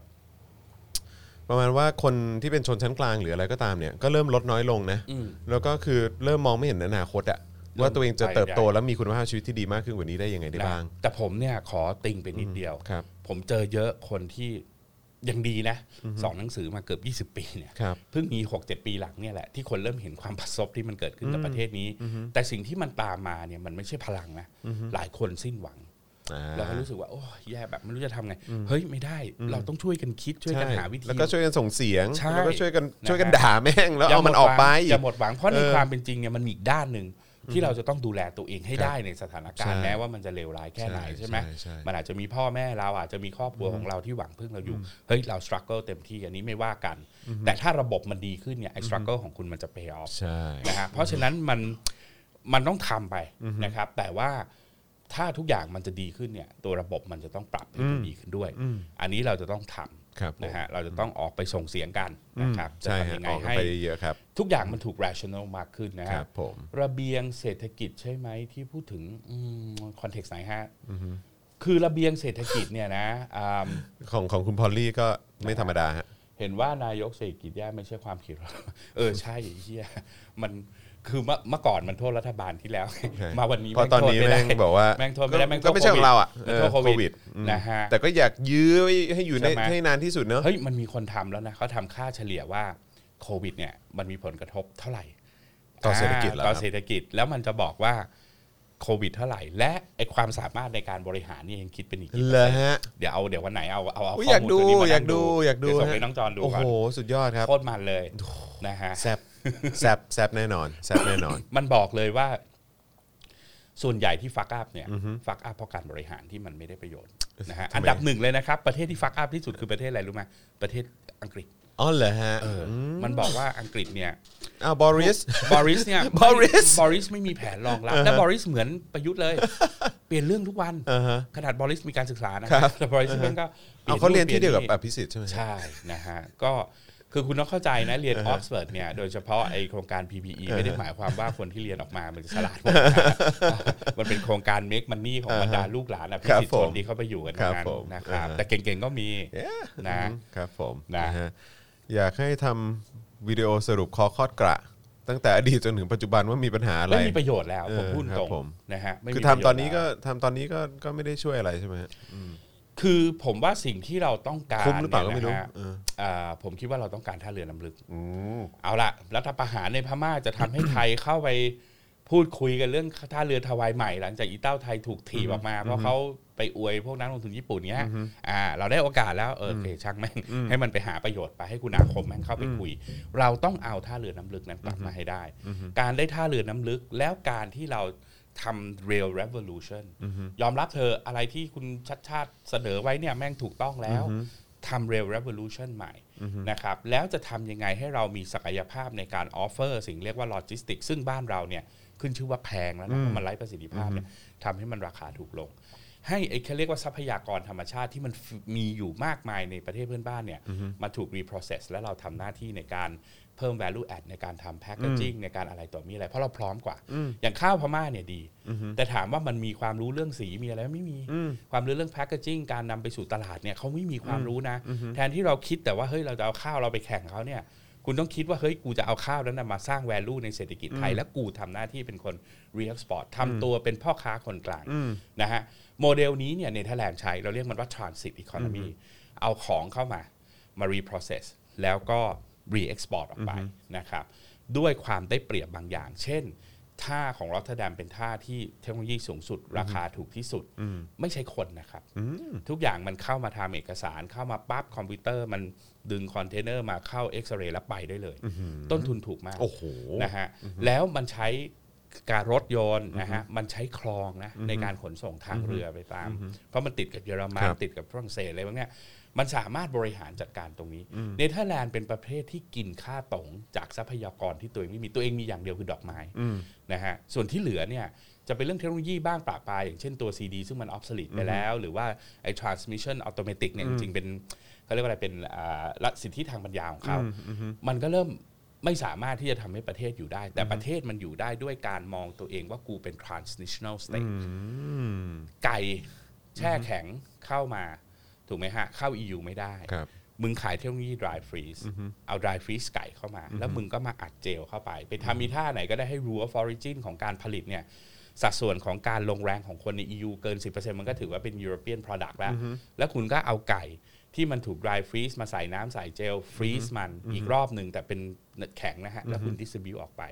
ประมาณว่าคนที่เป็นชนชั้นกลางหรืออะไรก็ตามเนี่ย ก็เริ่มลดน้อยลงนะอืมแล้วก็คือเริ่มมองไม่เห็นอนาคตอะเริ่ม ว่าตัวเองจะไปเติบโตใหญ่แล้วมีคุณภาพชีวิตที่ดีมากขึ้นกว่านี้ได้ยังไงได้บ้าง แต่ผมเนี่ยขอติงไปนิดเดียวครับ ผมเจอเยอะคนที่ยังดีนะสอนหนังสือมาเกือบ 20 ปีเนี่ยครับเพิ่งมี6 7 ปีหลังเนี่ยแหละที่คนเริ่มเห็นความประสบที่มันเกิดขึ้นกับประเทศนี้ แต่สิ่งที่มันตามมาเนี่ยมันไม่ใช่พลังนะหลายคนสิ้นหวังอ่าเราก็รู้สึกว่าโอ้ยแย่แบบไม่รู้จะทำไง เฮ้ยไม่ได้ เราต้องช่วยกันคิดช่วยกันใช่หาวิธีแล้วก็ช่วยกันส่งเสียงใช่แล้วก็ช่วยกันนะฮะช่วยกันด่าแม่งแล้วเอามันออกไปอย่าหมดหวังเพราะในเออความเป็นจริงเนี่ยมันมีอีกด้านหนึ่ง ที่เราจะต้องดูแลตัวเองให้ครับได้ในสถานการณ์ใช่แม้ว่ามันจะเลวร้ายแค่ไหนใช่ใช่ไหมใช่ใช่มันอาจจะมีพ่อแม่เราอาจจะมีครอบครัวของเราที่หวังพึ่งเราอยู่เฮ้ยเรา struggle เต็มที่อันนี้ไม่ว่ากัน แต่ถ้าระบบมันดีขึ้นเนี่ยไอ้ struggle ของคุณมันจะ pay off ใช่นะฮะเพราะฉะนั้นมันมันต้องทำไปนะครับ แต่ว่าถ้าทุกอย่างมันจะดีขึ้นเนี่ยตัวระบบมันจะต้องปรับให้มันดีขึ้นด้วย อันนี้เราจะต้องทครับผมำ นะฮะเราจะต้องออกไปส่งเสียงกันนะครับจะใช่ทำฮะยังไงออกกันให้ไปเยอะๆครับทุกอย่างมันถูก rational มากขึ้นนะคฮะรับผมระเบียงเศรษฐกิจใช่ไหมที่พูดถึงคอนเท็กซ์ไหนฮะคือระเบียงเศรษฐกิจเนี่ยนะอ่าของของคุณพอลลี่ก็ไม่ธรรมดาฮะเห็นว่านายกเศรษฐกิจแย่ไม่ใช่ความผิดหรอกเออใช่ไอ้เฮียมัน คือเมื่อเมื่อก่อนมันโทษรัฐบาลที่แล้ว มาวันนี้เพราะตอนนี้โทษแม่งไได้บอกว่าแม่งโทษไม่ได้แม่งโทษก็ไม่ใช่ของเราอะโควิดมันโทษเออโควิดอืมนะฮะแต่ก็อยากยื้อให้อยู่ในใช่ไหมให้นานที่สุดเนอะเฮ้ยมันมีคนทำแล้วนะเขาทำค่าเฉลี่ยว่าโควิดเนี่ยมันมีผลกระทบเท่าไหร่ต่อเศรษฐกิจเหรอต่อครับเศรษฐกิจแล้วมันจะบอกว่าโควิดเท่าไหร่ และไอ้ความสามารถในการบริหารนี่ยังคิดเป็นอีกกี่เปอร์ซ็นต์ฮะเดี๋ยวเอาเดี๋ยววันไหนเอาเอาเอาอุ๊ยข้อมูลตัวนี้มาอยากดูอยากนั่งดูอยากดูเดี๋ยวส่งฮะให้น้องจอนดูโอ้ก่อนโหสุดยอดครับโคตรมันเลยนะฮะแซบ แซบแซบแน่นอนแซบแน่นอน มันบอกเลยว่า ส่วนใหญ่ที่ fuck up เนี่ย fuck up เพราะการบริหารที่มันไม่ได้ประโยชน์นะฮะทำไมอันดับหนึ่งเลยนะครับ ประเทศที่ fuck up ที่สุดคือประเทศอะไรรู้ไหมประเทศอังกฤษอ๋อเหรอฮะเอออมันบอกว่าอังกฤษเนี่ยอ้าวบอริสบอริสเนี่ยบอริสบอริสไม่มีแผนรองรับและบอริสเหมือนประยุทธ์เลย เปลี่ยนเรื่องทุกวันอ่าฮะขนาดบอริสมีการศึกษานะครับแต่บอริสเองก็เปลี่เอาเปลี่ยนเขาเรียนที่เดียวกับอภิสิทธิ์ใช่ไหมฮะใช่นะฮะก็ คือคุณต้องเข้าใจนะเรียนออกซฟอร์ดเนี่ยโดยเฉพาะไอ้โครงการ PPE ไม่ได้หมายความว่าคนที่เรียนออกมามันจะฉลาดหมดนะมันเป็นโครงการ make money ของบรรดาลูกหลานอภิสิทธิ์ชนที่เขาไปอยู่กันตรงนั้นครับผมนะครับอ่าฮะแต่เก่งๆก็มี Yeah นะอืมครับผมนะฮอยากให้ทำวิดีโอสรุปคอคอดกระตั้งแต่อดีตจนถึงปัจจุบันว่ามีปัญหาอะไรไม่มีประโยชน์แล้วเออผมพูดครับตรงผมนะฮะไม่มีคือประทำโยชน์ตอนนี้ก็แล้วทำตอนนี้ก็ก็ไม่ได้ช่วยอะไรใช่ไหมฮะ คือผมว่าสิ่งที่เราต้องการคุ้มหรือเปล่าก็นี่ยไม่รู้นะฮะเอออ่าผมคิดว่าเราต้องการท่าเรือน้ำลึกอืมเอาละรัฐประหารในพม่าจะทำให้ไทยเข้าไปพูดคุยกันเรื่องท่าเรือทวายใหม่ หลังจากอีเต้าไทยถูกถีบออกมา เพราะเขาไปอวยพวกนักลงทุนญี่ปุ่นเนี้ยอ่า เราได้โอกาสแล้วเออโอเคช่างแม่งให้มันไปหาประโยชน์ไปให้คุณอาคมแม่งเข้าไปคุย เราต้องเอาท่าเรือน้ำลึกนั้นกลับมาให้ได้ การได้ท่าเรือน้ำลึกแล้วการที่เรา ทำ rail revolution ยอมรับเธอะอะไรที่คุณชัดชาติเสนอไว้เนี่ยแม่งถูกต้องแล้วทำ rail revolution ใหม่นะครับแล้วจะทำยังไงให้เรามีศักยภาพในการ offer สิ่งเรียกว่า logistics ซึ่งบ้านเราเนี่ย ขึ้นชื่อว่าแพงแล้วนะเพราะมันไร้ประสิทธิภาพเนี่ยทำให้มันราคาถูกลง ให้ไอ้เขาเรียกว่าทรัพยากรธรรมชาติที่มันมีอยู่มากมายในประเทศเพื่อนบ้านเนี่ยมาถูก reprocess และเราทำหน้าที่ในการเพิ่ม value add ในการทำ packaging ในการอะไรต่อมีอะไร เพราะเราพร้อมกว่า อย่างข้าวพม่าเนี่ยดี แต่ถามว่ามันมีความรู้เรื่องสีมีอะไรไหมไม่มี ความรู้เรื่อง packaging การนำไปสู่ตลาดเนี่ยเขาไม่มีความรู้นะ แทนที่เราคิดแต่ว่าเฮ้ยเราจะเอาข้าวเราไปแข่งเขาเนี่ย คุณต้องคิดว่าเฮ้ยกูจะเอาข้าวนั้นนะมาสร้าง value ในเศรษฐกิจไทย และกูทำหน้าที่เป็นคน re-export ทำตัวเป็นพ่อค้าคนกลางนะฮะโมเดลนี้เนี่ยเนเธอร์แลนด์ใช้เราเรียกมันว่า transit economy เอาของเข้ามามา reprocess แล้วก็ re-export ออกไปนะครับด้วยความได้เปรียบบางอย่าง เช่น ท่าของรอตเทอร์ดัมเป็นท่าที่เทคโนโลยีสูงสุด ราคาถูกที่สุด ไม่ใช่คนนะครับ ทุกอย่างมันเข้ามาทำเอกสารเข้ามาปั๊บคอมพิวเตอร์มันดึงคอนเทนเนอร์มาเข้าเอ็กซเรย์แล้วไปได้เลย ต้นทุนถูกมากโอ้โหนะฮะแล้วมันไม่ใช้การรถยนต์นะฮะมันใช้คลองนะในการขนส่งทางเรือไปตาม เพราะมันติดกับเยอรมันครับติดกับฝรั่งเศสอะไรพวกเนี้ย มันสามารถบริหารจัดการตรงนี้ เนเธอร์แลนด์เป็นประเทศที่กินค่าต๋งจากทรัพยากรที่ตัวเองไม่มีตัวเองมีอย่างเดียวคือดอกไม้นะฮะส่วนที่เหลือเนี่ยจะเป็นเรื่องเทคโนโลยีบ้างประปรายอย่างเช่นตัว CD ซึ่งมัน obsolete ไปแล้ว หรือว่าไอ้ transmission automatic เนี่ยจริงๆเป็นเขาเรียกว่าอะไรเป็นอ่าละสิทธิทางปัญญาของเขา มันก็เริ่มไม่สามารถที่จะทำให้ประเทศอยู่ได้ แต่ประเทศมันอยู่ได้ด้วยการมองตัวเองว่ากูเป็น transnational state ไก่แช่แข็งเข้ามา ถูกไหมฮะ เข้า EU ไม่ได้ ครับ มึงขายเทคโนโลยี dry freeze เอา dry freeze ไก่เข้ามา แล้วมึงก็มาอัดเจลเข้าไป ไปทำมีท่าไหนก็ได้ให้ rule of origin ของการผลิตเนี่ยสัดส่วนของการลงแรงของคนใน EU เกิน 10%มันก็ถือว่าเป็น European product แล้ว แล้วคุณก็เอาไก่ที่มันถูก dry freeze มาใส่น้ำใส่เจล freeze มันอีกรอบหนึ่งแต่เป็นแข็งนะฮะ แล้วคุณ distribute ออกไป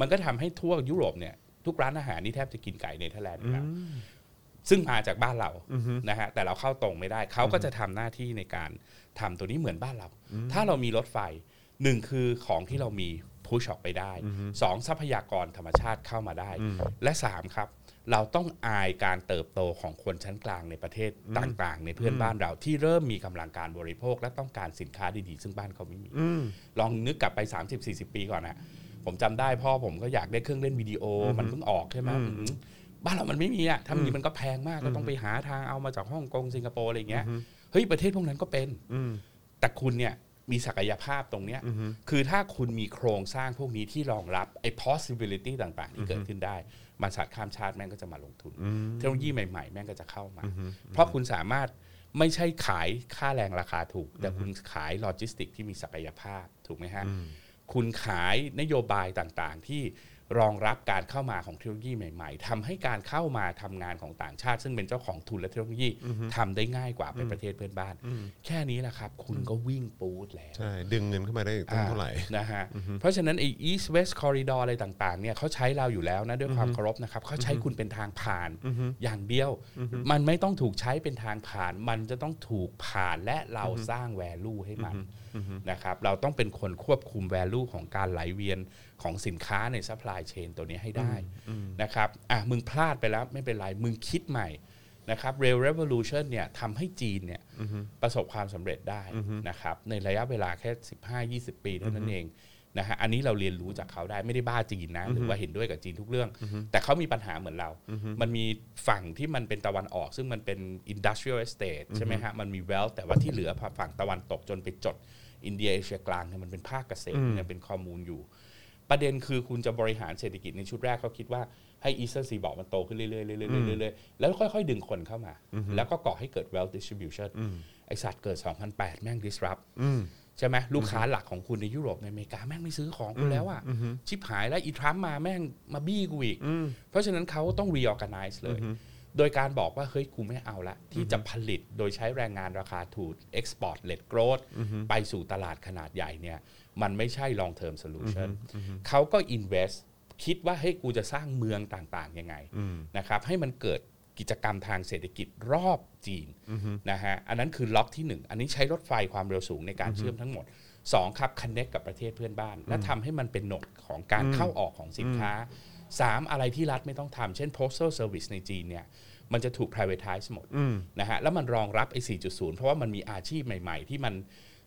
มันก็ทำให้ทั่วยุโรปเนี่ยทุกร้านอาหารนี่แทบจะกินไก่เนเธอร์แลนด์อยู่แล้ว ซึ่งมาจากบ้านเรานะฮะแต่เราเข้าตรงไม่ได้เขาก็จะทำหน้าที่ในการทำตัวนี้เหมือนบ้านเรา ถ้าเรามีรถไฟหนึ่งคือของที่เรามีพุชออกไปได้สองทรัพยากรธรรมชาติเข้ามาได้ และสามครับ เราต้องอายการเติบโตของคนชั้นกลางในประเทศต่างๆ ในเพื่อนบ้านเราที่เริ่มมีกำลังการบริโภค และต้องการสินค้าดีๆ ซึ่งบ้านเขาไม่มีลองนึกกลับไป 30-40 ปีก่อนนะผมจำได้พ่อผมก็อยากได้เครื่องเล่นวิดีโอมันเพิ่งออกใช่ไหมอืม บ้านเรามันไม่มีอะถ้ามีมันก็แพงมากก็ต้องไปหาทางเอามาจากฮ่องกงสิงคโปร์อะไรอย่างเงี้ยเฮ้ยประเทศพวกนั้นก็เป็นแต่คุณเนี่ยมีศักยภาพตรงเนี้ยคือถ้าคุณมีโครงสร้างพวกนี้ที่รองรับไอ้ possibility ต่าง ๆ ที่เกิดขึ้นได้บริษัทข้ามชาติแม่งก็จะมาลงทุน เทคโนโลยีใหม่ ๆ แม่งก็จะเข้ามา เพราะคุณสามารถไม่ใช่ขายค่าแรงราคาถูก แต่คุณขายโลจิสติกที่มีศักยภาพถูกไหมฮะ คุณขายนโยบายต่างๆที่ รองรับการเข้ามาของเทคโนโลยีใหม่ๆทำให้การเข้ามาทำงานของต่างชาติ ซึ่งเป็นเจ้าของทุนและเทคโนโลยีทำได้ง่ายกว่าไปประเทศเพื่อนบ้าน แค่นี้แหละครับ คุณก็วิ่งปูดแล้วใช่ดึงเงินเข้ามาได้ตั้งเท่าไหร่นะฮะเพราะฉะนั้นไอ้ East West Corridor อะไรต่างๆเนี่ยเขาใช้เราอยู่แล้วนะด้วยความเคารพนะครับเขาใช้คุณเป็นทางผ่านอย่างเดียว มันไม่ต้องถูกใช้เป็นทางผ่าน มันจะต้องถูกผ่านและเราสร้าง value ให้มันนะครับเราต้องเป็นคนควบคุม value ของการไหลเวียน ของสินค้าใน supply chain ตัวนี้ให้ได้นะครับอะมึงพลาดไปแล้วไม่เป็นไร มึงคิดใหม่นะครับ Rail Revolution เนี่ยทำให้จีนเนี่ยประสบความสำเร็จได้นะครับในระยะเวลาแค่ 15-20 ปีเท่านั้นเองนะฮะอันนี้เราเรียนรู้จากเขาได้ไม่ได้บ้าจีนนะหรือว่าเห็นด้วยกับจีนทุกเรื่อง แต่เขามีปัญหาเหมือนเรา มันมีฝั่งที่มันเป็นตะวันออก ซึ่งมันเป็น industrial estate ใช่ไหมฮะมันมี wealth แต่ว่าที่เหลือฝั่งตะวันตกจนไปจดอินเดียเอเชียกลางเนี่ยมันเป็นภาคเกษตรเนี่ยเป็นคอมมูนอยู่ ประเด็นคือคุณจะบริหารเศรษฐกิจในชุดแรกเขาคิดว่าให้อีสเทอร์ซีบอกมันโตขึ้นเรื่อยๆเรื่อยๆเรื่อยๆแล้วค่อยๆ ดึงคนเข้ามา แล้วก็ก่อให้เกิด wealth distribution ไอสัตว์เกิด 2008 แม่ง disrupt ใช่ไหมลูกค้าหลักของคุณในยุโรปในอเมริกาแม่งไม่ซื้อของคุณแล้วอะชิบหายแล้วอีทรัมป์มาแม่งมาบี้กูอีก เพราะฉะนั้นเขาต้อง reorganize เลย โดยการบอกว่าเฮ้ยกูไม่เอาละ ที่จะผลิตโดยใช้แรงงานราคาถูก export led growth ไปสู่ตลาดขนาดใหญ่เนี่ย มันไม่ใช่ long term solution เขาก็ invest คิดว่าเฮ้ยกูจะสร้างเมืองต่างๆยังไงนะครับให้มันเกิดกิจกรรมทางเศรษฐกิจรอบจีนนะฮะอันนั้นคือล็อกที่ 1 อันนี้ใช้รถไฟความเร็วสูงในการเชื่อมทั้งหมด 2 ครับ connect กับประเทศเพื่อนบ้าน และทำให้มันเป็นโหนดของการเข้าออกของสินค้า 3 อะไรที่รัฐไม่ต้องทำเช่น postal service ในจีนเนี่ยมันจะถูก privatize หมดนะฮะแล้วมันรองรับไอ้ 4.0 เพราะว่ามันมีอาชีพใหม่ ๆ ที่มัน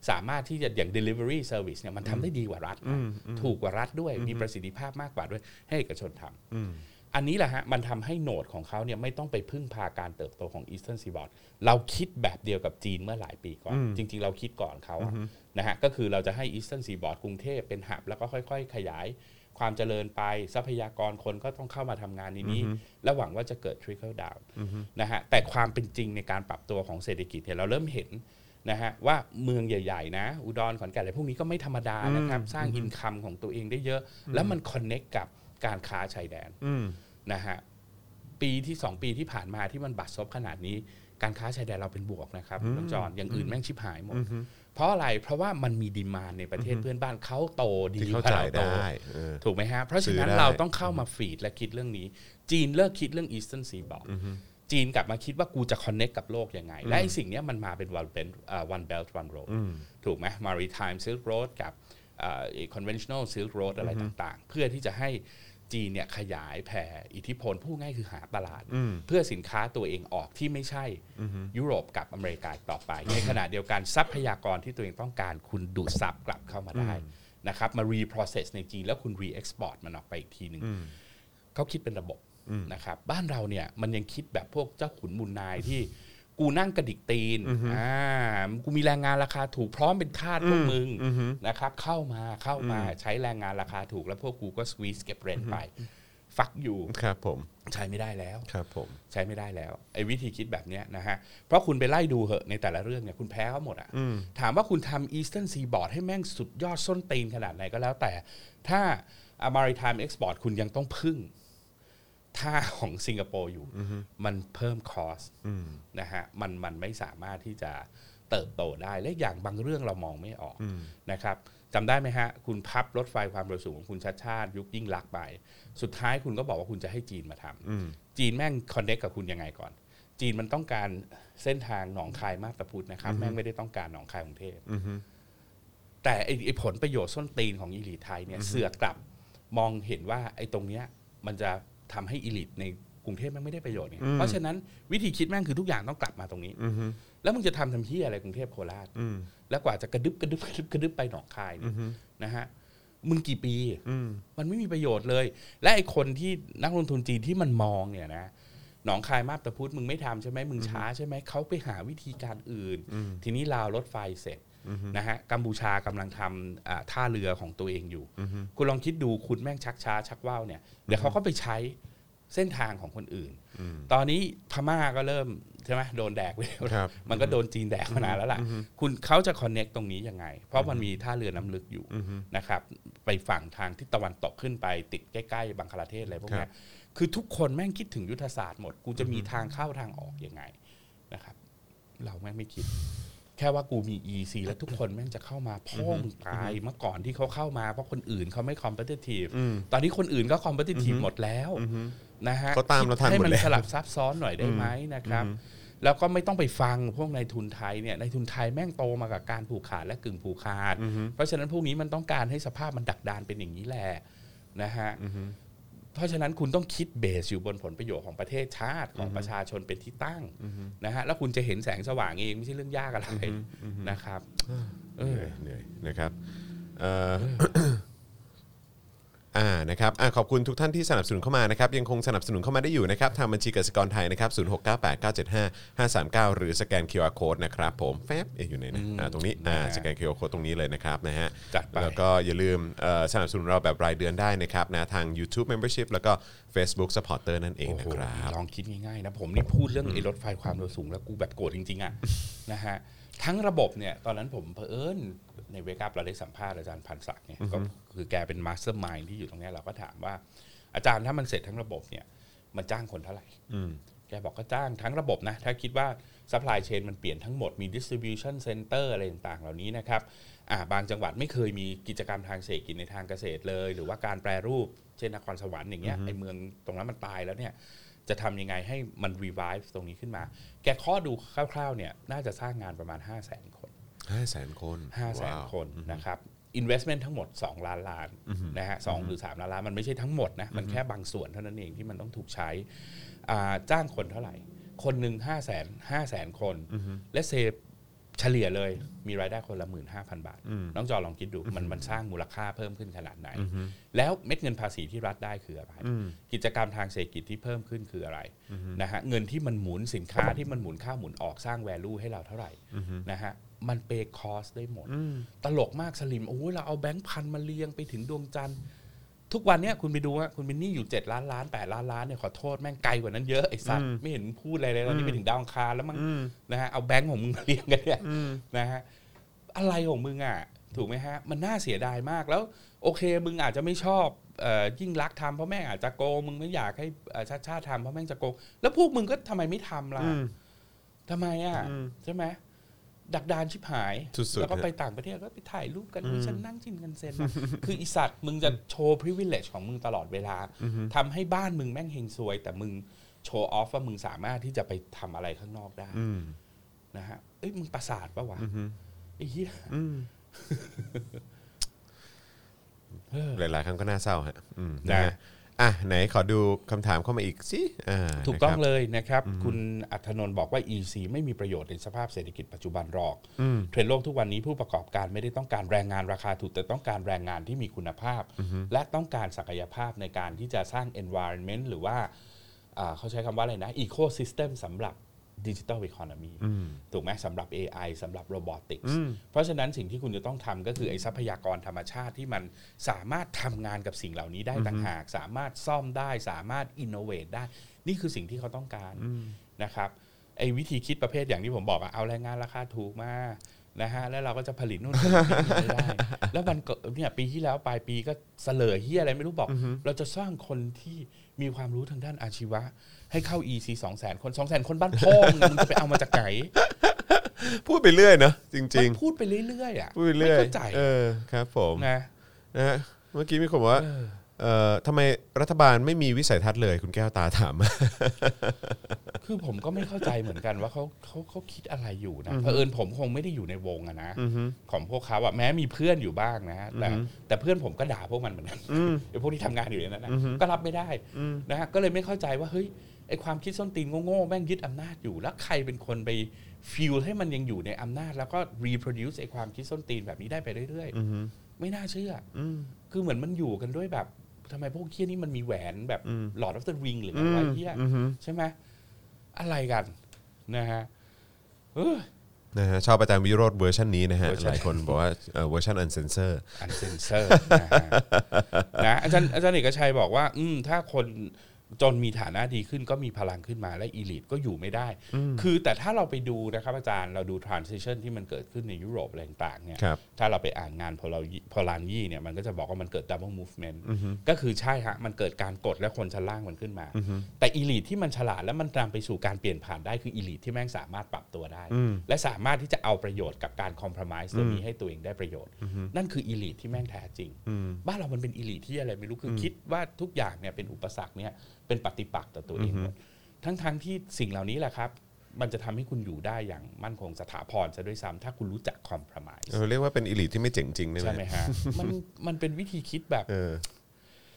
สามารถที่จะอย่าง delivery service เนี่ยมันทำได้ดีกว่ารัฐนะถูกกว่ารัฐด้วยมีประสิทธิภาพมากกว่าด้วยให้เอกชนทำอันนี้แหละฮะมันทำให้โหนดของเขาเนี่ยไม่ต้องไปพึ่งพาการเติบโตของ Eastern Seaboard เราคิดแบบเดียวกับจีนเมื่อหลายปีก่อน จริง ๆ เราคิดก่อนเขาอะนะฮะก็คือเราจะให้ Eastern Seaboard กรุงเทพเป็นหับแล้วก็ค่อย ๆ ขยายความเจริญไปทรัพยากรคนก็ต้องเข้ามาทำงานในนี้ และหวังว่าจะเกิด trickle down นะฮะแต่ความเป็นจริงในการปรับตัวของเศรษฐกิจเนี่ยเราเริ่มเห็น นะฮะว่าเมืองใหญ่ๆนะ อุดรขอนแก่นอะไรพวกนี้ก็ไม่ธรรมดานะครับสร้าง income ของตัวเองได้เยอะ แล้วมัน connect กับการค้าชายแดนนะฮะปีที่ 2 ปีที่ผ่านมาที่มันบัดซบขนาดนี้ การค้าชายแดนเราเป็นบวกนะครับน้องจอนอย่างอื่นแม่งชิบหายหมด เพราะอะไรเพราะว่ามันมี demand ในประเทศเพื่อนบ้านเขาโตดีเข้าใจที่ว่าเราโตได้เออถูกไหมฮะเพราะฉะนั้นซื้อได้เราต้องเข้ามา feed และคิดเรื่องนี้ จีนเลิกคิดเรื่อง Eastern Seaboard จีนกลับมาคิดว่ากูจะ connect กับโลกยังไง และไอ้สิ่งเนี้ยมันมาเป็น one belt อ่า one belt one road ถูกไหม maritime silk road กับอ่า conventional silk road อะไรต่างๆ เพื่อที่จะให้จีนเนี่ยขยายแผ่อิทธิพลพูดง่ายคือหาตลาด เพื่อสินค้าตัวเองออกที่ไม่ใช่ยุโรปกับอเมริกาต่อไป ในขณะเดียวกันทรัพยากรที่ตัวเองต้องการคุณดูดซับกลับเข้ามาได้นะครับมา reprocess ในจีนแล้วคุณ re-export มันออกไปอีกทีหนึ่งเขาคิดเป็นระบบ นะครับบ้านเราเนี่ยมันยังคิดแบบพวกเจ้าขุนมูลนายที่กูนั่งกระดิกตีนอ่ากูมีแรงงานราคาถูกพร้อมเป็นทาสพวกมึงนะครับเข้ามาเข้ามาใช้แรงงานราคาถูกแล้วพวกกูก็สวีสเก็บเรนไป ฟักอยู่ครับผมใช้ไม่ได้แล้วครับผมใช้ไม่ได้แล้วไอ้วิธีคิดแบบเนี้ยนะฮะเพราะคุณไปไล่ดูเหอะในแต่ละเรื่องเนี่ยคุณแพ้เขาหมดอะถามว่าคุณทำ Eastern Seaboard ให้แม่งสุดยอดส้นตีนขนาดไหนก็แล้วแต่ถ้า Maritime Export คุณยังต้องพึ่ง ท่าของสิงคโปร์อยู่ มันเพิ่มคอสนะฮะมันมันไม่สามารถที่จะเติบโตได้และอย่างบางเรื่องเรามองไม่ออกนะครับจำได้ไหมฮะ คุณพับรถไฟความเร็วสูงของคุณชัดชาติยุคยิ่งลักษณ์ไป สุดท้ายคุณก็บอกว่าคุณจะให้จีนมาทำจีนแม่งคอนเนคกับคุณยังไงก่อน จีนมันต้องการเส้นทางหนองคายมาบตาพุธนะครับ แม่งไม่ได้ต้องการหนองคายกรุงเทพแต่ไอ้ไอ้ผลประโยชน์ส้นตีนของอีลีทไทยเนี่ยเสือกกลับมองเห็นว่าไอ้ตรงเนี้ยมันจะ ทำให้อีลิทในกรุงเทพแม่งไม่ได้ประโยชน์เนี่ยเพราะฉะนั้นวิธีคิดแม่งคือทุกอย่างต้องกลับมาตรงนี้แล้วมึงจะทำทำที่อะไรกรุงเทพโคราชแล้วกว่าจะกระดึบกระดึบกระดึบกระดึบไปหนองคายเนี่ยนะฮะมึงกี่ปีมันไม่มีประโยชน์เลย และไอ้คนที่นักลงทุนจีนที่มันมองเนี่ยนะหนองคายมาบตาพุธมึงไม่ทำใช่ไหมมึงช้าใช่ไหมเขาไปหาวิธีการอื่น ทีนี้ลาวรถไฟเสร็จ นะฮะกัมพูชากำลังทำอ่าท่าเรือของตัวเองอยู่ คุณลองคิดดูคุณแม่งชักช้าชักว่าวเนี่ยเดี๋ยวเขาก็ไปใช้เส้นทางของคนอื่น ตอนนี้พม่าก็เริ่มใช่ไหมโดนแดกไปแล้วครับมันก็โดนจีนแดกมานานแล้วล่ะ คุณเขาจะคอนเน็กตรงนี้ยังไง เพราะมันมีท่าเรือน้ำลึกอยู่นะครับ ไปฝั่งทางทิศตะวันตกขึ้นไปติดใกล้ ๆ บังคลาเทศอะไรพวกเนี้ยคือทุกคนแม่งคิดถึงยุทธศาสตร์หมด กูจะมีทางเข้าทางออกยังไงนะครับ เราแม่งไม่คิด แค่ว่ากูมี EC แล้วทุกคนแม่งจะเข้ามาพ่อมึงตายเมื่อก่อนที่เขาเข้ามาเพราะคนอื่นเขาไม่ competitive ตอนนี้คนอื่นก็ competitive หมดแล้วนะฮะเขาตามเราทันให้หมดมันแล้วสลับซับซ้อนหน่อยได้ไหมนะครับ แล้วก็ไม่ต้องไปฟังพวกนายทุนไทยเนี่ยนายทุนไทยแม่งโตมากับการผูกขาดและกึ่งผูกขาด เพราะฉะนั้นพวกนี้มันต้องการให้สภาพมันดักดานเป็นอย่างนี้แหละนะฮะ เพราะฉะนั้นคุณต้องคิดเบสอยู่บนผลประโยชน์ของประเทศชาติของประชาชนเป็นที่ตั้งนะฮะแล้วคุณจะเห็นแสงสว่างเองไม่ใช่เรื่องยากอะไรนะครับเอเหอนื่อยเหนื่อยนะครับเอ่ออ่านะครับอ่าขอบคุณทุกท่านที่สนับสนุนเข้ามานะครับยังคงสนับสนุนเข้ามาได้อยู่นะครับทางบัญชีกสิกรไทยนะครับ0698975539หรือสแกน QR Code นะครับผมแฟบเอ๊ะอยู่ไหนนะอ่าตรงนี้อ่าสแกน QR Code ตรงนี้เลยนะครับนะฮะจัดไป แล้วก็อย่าลืมเอ่อสนับสนุนเราแบบรายเดือนได้นะครับนะทาง YouTube Membership แล้วก็ Facebook Supporter นั่นเองโอ้นะโหครับลองคิดง่ายๆนะผมนี่พูดเรื่องไอ้รถไฟความเร็วสูงแล้วกูแบบโกรธจริงๆอะ นะฮะ ทั้งระบบเนี่ยตอนนั้นผมเผอิญใน Wake Up เราได้สัมภาษณ์อาจารย์พันศักดิ์เนี่ยก็คือแกเป็น mastermind ที่อยู่ตรงเนี้ยเราก็ถามว่า อาจารย์ถ้ามันเสร็จทั้งระบบเนี่ยมันจ้างคนเท่าไหร่แกบอกก็จ้างทั้งระบบนะ ถ้าคิดว่า supply chain มันเปลี่ยนทั้งหมดมี distribution center อะไรต่างๆ เหล่านี้นะครับอ่าบางจังหวัดไม่เคยมีกิจกรรมทางเศรษฐกิจในทางเกษตรเลย หรือว่าการแปรรูปเช่นนครสวรรค์อย่างเงี้ยไอเมืองตรงนั้นมันตายแล้วเนี่ย จะทำยังไงให้มัน revive ตรงนี้ขึ้นมา แกข้อดูคร่าวๆเนี่ยน่าจะสร้างงานประมาณ 5 0 0 0 0 0 คนห้าแสนคน 5 0 0 0 0 0 คนนะครับ investment ทั้งหมด 2 ล้านล้านนะฮะสองหรือ 3 ล้านล้าน มันไม่ใช่ทั้งหมดนะ มันแค่บางส่วนเท่านั้นเองที่มันต้องถูกใช้อ่าจ้างคนเท่าไหร่ คนหนึ่ง5 0 0 0 0 0 5 0 0 0 0คน และเซฟ เฉลี่ยเลยมีรายได้คนละ 15,000 บาท น้องจอลองคิดดูมันมันสร้างมูลค่าเพิ่มขึ้นขนาดไหน แล้วเม็ดเงินภาษีที่รัฐได้คืออะไร กิจกรรมทางเศรษฐกิจที่เพิ่มขึ้นคืออะไรนะฮะเงินที่มันหมุนสินค้าที่มันหมุนเข้าหมุนออกสร้าง value ให้เราเท่าไหร่นะฮะมันเปย์คอสได้หมด ตลกมากสลิมโอ้ยเราเอาแบงค์พันมาเรียงไปถึงดวงจันทร์ ทุกวันเนี้ยคุณไปดูว่าคุณเป็นหนี้อยู่ 7 ล้านล้าน 8 ล้านล้านเนี่ยขอโทษแม่งไกลกว่านั้นเยอะไอ้สัตว์ไม่เห็นพูดอะไรเลยตอนนี้ไปถึงดาวอังคารแล้วมั้งนะฮะเอาแบงค์ของมึงมาเรียงกันเนี่ยนะฮะอะไรของมึงอะถูกไหมฮะ มันน่าเสียดายมากแล้ว โอเคมึงอาจจะไม่ชอบเอ่อยิ่งรักษณ์ทำเพราะแม่งอาจจะโกงมึงไม่อยากให้เอ่อชาติชาติทำเพราะแม่งจะโกงแล้วพวกมึงก็ทำไมไม่ทำล่ะทำไมอะใช่ไหม ดักดานชิบหายสุดๆแล้วก็ฮะไปต่างประเทศก็ไปถ่ายรูปกันมีฉันนั่งชินกันเซ็นนะคืออีสัตว์มึงจะโชว์ privilege ของมึงตลอดเวลาทำให้บ้านมึงแม่งเฮงซวย แต่มึงโชว์ออฟว่ามึงสามารถที่จะไปทำอะไรข้างนอกได้อืมนะฮะเอ้ยมึงประสาทปะวะไอ้เหี้ยหลายๆครั้งก็น่าเศร้าฮะอืมนะนะฮะ อะไหนขอดูคำถามเข้ามาอีกสิอ่าถูกต้องนะครับ เลยนะครับ คุณอัธนนท์บอกว่า EC ไม่มีประโยชน์ในสภาพเศรษฐกิจปัจจุบันหรอก เทรนด์โลกทุกวันนี้ผู้ประกอบการไม่ได้ต้องการแรงงานราคาถูกแต่ต้องการแรงงานที่มีคุณภาพ และต้องการศักยภาพในการที่จะสร้าง environment หรือว่าอ่าเขาใช้คำว่าอะไรนะ ecosystem สำหรับ ดิจิ t a ล economy ถูกไหมสำหรับ AI สำหรับ robotics เพราะฉะนั้นสิ่งที่คุณจะต้องทำก็คือไอ้ทรัพยากรธรรมชาติที่มันสามารถทำงานกับสิ่งเหล่านี้ได้ต่างหาก สามารถซ่อมได้ สามารถ innovate ได้ นี่คือสิ่งที่เขาต้องการนะครับไอ้วิธีคิดประเภทอย่างที่ผมบอกอะเอาแรงงานราคาถูกมานะฮะแล้วเราก็จะผลิตนู่นผลิตนี่ไม่ได้ แล้วมันก็เนี่ยปีที่แล้วปลายปีก็เสลอเฮียอะไรไม่รู้บอก เราจะสร้างคนที่มีความรู้ทางด้านอาชีวะ ให้เข้า EC 2 0 0 0 0 0คน2 0 0 0 0 0คนบ้านพ่อมึงมึงจะไปเอามาจากไหนพูดไปเรื่อยเนอะจริงมันพูดไปเรื่อยๆอะๆพูดไปเรื่อยไม่เข้าใจเออครับ ผมนะนะฮะเมื่อกี้มีคนบอกว่าเอ่อทำไมรัฐบาลไม่มีวิสัยทัศน์เลยคุณแก้วตาถาม คือผมก็ไม่เข้าใจเหมือนกันว่าเขาเขาเขาคิดอะไรอยู่นะเผอิญผมคงไม่ได้อยู่ในวงอะนะของพวกเขาอะแม้มีเพื่อนอยู่บ้างนะแต่แต่เพื่อนผมก็ด่าพวกมันเหมือนกันไอ้พวกที่ทำงานอยู่ในนั้นนะก็รับไม่ได้นะฮะก็เลยไม่เข้าใจว่าเฮ้ย ไอความคิดส้นตีนโง่ๆแม่งยึดอำนาจอยู่ แล้วใครเป็นคนไปฟิลให้มันยังอยู่ในอำนาจ แล้วก็ reproduce ไอความคิดส้นตีนแบบนี้ได้ไปเรื่อยๆไม่น่าเชื่ออคือเหมือนมันอยู่กันด้วยแบบทำไมพวกเคี้ยนี่มันมีแหวนแบบหลอด of the ring หรืออะไรเฮียใช่ไหมอะไรกันนะฮะเออนะฮะชอบอาจารย์วิโรธเวอร์ชันนี้นะฮะเวอร์ชันหลายคนบอกว่าเอ่อเวอร์ชันอันเซนเซอร์อันเซนเซอร์นะฮะนะอาจารย์อาจารย์เอกชัยบอกว่า อืมถ้าคน จนมีฐานะดีขึ้นก็มีพลังขึ้นมาและ elite ก็อยู่ไม่ได้ คือแต่ถ้าเราไปดูนะครับอาจารย์เราดู transition ที่มันเกิดขึ้นในยุโรปอะไรต่างๆเนี่ยครับถ้าเราไปอ่านงานพอเราพอลานยี่เนี่ยมันก็จะบอกว่ามันเกิด double movement ก็คือใช่ฮะมันเกิดการกดและคนชั้นล่างมันขึ้นมา แต่อีลิทที่มันฉลาดและมันนำไปสู่การเปลี่ยนผ่านได้คืออีลิทที่แม่งสามารถปรับตัวได้ และสามารถที่จะเอาประโยชน์กับการคอม p r o m i s e ตัวนี้ให้ตัวเองได้ประโยชน์ นั่นคืออีลิทที่แม่งแท้จริง บ้านเรามันเป็นอีลิทที่อะไรไม่รู้คืออคิดว่าทุกอย่างเนี่ยเป็นอุปสรรคเนี่ย เป็นปฏิปักษ์ต่อตัวเองหมดทั้งๆที่สิ่งเหล่านี้แหละครับ มันจะทำให้คุณอยู่ได้อย่างมั่นคงสถาพรซะด้วยซ้ำถ้าคุณรู้จักคอม p r o m i s e เออเรียกว่าเป็นอีลิทที่ไม่เจ๋งจริงได้ใช่ไหไหมมฮะมันมันเป็นวิธีคิดแบบเออ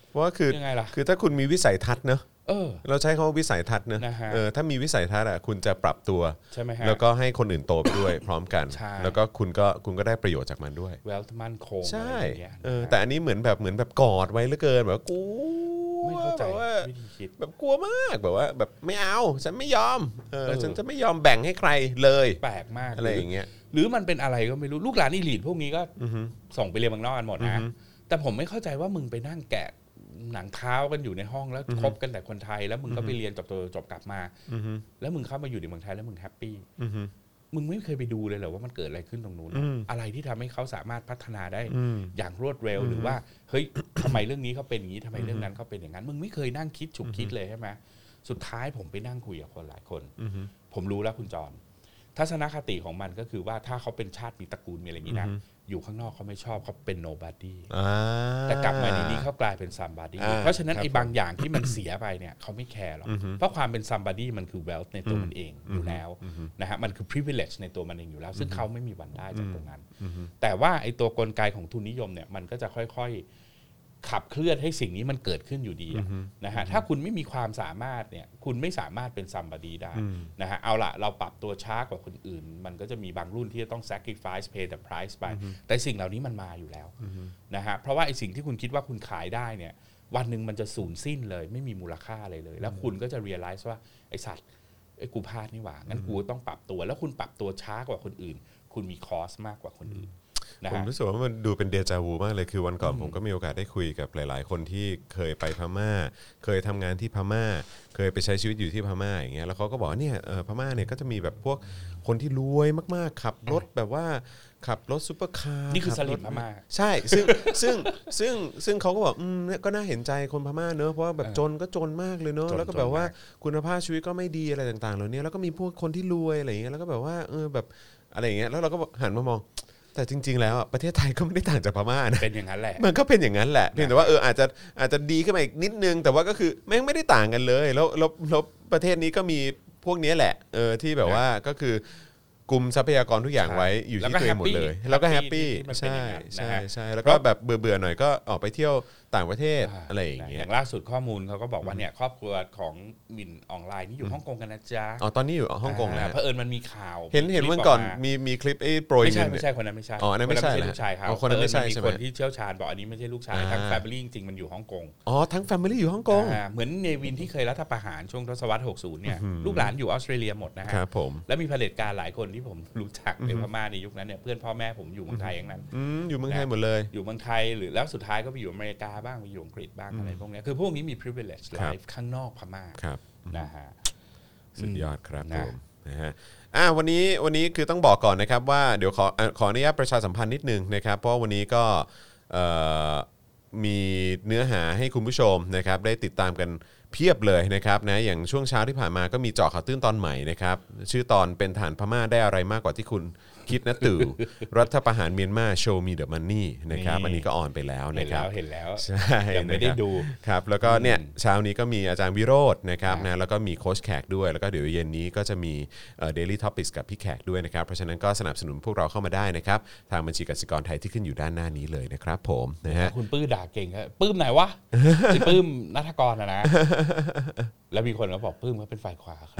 เพราะว่าคือยังไงล่ะคือถ้าคุณมีวิสัยทัศน์เนอะเออเราใช้คำว่าวิสัยทัศน์เนอะนะฮะเออถ้ามีวิสัยทัศน์อะคุณจะปรับตัวใช่ไหมฮะแล้วก็ให้คนอื่นโตไปด้วยพร้อมกันใช่แล้วก็คุณก็คุณก็ได้ประโยชน์จากมันด้วยเวลท์มั่นคงใช่อะไรอย่างเงี้ยเออนะฮะแต่อันนี้เหมือนแบบเหมือนแบบกอดไว้เหลือเกินแบบว่ากู ไม่เข้าใจแบบว่าวิธีคิด แบบกลัวมากแบบว่า แบบไม่เอา ฉันไม่ยอมเออเออฉันจะไม่ยอมแบ่งให้ใครเลยแปลกมากอะไรอย่างเงี้ย หรือมันเป็นอะไรก็ไม่รู้ลูกหลานอีลีดพวกนี้ก็ส่งไปเรียนเมืองนอกกันหมดนะแต่ผมไม่เข้าใจว่ามึงไปนั่งแกะหนังเท้ากันอยู่ในห้องแล้วคบกันแต่คนไทย แล้วมึงก็ไปเรียนจบตัวจบกลับมาแล้วมึงเข้ามาอยู่ในเมืองไทยแล้วมึงแฮปปี้มึงไม่เคยไปดูเลยเหรอว่ามันเกิดอะไรขึ้นตรงนู้นนะอะไรที่ทำให้เขาสามารถพัฒนาได้อย่างรวดเร็วหรือว่า เฮ้ย ทำไมเรื่องนี้เขาเป็นอย่างนี้ทำไมเรื่องนั้นเขาเป็นอย่างนั้นมึงไม่เคยนั่งคิดฉุกคิดเลยใช่ไหมสุดท้ายผมไปนั่งคุยกับคนหลายคนผมรู้แล้วคุณจรทัศนคติของมันก็คือว่าถ้าเขาเป็นชาติมีตระกูลมีอะไรอย่างนี้นะอยู่ข้างนอกเขาไม่ชอบเขาเป็น nobody อ่าแต่กลับมาในนี้เขากลายเป็น somebody อ่าเพราะฉะนั้นครับไอ้บางอย่างที่มันเสียไปเนี่ยเขาไม่แคร์หรอกเพราะความเป็น somebody มันคือ wealth ในตัวมันเองอยู่แล้วนะฮะมันคือ privilege ในตัวมันเองอยู่แล้ว ซึ่งเขาไม่มีวันได้จากตรงนั้น แต่ว่าไอ้ตัวกลไกของทุนนิยมเนี่ยมันก็จะค่อยๆ ขับเคลื่อนให้สิ่งนี้มันเกิดขึ้นอยู่ดีอะนะฮะถ้าคุณไม่มีความสามารถเนี่ยคุณไม่สามารถเป็น somebody ได้นะฮะเอาละเราปรับตัวช้ากว่าคนอื่น มันก็จะมีบางรุ่นที่จะต้อง sacrifice pay the price ไป แต่สิ่งเหล่านี้มันมาอยู่แล้วนะฮะเพราะว่าไอ้สิ่งที่คุณคิดว่าคุณขายได้เนี่ยวันหนึ่งมันจะสูญสิ้นเลย ไม่มีมูลค่าอะไรเลย แล้วคุณก็จะ realize ว่าไอ้สัตว์ไอ้กูพลาดนี่หว่างั้นกูต้องปรับตัว แล้วคุณปรับตัวช้ากว่าคนอื่น คุณมีคอสมากกว่าคนอื่นนะ ผมฮะรู้สึกว่ามันดูเป็นเดจาวูมากเลยคือวันก่อนผมก็มีโอกาสได้คุยกับหลาย ๆ คนที่เคยไปพม่า เคยทำงานที่พม่า เคยไปใช้ชีวิตอยู่ที่พม่าอย่างเงี้ยแล้วเขาก็บอกว่าเนี่ยเออพม่าเนี่ยก็จะมีแบบพวกคนที่รวยมาก ๆ ขับรถแบบว่าขับรถซุปเปอร์คาร์นี่คือขับรถสลิ่มพม่าใช่ซึ่งซึ่งซึ่งซึ่งเขาก็บอกอืมเนี่ยก็น่าเห็นใจคนพม่าเนอะเพราะว่าแบบจนก็จนมากเลยเนอะจนแล้วก็แบบว่าจนมากคุณภาพชีวิตก็ไม่ดีอะไรต่าง ๆ เหล่านี้แล้วก็มีพวกคนที่รวยอะไรอย่างเงี้ยแล้วก็แบบว่าเออแบบอะไรอย่างเงี้ยแล้วเราก็หันมามอง แต่จริง ๆ แล้วอะประเทศไทยก็ไม่ได้ต่างจากพม่านะ เป็นอย่างนั้นแหละ มันก็เป็นอย่างนั้นแหละเพียงแต่ว่าเอออาจจะอาจจะดีขึ้นมาอีกนิดนึง แต่ว่าก็คือแม่งไม่ได้ต่างกันเลย แล้วแล้วแล้วประเทศนี้ก็มีพวกเนี้ยแหละเออที่แบบว่าก็คือกลุ่มทรัพยากรทุกอย่างไว้อยู่ที่ตัวเองหมดเลย แล้แล้ววก็ก็แฮปปี้ happy ที่มันเป็นใช่อย่างนั้นนะใช่ฮะใช่แล้วก็แบบเบื่อเบื่อๆหน่อยก็ออกไปเที่ยว ต่างประเทศอะไรอย่างเงี้อยย่างล่าสุดข้อมูลเขาก็บอกว่าเนี่ยครอบครัวของมินอ่องหล่ายนี่อยู่ฮ่องกงกันนะจ๊ะอ๋อตอนนี้อยู่ฮ่องกงแล้วเพราะเอิญมันมีข่าว เห็นเห็นคลิปวันก่อนมามีมีคลิปไอ้โปรยไม่ใช่เงินไม่เนี่ยใช่คนนั้นไม่ใช่อ๋ออันนั้นไม่ใช่เหรอลูกชายเขาอ๋อคนนั้นไม่ใช่เผอิญใช่ไหมคนที่เชี่ยวชาญบอกอันนี้ไม่ใช่ลูกชายอ่าทาง family จริงๆมันอยู่ฮ่องกงอ๋อทั้ง family อยู่ฮ่องกงอ่าเหมือนเนวินที่เคยรัฐประหารช่วงทศวรรษ60เนี่ยลูกหลานอยู่ออสเตรเลียหมดนะฮะครับผมแล้วมีเผด็จการหลายคนที่ผมรู้จักในพม่าในยุคนั้นเนี่ยเพื่อนพ่อแม่ผมอยู่เมืองไทยอย่างนั้นอืมอยู่เมืองไทยหมดเลย อยู่เมืองไทยหรือแล้วสุดท้ายก็ไปอยู่อเมริกาบ้างไปอยู่อังกฤษบ้างอะไรพวกเนี้ยคือพวกนี้มี privilege ครับ life ข้างนอกพม่าครับนะฮะสุดยอดครับนะผมนะฮะอะวันนี้วันนี้คือต้องบอกก่อนนะครับว่าเดี๋ยวขออะขออนุญาตประชาสัมพันธ์นิดนึงนะครับ เพราะวันนี้ก็เอ่อมีเนื้อหาให้คุณผู้ชมนะครับ ได้ติดตามกันเพียบเลยนะครับนะอย่างช่วงเช้าที่ผ่านมาก็มีเจาะข่าวตื้นตอนใหม่นะครับ ชื่อตอนเป็นฐานพม่าได้อะไรมากกว่าที่คุณ คิดนะตู่รัฐประหารเมียนมาโชว์มีเดอะมันนี่นะครับนี่อันนี้ก็ออนไปแล้วเห็นะนครัแล้บวเห็นแล้วใช่ยังไม่ได้นะครับดู ครับแล้วก็เนี่ยเช้านี้ก็มีอาจารย์วิโรจน์นะครับครับนะแล้วก็มีโค้ชแขกด้วย แล้วก็เดี๋ยวเย็นนี้ก็จะมีเดลี่ท็อปิกกับพี่แขกด้วยนะครับเพราะฉะนั้นก็สนับสนุนพวกเราเข้ามาได้นะครับทางบัญชีกสิกรไทยที่ขึ้นอยู่ด้านหน้านี้เลยนะครับผมนะฮะคุณปื้มด่าเก่งครับปื้มไหนวะ ไอ้ปื้มนัทกรอะนะ แล้วมีคนก็บอกปื้มเขาเป็นฝ่ายขวาครับ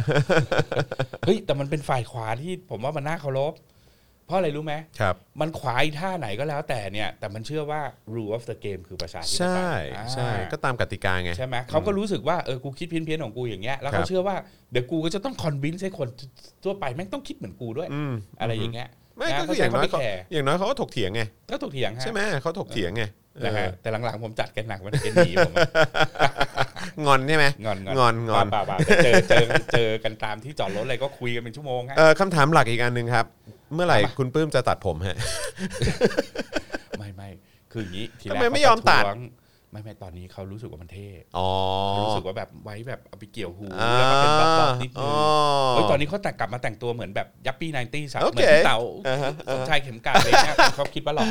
เฮ้ยแต่มันเป็นฝ่ายขวาที่ผมว่ามันน่าเคารพเพ ราะอะไรรู้ไหมครับมันขวายท่าไหนก็แล้วแต่เนี่ย แต่มันเชื่อว่า rule of the game คือประชาธิปไตยใช่อ่าใช่ก็ตามกติกาไง ใช่ไหมเขาก็รู้สึกว่าเออกูคิดเพี้ยนๆของกูอย่างเงี้ยแล้วครัเขาบเชื่อว่าเดี๋ยวกูก็จะต้องคอนวินส์ให้คนทั่วไปแม่งต้องคิดเหมือนกูด้วยอืมอะไรอย่างเงี้ยไม่นะก็คืออย่างน้อยเขาเขาไม่แคร์อย่างน้อยเขาก็ถกเถียงไงก็ถกเถียงฮะใช่ไหมเขาถกเถียงไงนะฮะเออแต่หลังๆผมจัดกันหนักมันเอ็นดีผมอะงอนใช่ไหมงอนงอนงอนเปล่าเปล่าเจอเจอเจอกันตามที่จอดรถอะไรก็คุยกันเป็นชั่วโมงฮะเออคำถามหลักอีกอันหนึ่งครับ เมื่อไหร่ทำไมคุณปื้มจะตัดผมฮะไม่ไม่คืออย่างนี้ทีแรกทำไมไม่ยอมตัดเขาประท้วงไม่ไม่ตอนนี้เขารู้สึกว่ามันเท่อ๋อเขารู้สึกว่าแบบไว้แบบเอาไปเกี่ยวหูอ่าแล้วก็เป็นบ๊อบๆนิดนึอ๋งอเฮ้ยตอนนี้เขาแต่งกลับมาแต่งตัวเหมือนแบบยัปปี้ไนตี้สับโอเหมืเคอนพี่เต๋าอ่าฮะสมชายเข็มกลัดอะไรเงี้ยเขาคิดว่าหล่อ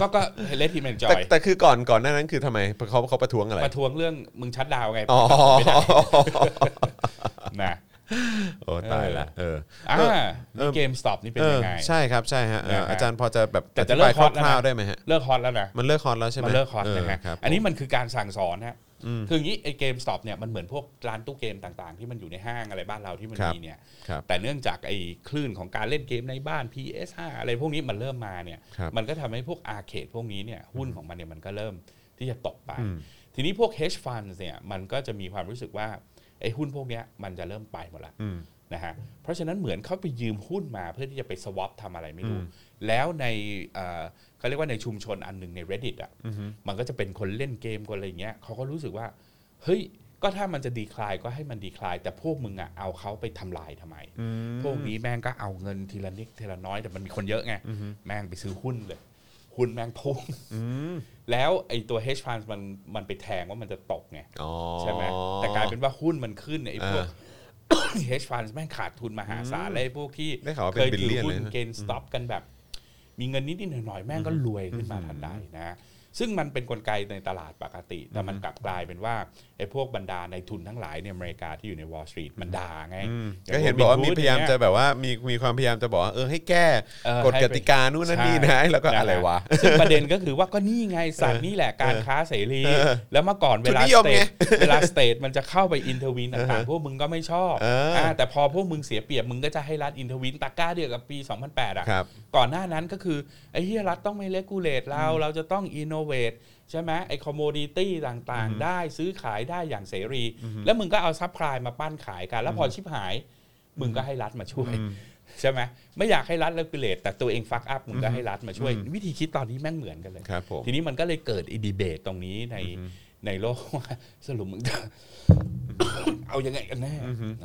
ก็ก็เลทีมเอนจอแต่ยแต่คือก่อนก่อนหน้านั้นคือทำไมเขาเขาประท้วงอะไรประท้วงเรื่องมึงชัดดาวน์ไงอ๋อไม่ได้นะ โอ้ตายละเอออ่าเออนี่ GameStop นี่เป็นเออยังไงใช่ครับใช่ฮะเออนะฮะอาจารย์พอจะแบบแต่อธิบายจะเลิก hot แล้วนะคร่าวๆได้ไหมฮะเลิก hot แล้วนะมันเลิกคอร์สแล้วใช่ไหมมันเลิก hot นะฮะครับอันนี้มันคือการสั่งสอนฮะอืมคืออย่างนี้ไอ้ GameStop เนี่ยมันเหมือนพวกร้านตู้เกมต่างๆ ที่มันอยู่ในห้างอะไรบ้านเราที่มันครับมีเนี่ยครับแต่เนื่องจากไอ้คลื่นของการเล่นเกมในบ้าน PS5 อะไรพวกนี้มันเริ่มมาเนี่ยครับมันก็ทำให้พวก arcade พวกนี้เนี่ยหุ้นของมันเนี่ยมันก็เริ่มที่จะตกไปอืมทีนี้พวก hedge funds เนี่ยมันก็จะมีความรู้สึกว่าไอ้หุ้นพวกเนี้ยมันจะเริ่มไปหมดละอืมนะฮะเพราะฉะนั้นเหมือนเขาไปยืมหุ้นมาเพื่อที่จะไป swap ทำอะไรไม่รู้อืมแล้วในเอ่อเขาเรียกว่าในชุมชนอันหนึ่งใน reddit อะอือฮึมันก็จะเป็นคนเล่นเกมคนอะไรอย่างเงี้ยเขาก็รู้สึกว่า เฮ้ยก็ถ้ามันจะดีคลายก็ให้มันดีคลาย แต่พวกมึงอะเอาเขาไปทำลายทำไมอืมพวกนี้แม่งก็เอาเงินทีละนิดทีละน้อยแต่มันมีคนเยอะไงอือฮึแม่งไปซื้อหุ้นเลย หุ้นแม่งพุ่งอืมแล้วไอ้ตัว hedge fund มันมันไปแทงว่ามันจะตกไงอ๋อใช่ไหมแต่กลายเป็นว่าหุ้นมันขึ้นไอ้พวกอ่ hedge fund แม่งขาดทุนมหาศาลเลยไอ้พวกที่ได้ข่าวว่าเคเป็นยถือ billion หุ้นเลยนะเกณฑ์สต็อปกันแบบ มีเงินนิดๆหน่อยๆแม่งก็รวยขึ้นมาทันใดนะซึ่งมันเป็นกลไกในตลาดปกติ แต่มันกลับกลายเป็นว่าไอ้พวกบรรดาในทุนทั้งหลายในอเมริกาที่อยู่ใน Wall Street มันด่าไงอืมย่งก็เห็นบอกว่ามี Robinhood พยายามเนี่จะแบบว่ามีมีความพยายามจะบอกว่าเออให้แก้เออให้ไปกฎกติกานู่นนั่นนี่นะใช่แล้วก็อะไรวะซึ่งประเด็นก็คือว่าก็นี่ไงสัตว์นี่แหละการค้าเสรีเออแล้วเมื่อก่อนเวลาทุนนิยมไง state เวลา state มันจะเข้าไป intervene ต่างๆพวกมึงก็ไม่ชอบเอออ่าแต่พอพวกมึงเสียเปรียบมึงก็จะให้รัฐ intervene ตรรกะเดียวกับปี 2008อะครับก่อนหน้านั้นก็คือไอ้เฮียรัฐต้องไม่เลกูเลตเราเราจะต้อง innovate ใช่ไหมไอ้ commodity ต่างๆ ได้ซื้อขายได้อย่างเสรี แล้วมึงก็เอา subprime มาปั้นขายกัน แล้วพอชิบหาย มึงก็ให้รัฐมาช่วยใช่ไหมไม่อยากให้รัฐ regulate แต่ตัวเอง fuck up มึงก็ให้รัฐมาช่วย วิธีคิดตอนนี้แม่งเหมือนกันเลยครับผมทีนี้มันก็เลยเกิดอีดีเบตตรงนี้ใน ในโลกว่าสรุปมึงจะเอายังไงกันแน่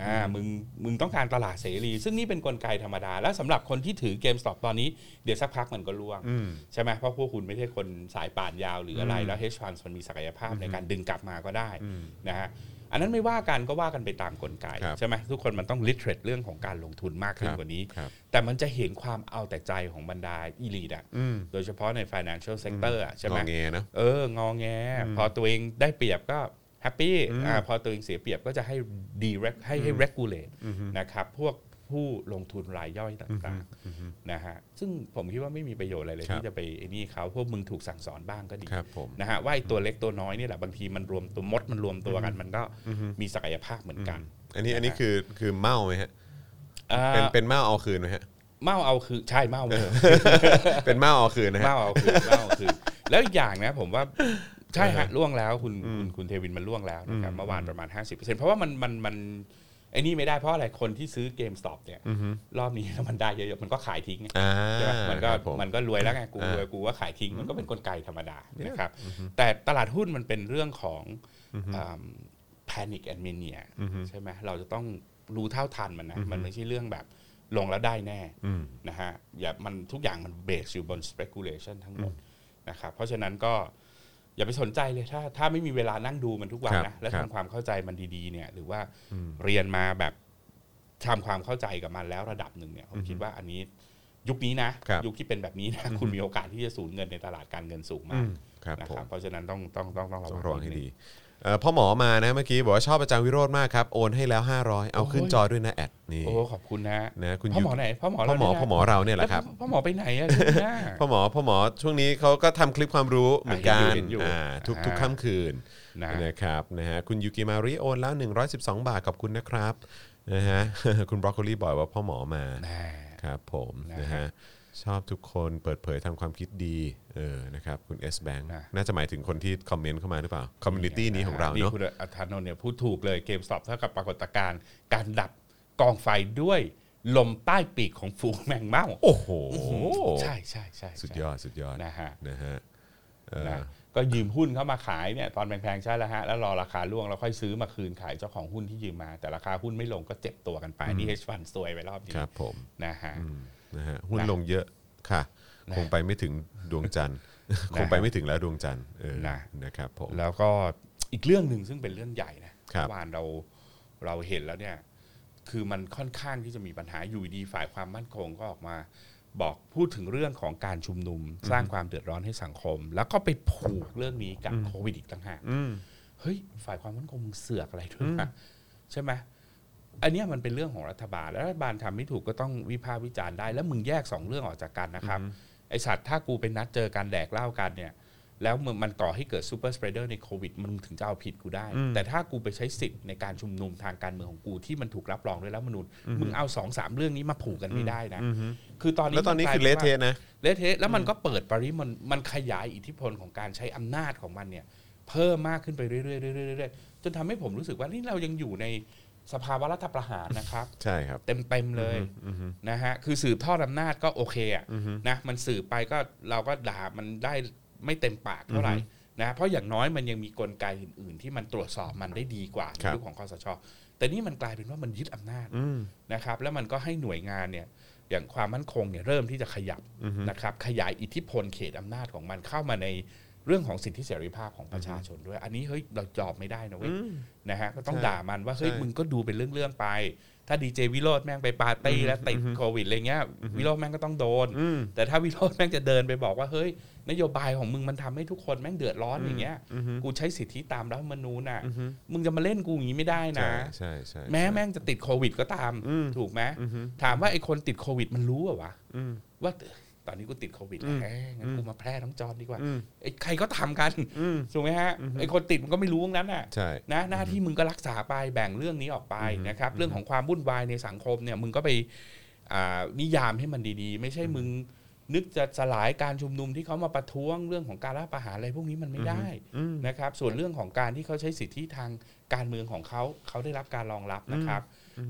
อ่ามึงมึงต้องการตลาดเสรี ซึ่งนี่เป็นกลไกธรรมดา และสำหรับคนที่ถือ GameStop ตอนนี้เดี๋ยวสักพักมันก็ร่วงอืมใช่ไหมเพราะพวกคุณไม่ใช่คนสายป่านยาวหรืออะไร แล้ว hedge fund มันมีศักยภาพในการดึงกลับมาก็ได้นะฮะ อันนั้นไม่ว่ากันก็ว่ากันไปตามกลไกครับใช่ไหมทุกคนมันต้อง literate เรื่องของการลงทุนมากขึ้นครับกว่านี้ครับแต่มันจะเห็นความเอาแต่ใจของบรรดา elite อะอืมโดยเฉพาะใน financial sector อะใช่ไหมงอแงนะเอองอแง พอตัวเองได้เปรียบก็ happy อ่าพอตัวเองเสียเปรียบก็จะให้ดีให้ให้ regulate นะครับพวก ผู้ลงทุนรายย่อยต่างๆนะฮะซึ่งผมคิดว่าไม่มีประโยชน์อะไรเลยครับที่จะไปไอ้นี่เขาพวกมึงถูกสั่งสอนบ้างก็ดีครับผมนะฮะว่าไอ้ตัวเล็กตัวน้อยนี่แหละบางทีมันรวมตัวมดมันรวมตัวกัน มันก็มีศักยภาพเหมือนกัน อันนี้อันนี้คือคือเมาไหมฮะอ่าเป็นเป็นเมาเอาคืนไหมฮะเมาเอาคือใช่เมาเป็นเมาเอาคืนนะฮะเมาเอาคือเมาเอาคือแล้วอีกอย่างนะผมว่าใช่ฮะล่วงแล้วคุณคุณคุณเทวินมันล่วงแล้วนะครับเมื่อวานประมาณ 50%เพราะว่ามันมันมัน ไอ้นี่ไม่ได้เพราะอะไรคนที่ซื้อเกมสต็อปเนี่ยรอบนี้มันได้เยอะๆมันก็ขายทิ้งไงอ่าใช่ไหมมันก็ครับผมมันก็รวยแล้วไงกูอ่ารวยกูว่าขายทิ้งมันก็เป็นกลไกธรรมดานะครับแต่ตลาดหุ้นมันเป็นเรื่องของ panic and mania ใช่ไหมเราจะต้องรู้เท่าทันมันนะมันไม่ใช่เรื่องแบบลงแล้วได้แน่อืมนะฮะอย่ามันทุกอย่างมัน base อยู่บน speculation ทั้งหมดนะครับเพราะฉะนั้นก็ อย่าไปสนใจเลยถ้าถ้าไม่มีเวลานั่งดูมันทุกวันครับนะและครับทำความเข้าใจมันดีๆเนี่ย หรือว่าเรียนมาแบบทำความเข้าใจกับมันแล้วระดับหนึ่งเนี่ยผมคิดว่าอันนี้ยุคนี้นะครับยุคที่เป็นแบบนี้นะคุณมีโอกาสที่จะสูญเงินในตลาดการเงินสูงอืมากมครับนะผคมรับเพราะฉะนั้นต้องต้องต้องต้องระต้องวังระวังให้นินึดี เอ่อพ่อหมอมานะเมื่อกี้บอกว่าชอบอาจารย์วิโรธมากครับ โอนให้แล้ว 500 เอาขึ้นจอด้วยนะแอดนี่โอ้ขอบคุณนะนะคุณพ่อหมอยุไหนพ่อหมอพ่อหมอเราเนี่ยนะพ่อหมอเราเนี่ยแหละครับวพ่อหมอไปไหนอะช่วงหน้า พ่อหมอพ่อหมอช่วงนี้เขาก็ทำคลิปความรู้เหมือนกันเห็นอยู่เห็นอยู่อ่าทุกอ่าทุกค่ำคืน นะนะครับนะฮะคุณยูกิมาริโอนแล้ว 112 บาทขอบคุณนะครับนะฮะ คุณบรอกโคลีบอกว่าพ่อหมอมาแน่ครับผมนะนะฮะฮะ ชอบทุกคนเปิดเผยทำความคิดดีเออนะครับคุณ S Bank นะน่าจะหมายถึงคนที่ comment เข้ามาหรือเปล่า community นี้ของเรานี่เนาะคุณอัธานนท์เนี่ยพูดถูกเลย GameStop เท่ากับปรากฏการณ์การดับกองไฟด้วยลมใต้ปีกของฝูงแมงเม่าโอ้โหใช่ใช่ใช่สุดยอดสุดยอดนะฮะนะฮะเออนะก็ยืมหุ้นเข้ามาขายเนี่ยตอนแพงๆใช่แล้วฮะแล้วรอราคาร่วงแล้วค่อยซื้อมาคืนขายเจ้าของหุ้นที่ยืมมา แต่ราคาหุ้นไม่ลงก็เจ็บตัวกันไปนี่ hedge fund ซวยไปรอบนี้ครับผมนะฮะ นะฮะหุ้นนะลงเยอะค่ะ นะ คงไปไม่ถึงดวงจันทร์ คงไปไม่ถึงแล้วดวงจันทร์เออนะ นะครับผม แล้วก็อีกเรื่องหนึ่งซึ่งเป็นเรื่องใหญ่นะครับ เมื่อวานเราเราเห็นแล้วเนี่ย คือมันค่อนข้างที่จะมีปัญหาอยู่ดีฝ่ายความมั่นคงก็ออกมา บอกพูดถึงเรื่องของการชุมนุม สร้างความเดือดร้อนให้สังคม แล้วก็ไปผูกเรื่องนี้กับโควิดอีกต่างหากอืม เฮ้ยฝ่ายความมั่นคงมึงเสือกอะไรด้วยวะใช่ไหม อันเนี้ยมันเป็นเรื่องของรัฐบาลแล้วรัฐบาลทำไม่ถูกก็ต้องวิพากษ์วิจารณ์ได้ แล้วมึงแยกสองเรื่องออกจากกันนะครับไอสัตว์ถ้ากูเป็นนัดเจอกันแดกเหล้ากันเนี่ย แล้วมึงมันก่อให้เกิด superspreader ในโควิด มันถึงจะเอาผิดกูได้ แต่ถ้ากูไปใช้สิทธิ์ในการชุมนุมทางการเมืองของกูที่มันถูกรับรองด้วยรัฐธรรมนูญมึงเอาสองสามเรื่องนี้มาผูกกันไม่ได้นะ คือตอนนี้แล้วตอนนี้มักลายเป็นคือว่าเละเทะนะเละเทะแล้วมันก็เปิดปริมันมันขยายอิทธิพลของการใช้อำนาจของมันเนี่ย เพิ่มมากขึ้นไปเรื่อยๆเรื่อยๆเรื่อยๆจนทำให้ผมรู้สึกว่านี่เรายังอยู่ใน สภาวะรัฐประหารนะครับ ใช่ครับ เต็มๆเลยนะฮะคือสืบทอดอำนาจก็โอเคอะนะมันสืบไปก็เราก็ด่ามันได้ไม่เต็มปากเท่าไหร่นะเพราะอย่างน้อยมันยังมีกลไกอื่น ๆ ที่มันตรวจสอบมันได้ดีกว่าในครับยุคของคอสช แต่นี่มันกลายเป็นว่ามันยึดอำนาจนะครับ แล้วมันก็ให้หน่วยงานเนี่ยอย่างความมั่นคงเนี่ยเริ่มที่จะขยับนะครับขยายอิทธิพลเขตอำนาจของมันเข้ามาใน เรื่องของสิทธิเสรีภาพของประชาชนด้วย อันนี้เฮ้ยเราจอบไม่ได้นะเว้ยนะฮะก็ต้องใช่ด่ามันว่าเฮ้ยใช่มึงก็ดูเป็นเรื่องๆไป ถ้าดีเจวิโรจน์แม่งไปปาร์ตี้แล้วติดโควิดอะไรเงี้ยวิโรจน์แม่งก็ต้องโดน แต่ถ้าวิโรจน์แม่งจะเดินไปบอกว่าเฮ้ยนโยบายของมึงมันทำให้ทุกคนแม่งเดือดร้อนอย่างเงี้ย กูใช้สิทธิตามรัฐธรรมนูญน่ะ มึงจะมาเล่นกูอย่างนี้ไม่ได้นะใช่ใช่ใช่แม้แม่งจะติดโควิดก็ตาม ถูกไหมถามว่าไอ้คนติดโควิดมันรู้เหรอวะว่า ตอนนี้กูติดโควิดแล้วเอ้ยงั้นกูมาแพร่ทั้งจอนดีกว่าไอ้ใครก็ทำกันถูกไหมฮะไอ้คนติดมันก็ไม่รู้ตรงนั้นน่ะใช่นะหน้าที่มึงก็รักษาไปแบ่งเรื่องนี้ออกไปนะครับ เรื่องของความวุ่นวายในสังคมเนี่ยมึงก็ไปอ่านิยามให้มันดีๆ ไม่ใช่มึงนึกจะสลายการชุมนุมที่เขามาประท้วงเรื่องของการรัฐประหารอะไรพวกนี้มันไม่ได้นะครับ ส่วนเรื่องของการที่เขาใช้สิทธิทางการเมืองของเขาเขาได้รับการรองรับนะครับ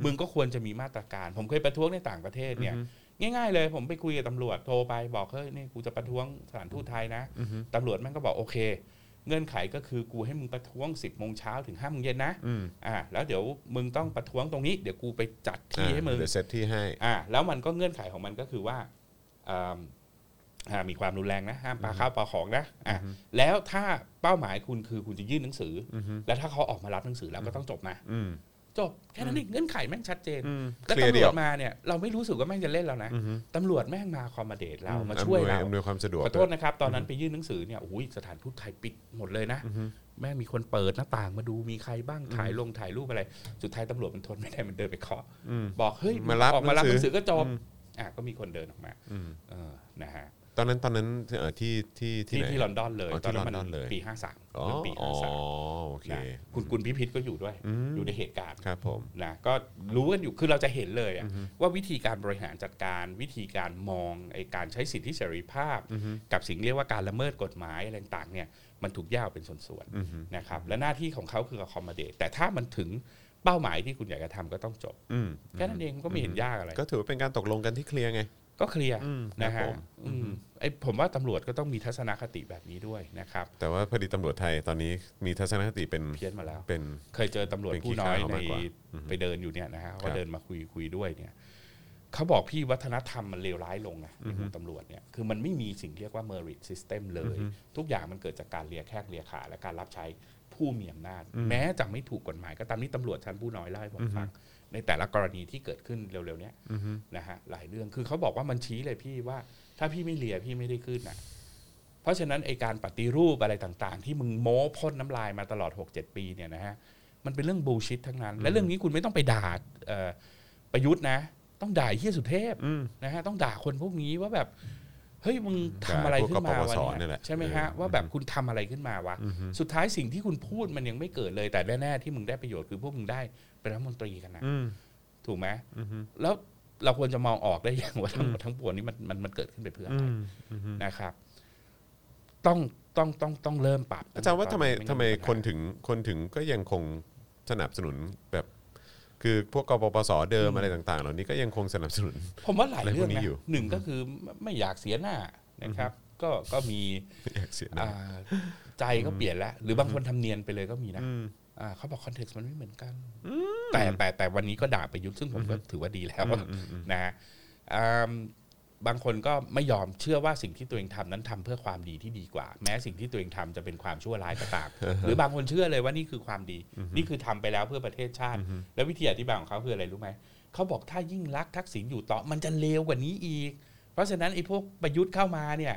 มึงก็ควรจะมีมาตรการ ผมเคยประท้วงในต่างประเทศเนี่ย ง่ายๆเลย ผมไปคุยกับตำรวจโทรไปบอกเฮ้ยนี่กูจะประท้วงสถานทูตไทยนะตำรวจแม่งก็บอกโอเค เงื่อนไขก็คือกูให้มึงประท้วง 10บโมงเช้าถึง5้าโมงเย็นนะอ่าแล้วเดี๋ยวมึงต้องประท้วงตรงนี้เดี๋ยวกูไปจัดที่ให้มึงเดี๋ยวเซตที่ให้อ่าแล้วมันก็เงื่อนไขของมันก็คือว่าอ่าอ่ามีความรุนแรงนะห้ามปาข้าวปาของนะอ่าแล้วถ้าเป้าหมายคุณคือคุณจะยื่นหนังสืออแล้วถ้าเขาออกมารับหนังสือแล้วก็ต้องจบนะอืม จบแค่นั้นเองเงื่อนไขแม่งชัดเจนอืมแล้วเคลียร์ตำเดีรยววจมาเนี่ยเราไม่รู้สึกว่าแม่งจะเล่นแล้วนะตำรวจแม่งมาคอมมาเดตเรามาช่วยอำนเราอำนวยความสะดวกขอโทษนะครับ ตอนนั้นไปยื่นหนังสือเนี่ยโอ้ยสถานทูตไทยปิดหมดเลยนะแม่งมีคนเปิดหน้าต่างมาดูมีใครบ้างถ่ายลงถ่ายรูปอะไร สุดท้ายตำรวจมันทนไม่ได้มันเดินไปเคาะบอกเฮ้ยมารับออกมารับหหนันังงสืสืออก็จบอะก็มีคนเดินออกมาเออนะฮะ ตอนนั้นตอนนั้นเอ่อที่ที่ที่ที่ไหน ที่ลอนดอนเลยอ๋อที่ตอนนั้นลอนดอนมันเลย ปีห้าสามอ๋อปีอ๋ห้าอสามโอเคนะคุณคุณพิพิธก็อยู่ด้วยอยู่ในเหตุการณ์ ครับผม นะก็รู้กันอยู่คือเราจะเห็นเลยอะว่าวิธีการบริหารจัดการวิธีการมองไอการใช้สิทธิเสรีภาพ กับสิ่งเรียกว่าการละเมิดกฎหมายอะไรต่างๆเนี่ยมันถูกแยกออกเป็นส่วนๆนะครับและหน้าที่ของเขาคือ accommodate แต่ถ้ามันถึงเป้าหมายที่คุณอยากจะทำก็ต้องจบอืมแค่นั้นเองมันก็ไม่เห็นยากอะไร ก็ถือว่าเป็นการตกลงกันที่เคลียร์ไง ก็เคลียร์อืมนะครัฮะบผม อืม ไอผมว่าตำรวจก็ต้องมีทัศนคติแบบนี้ด้วยนะครับ แต่ว่าพอดีตำรวจไทยตอนนี้มีทัศนคติเป็นเพี้ยนมาแล้วเป็นเคยเจอตำรวจเป็นผู้น้อยขี้ข้าวในมากกว่าไปเดินอยู่เนี่ยนะฮะเขาครัก็บเดินมาคุยคุยด้วยเนี่ยเขาบอกพี่วัฒนธรรมมันเลวร้ายลงนะในหมู่ตำรวจเนี่ยคือมันไม่มีสิ่งเรียกว่า merit system เลย ทุกอย่างมันเกิดจากการเลียแข้งเลียขา และการรับใช้ผู้มีอำนาจ แม้จะไม่ถูกกฎหมาย ก็ตามนี้ตำรวจชั้นผู้น้อยเล่าให้ผมฟังในแต่ละกรณีที่เกิดขึ้นเร็วๆเนี้ยนะฮะหลายเรื่องคือเขาบอกว่ามันชี้เลยพี่ว่า ถ้าพี่ไม่เลียพี่ไม่ได้ขึ้นนะเพราะฉะนั้นไอการปฏิรูปอะไรต่างๆ ที่มึงโม้พ่นน้ำลายมาตลอด 6-7 ปีเนี่ยนะฮะมันเป็นเรื่องบูชิตทั้งนั้น และเรื่องนี้คุณไม่ต้องไปด่าเอ่อประยุทธ์นะ ต้องด่าไอ้เฮียสุเทพนะฮะต้องด่าคนพวกนี้ว่าแบบเฮ้ยมึงทำอะไรขึ้นมาด่าพวกกปปวะสเนี่เนี่ยยแหละใช่ไหมฮะเออว่าแบบคุณทำอะไรขึ้นมาวะสุดท้ายสิ่งที่คุณพูดมันยังไม่เกิดเลยแต่แน่ๆที่มึงได้ประโยชน์คือพวกมึงได้เป็นรัฐมนตรีกันนะอืมถูกไหมแล้ว เราควรจะมองออกได้อย่างว่าทั้งหมดทั้งปวงนี้มันมันมันเกิดขึ้นไปเพื่ออะไรนะครับ ต้องต้องต้องต้องเริ่มปรับอาจารย์ว่าทำไมงั้ทำไมปัญหาคนถึงคนถึงก็ยังคงสนับสนุนแบบ คือพวกกปปสเดิมอะไรต่างๆ เหล่านี้ก็ยังคงสนับสนุน ผมว่าหลายอะไรพวกเรื่องนี้นะอยู่หนึ่งก็คือไม่อยากเสียหน้านะครับ ก็ก็มีอยากเสียหน้าอ่าใจก็เปลี่ยนแล้ว หรือบางคนทำเนียนไปเลยก็มีนะอ่า เขาบอกคอนเท็กซ์มันไม่เหมือนกันแต่แต่แต่วันนี้ก็ด่าประยุทธ์ซึ่งผมก็ถือว่าดีแล้วนะฮะอ่าบางคนก็ไม่ยอมเชื่อว่าสิ่งที่ตัวเองทำนั้นทำเพื่อความดีที่ดีกว่า แม้สิ่งที่ตัวเองทำจะเป็นความชั่วร้ายก็ตามหรือบางคนเชื่อเลยว่านี่คือความดี นี่คือทำไปแล้วเพื่อประเทศชาติ แล้ววิธีอธิบายของเขาคืออะไรรู้ไหมเขาบอกถ้ายิ่งรักษณ์ทักษิณอยู่ต่อมันจะเลวกว่านี้อีก เพราะฉะนั้นไอ้พวกประยุทธ์เข้ามาเนี่ย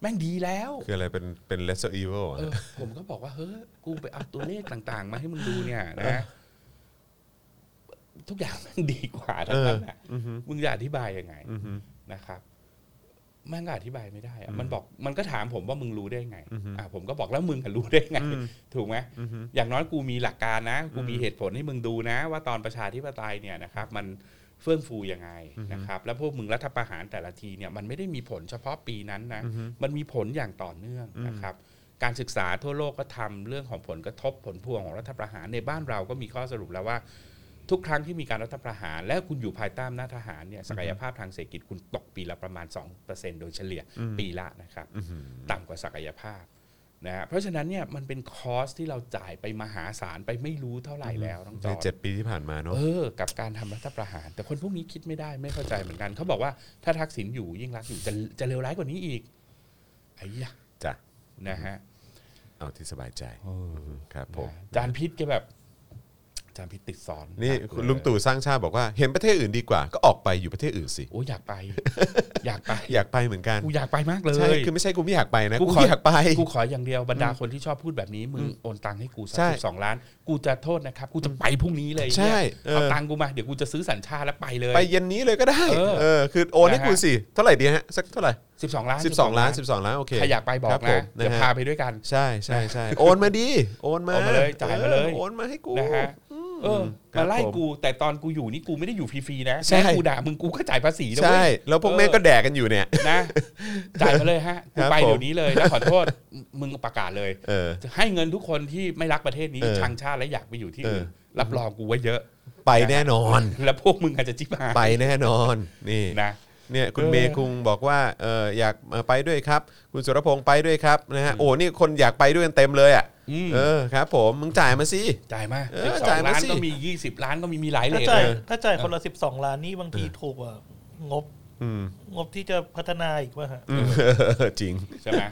แม่งดีแล้วคืออะไรเป็นเป็น lesser evil อะเออผมก็บอกว่าเฮ้ยกูไปเอาตัวเลขต่าง ๆ มาให้มึงดูเนี่ยนะทุกอย่างมันดีกว่าทั้งนั้นน่ะมึงจะอธิบายยังไงนะครับแม่งก็อธิบายไม่ได้อะมันบอกมันก็ถามผมว่ามึงรู้ได้ไงอ่าผมก็บอกแล้วมึงอะรู้ได้ไง ถูกไหมอย่างน้อยกูมีหลักการนะ กูมีเหตุผลให้มึงดูนะ ว่าตอนประชาธิปไตยเนี่ยนะครับ มัน เฟื่องฟูยังไงนะครับ แล้วพวกมึงรัฐประหารแต่ละทีเนี่ยมันไม่ได้มีผลเฉพาะปีนั้นนะมันมีผลอย่างต่อเนื่องนะครับ การศึกษาทั่วโลกก็ทำเรื่องของผลกระทบผลพวงของรัฐประหารในบ้านเราก็มีข้อสรุปแล้วว่าทุกครั้งที่มีการรัฐประหาร และคุณอยู่ภายใต้อำนาจทหารเนี่ยศักยภาพทางเศรษฐกิจคุณตกปีละประมาณ 2%โดยเฉลี่ยปีละนะครับ ต่ำกว่าศักยภาพ นะฮะเพราะฉะนั้นเนี่ยมันเป็นคอสที่เราจ่ายไปมหาศาลไปไม่รู้เท่าไหร่แล้วน้องจในอเจ็ดปีที่ผ่านมาเนอะเออกับการทำรัฐประหาร แต่คนพวกนี้คิดไม่ได้ไม่เข้าใจเหมือนกัน เขาบอกว่าถ้าทักษิณอยู่ยิ่งรักษณ์อยู่จะจะเลวร้ายกว่านี้อีกไอ้ยะจ้ะนะฮะเอาที่สบายใจครับผมจานพิษแกแบบ จานพิษติดสอนนี่หกคุณเยลุงตู่สร้างชาติบอกว่าเห็นประเทศอื่นดีกว่า ก็ออกไปอยู่ประเทศอื่นสิ โอ้ยอยากไป อยากไปอยากไปเหมือนกันกูอยากไปมากเลย ใช่คือไม่ใช่กูไม่อยากไปนะกูกูขออยากไป กูขออย่างเดียวบรรดาคนที่ชอบพูดแบบนี้มึงโอนตังค์ให้กูสักใช่สิบสองล้าน กูจะโทษนะครับ กูจะไปพรุ่งนี้เลยใช่เนี่ยเออ เอาตังค์กูมาเดี๋ยวกูจะซื้อสัญชาติแล้วไปเลย ไปเย็นนี้เลยก็ได้เออ เออคือโอนให้นะฮะกูสิเท่าไหร่ดีฮะสักเท่าไหร่ สิบสองล้าน12 ล้าน 12 ล้านโอเคใครอยากไปบอครักผนะมเดี๋ยวนะฮะพาไปด้วยกัน ใช่ใช่ใช่โอนมาดีโอนมาโอนมาเลยจ่ายมาเลย ออโอนมาให้กูนะฮะ เออครับมาไล่ผมกูแต่ตอนกูอยู่นี่กูไม่ได้อยู่ฟรีๆนะใช่ แม่กูด่ามึงกูก็จ่ายภาษีนะใช่เว้ยแล้วพวกแม่งก็แดกกันอยู่เนี่ย นะ จ่ายมาเลยฮะกูครับไปผม เดี๋ยวนี้เลยแล้วขอโทษมึงประกาศเลย เออจะให้เงินทุกคนที่ไม่รักประเทศนี้เออชังชาติและอยากไปอยู่ที่อื่นเออรับรองกูไว้เยอะ ไปแน่นอน แล้วพวกมึงอาจจะจิ๊บหายไปแน่นอนนี่ นะ เนี่ยคุณเออ เมย์คุงบอกว่าเอออยากเอ่อไปด้วยครับ คุณสุรพงษ์ไปด้วยครับนะฮะโอ้นี่คนอยากไปด้วยกันเต็มเลยอะอืม เออครับผมมึงจ่ายมาสิ จ่ายมาเออสิบสอจ่ายงมาล้านสิ ก็มียี่สิบล้านก็มีมีหลายเลถ้าทจ่ายเลยถ้าจ่ายคนละสิบสองล้านนี่บางทีถูกกว่างบอืมงบที่จะพัฒนาอีกว่าฮะจริง ใช่ไหม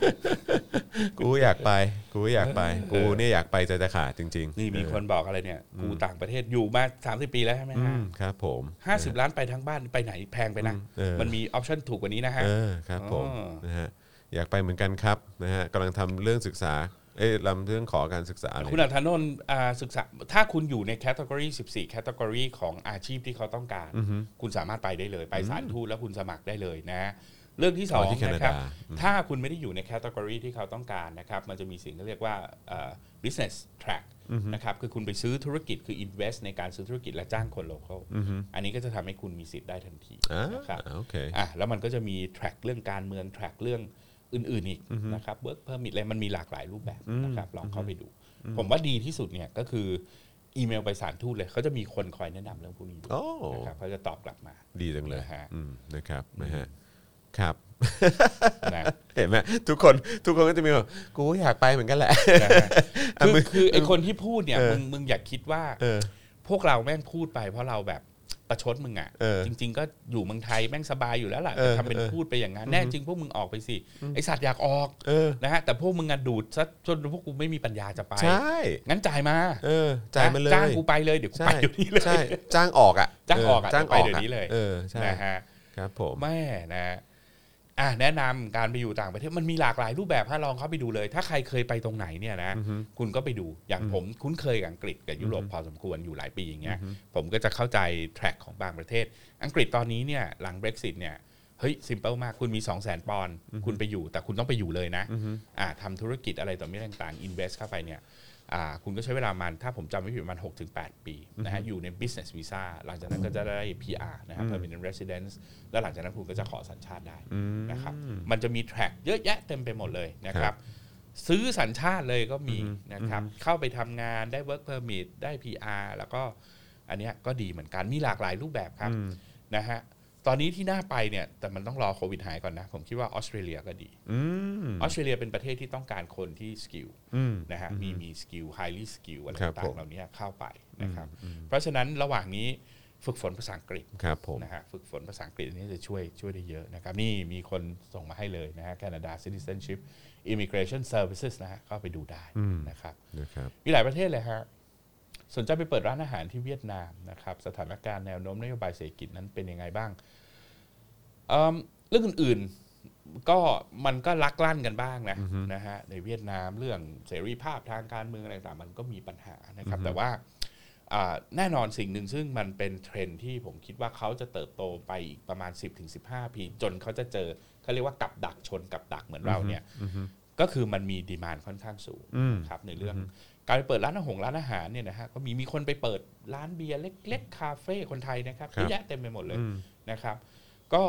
กูอยากไป กูอยากไปกูเนี่ยอยากไปใจจะขาดจริงๆนี่มีคนบอกอะไรเนี่ยกูต่างประเทศอยู่มาสามสิบปีแล้วใช่ไหมอืมฮะครับผม ห้าสิบล้านไปทั้งบ้านไปไหนแพงไปนะ เออ มันมี option ถูกกว่านี้นะฮะ เออครับผมอ๋อ นะฮะอยากไปเหมือนกันครับนะฮะกำลังทำเรื่องศึกษา เอ้ยทำเรื่องขอการศึกษาเลยคุณอัธนนท์อ่าศึกษาถ้าคุณอยู่ใน category 14 category ของอาชีพที่เขาต้องการ คุณสามารถไปได้เลย ไปสถานทูตแล้วคุณสมัครได้เลยนะ เรื่องที่สองอ๋อที่แคนาดานะครับถ้าคุณไม่ได้อยู่ในแคตตากรีที่เขาต้องการนะครับมันจะมีสิ่งที่เรียกว่าเอ่อ business track นะครับคือคุณไปซื้อธุรกิจคือ invest ในการซื้อธุรกิจและจ้างคน local อันนี้ก็จะทำให้คุณมีสิทธิ์ได้ทันทีอ่านะครับโอเคอะแล้วมันก็จะมี track เรื่องการเมือง track เรื่อง อื่นๆอีกนะครับ work permit อะไรมันมีหลากหลายรูปแบบนะครับลองเข้าไปดู ผมว่าดีที่สุดเนี่ยก็คืออีเมลไปสารทูตเลยเขาจะมีคนคอยแนะนำเรื่องพวกนี้อยู่โอ้นะครับเขาจะตอบกลับมา ดีจังเลยนะฮะอืมนะครับนะฮะครับนะเห็นไหมทุกคนทุกคนก็จะมีแบบกูอยากไปเหมือนกันแหละนะฮะคือคือไอคนที่พูดเนี่ยเออมึงมึงอย่าคิดว่าเออพวกเราแม่งพูดไปเพราะเราแบบ ประชดมึงอะเออจริง ๆ ก็อยู่เมืองไทยแม่งสบายอยู่แล้วล่ะเออจะทำเป็นเออพูดไปอย่างนั้นแน่จริงพวกมึงออกไปสิไอสัตว์อยากออกเออนะฮะแต่พวกมึงอะดูดซะจนพวกกูไม่มีปัญญาจะไปใช่งั้นจ่ายมาเออจ่ายมาเลยจ้างกูไปเลยเดี๋ยวกูใช่ไปเดี๋ยวนี้เลยใช่จ้างออกอะจ้างออกอะเจ้างอไปอกเดี๋ยวอะนี้เลยเออใช่นะฮะครับผมแม่นะ อะแนะนำการไปอยู่ต่างประเทศมันมีหลากหลายรูปแบบถ้าลองเข้าไปดูเลย ถ้าใครเคยไปตรงไหนเนี่ยนะคุณก็ไปดูอย่างผมคุ้นเคยกับอังกฤษกับยุโรปพอสมควรอยู่หลายปีอย่างเงี้ยผมก็จะเข้าใจแทร็กของบางประเทศ อังกฤษตอนนี้เนี่ยหลัง Brexit เนี่ยเฮ้ยซิมเปิลมากคุณมี 2 0 0 0 0 0 ปอนด์คุณไปอยู่ แต่คุณต้องไปอยู่เลยนะอ่าทำธุรกิจอะไรต่อไม่ต่างๆ invest เข้าไปเนี่ยอ่า คุณก็ใช้เวลามันถ้าผมจำไม่ผิดประมาณ6ถึง8ปีนะฮะอยู่ใน business visa หลังจากนั้นก็จะได้ PR นะฮะ permanent residence แล้วหลังจากนั้นคุณก็จะขอสัญชาติได้นะครับมันจะมี track เยอะแยะเต็มไปหมดเลยนะคครัรับบซื้อสัญชาติเลยก็มีนะครับเข้าไปทำงานได้ work permit ได้ PR แล้วก็อันเนี้ยก็ดีเหมือนกันมีหลากหลายรูปแบบครับนะฮะ ตอนนี้ที่น่าไปเนี่ยแต่มันต้องรอโควิดหายก่อนนะ ผมคิดว่าออสเตรเลียก็ดีอืมออสเตรเลียเป็นประเทศที่ต้องการคนที่สกิลอืมนะฮะมีมี skill highly skill อะไรต่างๆครับผมเหล่านี้เข้าไปนะครับ เพราะฉะนั้นระหว่างนี้ฝึกฝนภาษาอังกฤษครับผมนะฮะฝึกฝนภาษาอังกฤษอันนี้จะช่วยช่วยได้เยอะนะครับ นี่มีคนส่งมาให้เลยนะฮะ Canada Citizenship Immigration Services นะฮะเข้าไปดูได้นะครับนะครับมีหลายประเทศเลยฮะ สนใจไปเปิดร้านอาหารที่เวียดนามนะครับสถานการณ์แนวโน้มนโยบายเศรษฐกิจนั้นเป็นยังไงบ้างเอิ่มเรื่องอื่นๆก็มันก็ลักลั่นกันบ้างนะนะฮะในเวียดนามเรื่องเสรีภาพทางการเมืองอะไรต่างๆมันก็มีปัญหานะครับ แต่ว่าอ่าแน่นอนสิ่งหนึ่งซึ่งมันเป็นเทรนด์ที่ผมคิดว่าเขาจะเติบโตไปอีกประมาณ 10-15 ปี จนเขาจะเจอเขาเรียกว่ากับดักชนกับดักเหมือนเราเนี่ยก็คือมันมีดีมานค่อนข้างสูงอืมนะครับในเรื่อง การไปเปิดร้านอาหารร้านอาหารเนี่ยนะฮะก็มีมีคนไปเปิดร้านเบียร์เล็กๆคาเฟ่คนไทยนะครับครับเยอะแยะเต็มไปหมดเลยอืมนะครับ ก็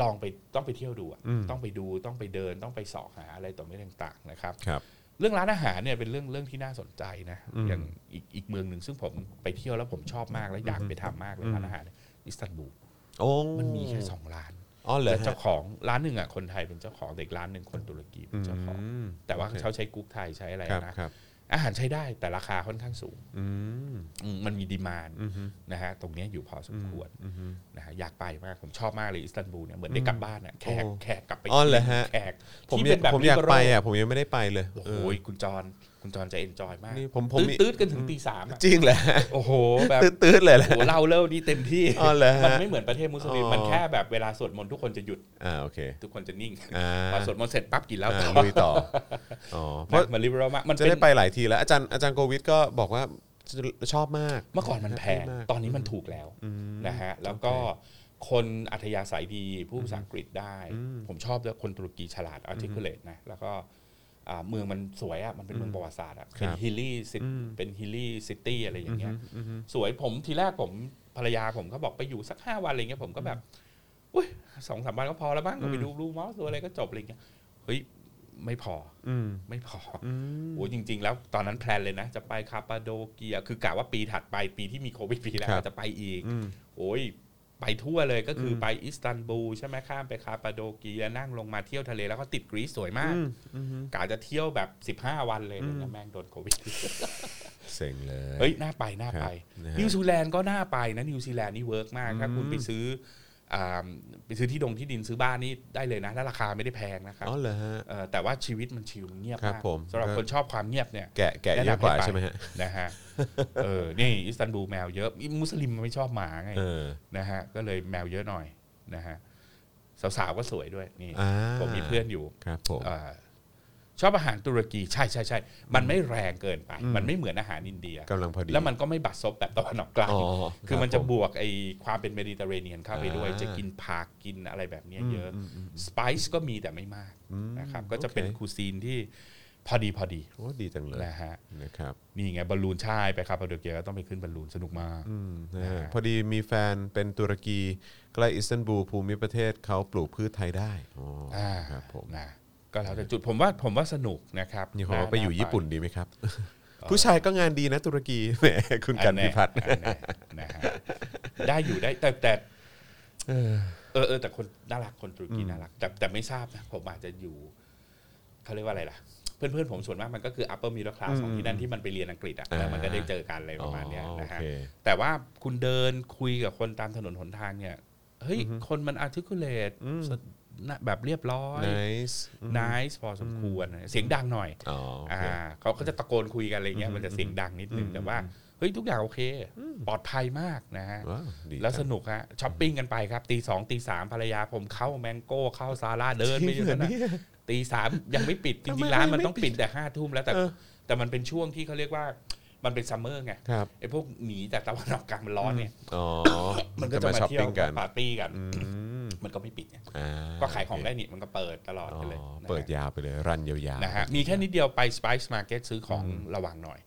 ลองไปต้องไปเที่ยวดูอะอืมต้องไปดูต้องไปเดินต้องไปเสาะหาอะไรต่อไม่ต่างๆนะครับครับ เรื่องร้านอาหารเนี่ยเป็นเรื่องเรื่องที่น่าสนใจนะอืมอย่างอีกอีกเมืองหนึ่งซึ่งผมไปเที่ยวแล้วผมชอบมากและอยากไปทำมากเลยร้านอาหารเนี่ยอิสตันบูลโอ้มันมีแค่สองร้านอ๋อเหรอแล้วฮะเจ้าของร้านหนึ่งอะคนไทยเป็นเจ้าของเด็กร้านหนึ่งคนตุรกีเป็นเจ้าของมแต่ว่าโอเคเขาใช้กุ๊กไทยใช้อะไรครับนะครับ อาหารใช้ได้แต่ราคาค่อนข้างสูงอืมอืมมันมี demand อืมฮึนะฮะตรงเนี้ยอยู่พอสมควรอืมฮึนะฮะอยากไปมากผมชอบมากเลยอิสตันบูลเนี่ยเหมือนได้กลับบ้านอะแขกโอ้แขกกลับไปอ๋อเหรอฮะแขกผมที่อยาเป็กนแบบผมอยาก liberal ไปอะผมยังไม่ได้ไปเลยโอ้โหเออคุณจร คุณจรจะ enjoy มากนี่ผมผมตื้อมีตื้อกันถึงตีสามอะจริงเหรอโอ้โหแบบตืดๆเลยแหละโอ้โหเล่าเล่านี่เต็มที่อ๋อเหรอฮะมันไม่เหมือนประเทศมุสลิมอ๋อมันแค่แบบเวลาสวดมนต์ทุกคนจะหยุดอ่าโอเคทุกคนจะนิ่งอ่าพอสวดมนต์เสร็จปั๊บกินแล้วอ่าต่อลุยต่ออ๋อเพนะราะมัน liberal มากมันจะเป็นได้ไปหลายทีแล้วอาจารย์อาจารย์โควิดก็บอกว่าชอบมากเมื่อก่อนมันแพงมากตอนนี้มันถูกแล้วนะฮะแล้วก็คนอัธยาศัยดีผู้ภาษาอังกฤษได้ ผมชอบด้วยคนตุรกีฉลาด articulate นะแล้วก็อ่า เมืองมันสวยอะมันเป็นเมืองประวัติศาสตร์อะเป็น hilly เป็น hilly city อะไรอย่างเงี้ยสวยผมทีแรกผมภรรยาผมเขาบอกไปอยู่สักห้าวันอะไรเงี้ยผมก็แบบอุ้ยสองสามวันก็พอแล้วบ้างก็ไปดูบลูมอสดูอะไรก็จบอะไรเงี้ยเฮ้ยไม่พอ อืมไม่พอออืมโอ้จริง ๆ แล้วตอนนั้น plan เลยนะ จะไปคาปาโดเกีย คือกะว่าปีถัดไปปีที่มีโควิดปีแล้วครับจะไปอีกอืมโอ้ย ไปทั่วเลยก็คืออไปอิสตันบูลใช่ไหมข้ามไปคาปาโดเกียนั่งลงมาเที่ยวทะเลแล้วก็ติดกรีซสวยมากกะจะเที่ยวแบบ 15 วันเลยนะแม่งโดนโควิดเซ็งเลยเฮ้ยน่าไปน่าไปครับนะฮะนิวซีแลนด์ก็น่าไปนะนิวซีแลนด์นี่ work มากถ้าคุณไปซื้ออ่า ไปซื้อที่ดงที่ดินซื้อบ้านนี่ได้เลยนะ แล้วราคาไม่ได้แพงนะครับอ๋อเหรอฮะเอ่อแต่ว่าชีวิตมันชิลมันเงียบครับมากผมสำหรับก็คนชอบความเงียบเนี่ยแกะแกะเยอะกว่าใช่ไหมฮะนะฮะเออนี่อิสตันบูลแมวเยอะมุสลิมมันไม่ชอบหมาไงเออนะฮะก็เลยแมวเยอะหน่อยนะฮะสาวๆก็สวยด้วยนี่อ่าผมมีเพื่อนอยู่ครับผมเอ่อ ชอบอาหารตุรกีใช่ใช่ใช่มันไม่แรงเกินไป มันไม่เหมือนอาหารอินเดียกำลังพอดีแล้วมันก็ไม่บัดซบแบบตะวันออกกลางอ๋อคือมันจะรับผบวกไอความเป็น Mediterranean เข้าไปด้วยอ่าจะกินผักกินอะไรแบบเนี้ยเยอะ spice ก็มีแต่ไม่มากนะครับก็จะเป็นโอเค cuisine ที่พอดีพอดีโอ้ดีจังเลยนะฮะนะครับนี่ไงบอลลูนใช่ไปครับคาปาโดเกียก็ต้องไปขึ้นบอลลูนสนุกมากอืมนะนะฮะฮะพอดีมีแฟนเป็นตุรกีใกล้อิสตันบูลภูมิประเทศเขาปลูกพืชไทยได้อ๋อออ่าครับผมนะ ก็แล้วแต่จุดผมว่าผมว่าสนุกนะครับนี่ผมว่าาไปอยู่าญี่ปุ่นดีไหมครับ ผู้ชายก็งานดีนะตุรกีแหมคุณกันพิพัฒน์อันแน่นะฮะได้อยู่ได้แต่แต่เออเออแต่คนน่ารักคนตุรกีน่ารัก แต่แต่ไม่ทราบนะผมอาจจะอยู่เขาเรียกว่าอะไรล่ะเพื่อนๆผมส่วนมากมันก็คือ upper middle class ของที่นั่นที่มันไปเรียนอังกฤษอะแล้วมันก็ได้เจอกันอะไรประมาณเนี้ยนะฮะอ๋อโอเคแต่ว่าคุณเดินคุยกับคนตามถนนหนทางเนี่ยเฮ้ยคนมัน articulate นะ แบบเรียบร้อย nice nice พอสมควรเสียงดังหน่อยอ๋ออ่าโอเคเขาก็จะตะโกนคุยกันอะไรเงี้ยมันจะเสียงดังนิดนึงแต่ว่าเฮ้ยทุกอย่างโอเค ปลอดภัยมากนะฮะว้าวดีแล้วจังสนุกฮะช้อปปิ้งกันไปครับตีสองตีสามภรรยาผมเข้าแมงโก้เข้าซาร่าเดินไปอยู่นั่นนะตีสามยังไม่ปิดทำไมริงๆร้านมันไม่ต้องปิดแต่ห้าทุ่มแล้วแต่เออแต่มันเป็นช่วงที่เขาเรียกว่า มันเป็น summer ไงครับไอ้พวกหนีจากตะวันออกกลางมันร้อนเนี่ยอ๋อมันก็จะมาเที่ยวปิ้งกันปาร์ตี้กันอืมมันก็ไม่ปิดไงอ่าก็ขายของได้นี่มันก็เปิดตลอดอ๋อไปเลยนะฮะเปิดยาวไปเลยรันยาวๆนะฮะมีแค่นิดเดียวไป Spice Market ซื้อของระวังหน่อย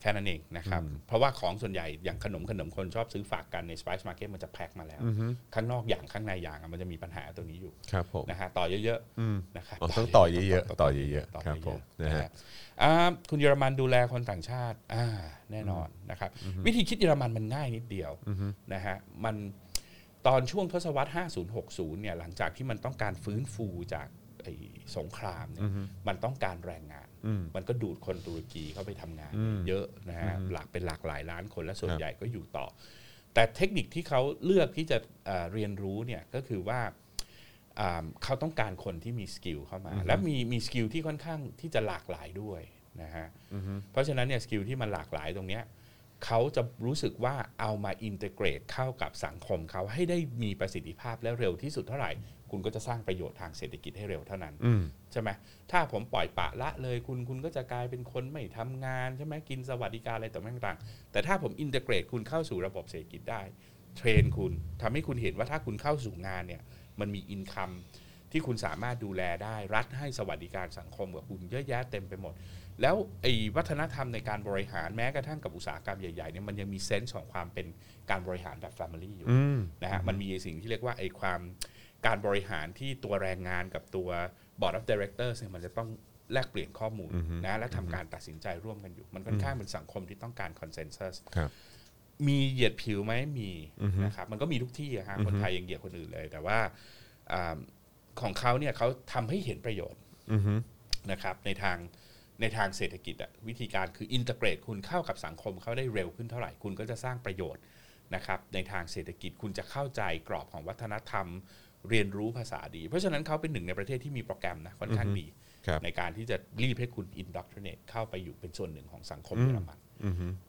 แค่นั้นเองนะครับ เพราะว่าของส่วนใหญ่อย่างขนมขนมคนชอบซื้อฝากกันใน Spice Market มันจะแพ็คมาแล้ว ข้างนอกอย่างข้างในอย่างอะมันจะมีปัญหาตัวนี้อยู่ครับผมนะฮะต่อเยอะๆนะครับอ๋อต้องต่อเยอะๆต่อเยอะๆต่อครับผมเยนะอะๆฮะนะฮะอ่าคุณเยอรมันดูแลคนต่างชาติอ่าแน่นอนนะครับ วิธีคิดเยอรมันมันง่ายนิดเดียวนะฮะมันตอนช่วงทศวรรษ 50-60 เนี่ยหลังจากที่มันต้องการฟื้นฟูจากไอ้สงครามเนี่ยมันต้องการแรงงาน มันก็ดูดคนตุรกีเข้าไปทำงาน เยอะนะฮะหลักเป็นหลายหลายล้านคนและส่วนครับใหญ่ก็อยู่ต่อ แต่เทคนิคที่เขาเลือกที่จะเอ่อเรียนรู้เนี่ยก็คือว่าอ่าเขาต้องการคนที่มี skill เข้ามา และมีมี skill ที่ค่อนข้างที่จะหลากหลายด้วยนะฮะเพราะฉะนั้นเนี่ย skill ที่มันหลากหลายตรงเนี้ยเขาจะรู้สึกว่าเอามาอินเต r a t e เข้ากับสังคมเขาให้ได้มีประสิทธิภาพและเร็วที่สุดเท่าไหร่ คุณก็จะสร้างประโยชน์ทางเศรษฐกิจให้เร็วเท่านั้นอืมใช่ไหมถ้าผมปล่อยปละละเลยคุณคุณก็จะกลายเป็นคนไม่ทำงานใช่ไหมกินสวัสดิการอะไรต่างๆ แต่ถ้าผม integrate คุณเข้าสู่ระบบเศรษฐกิจได้ train คุณทำให้คุณเห็นว่าถ้าคุณเข้าสู่งานเนี่ยมันมี income ที่คุณสามารถดูแลได้รัฐให้สวัสดิการสังคมกับคุณเยอะแยะเต็มไปหมด แล้วไอ้วัฒนธรรมในการบริหารแม้กระทั่งกับอุตสาหกรรมใหญ่ๆเนี่ยมันยังมีเซนส์ของความเป็นการบริหารแบบ Family อยู่อืมนะฮะมันมีสิ่งที่เรียกว่าไอ้ความ การบริหารที่ตัวแรงงานกับตัว Board of Directors เนี่ยมันจะต้องแลกเปลี่ยนข้อมูลนะและทำการตัดสินใจร่วมกันอยู่ มันค่อนข้างเป็นสังคมที่ต้องการ consensus ครับมีเหยียดผิวไหมมีนะครับมันก็มีทุกที่อะฮะคนไทยยังเหยียดคนอื่นเลย แต่ว่าอ่าของเขาเนี่ยเขาทำให้เห็นประโยชน์อือฮึนะครับในทางในทางเศรษฐกิจอะวิธีการคือ integrate คุณเข้ากับสังคมเขาได้เร็วขึ้นเท่าไหร่ คุณก็จะสร้างประโยชน์นะครับในทางเศรษฐกิจคุณจะเข้าใจกรอบของวัฒนธรรม เรียนรู้ภาษาดี เพราะฉะนั้นเขาเป็นหนึ่งในประเทศที่มีโปรแกรมนะค่อนข้างดีครับในการที่จะรีบให้คุณ indoctrinate เข้าไปอยู่เป็นส่วนหนึ่งของสังคมเยอรมันอือฮึ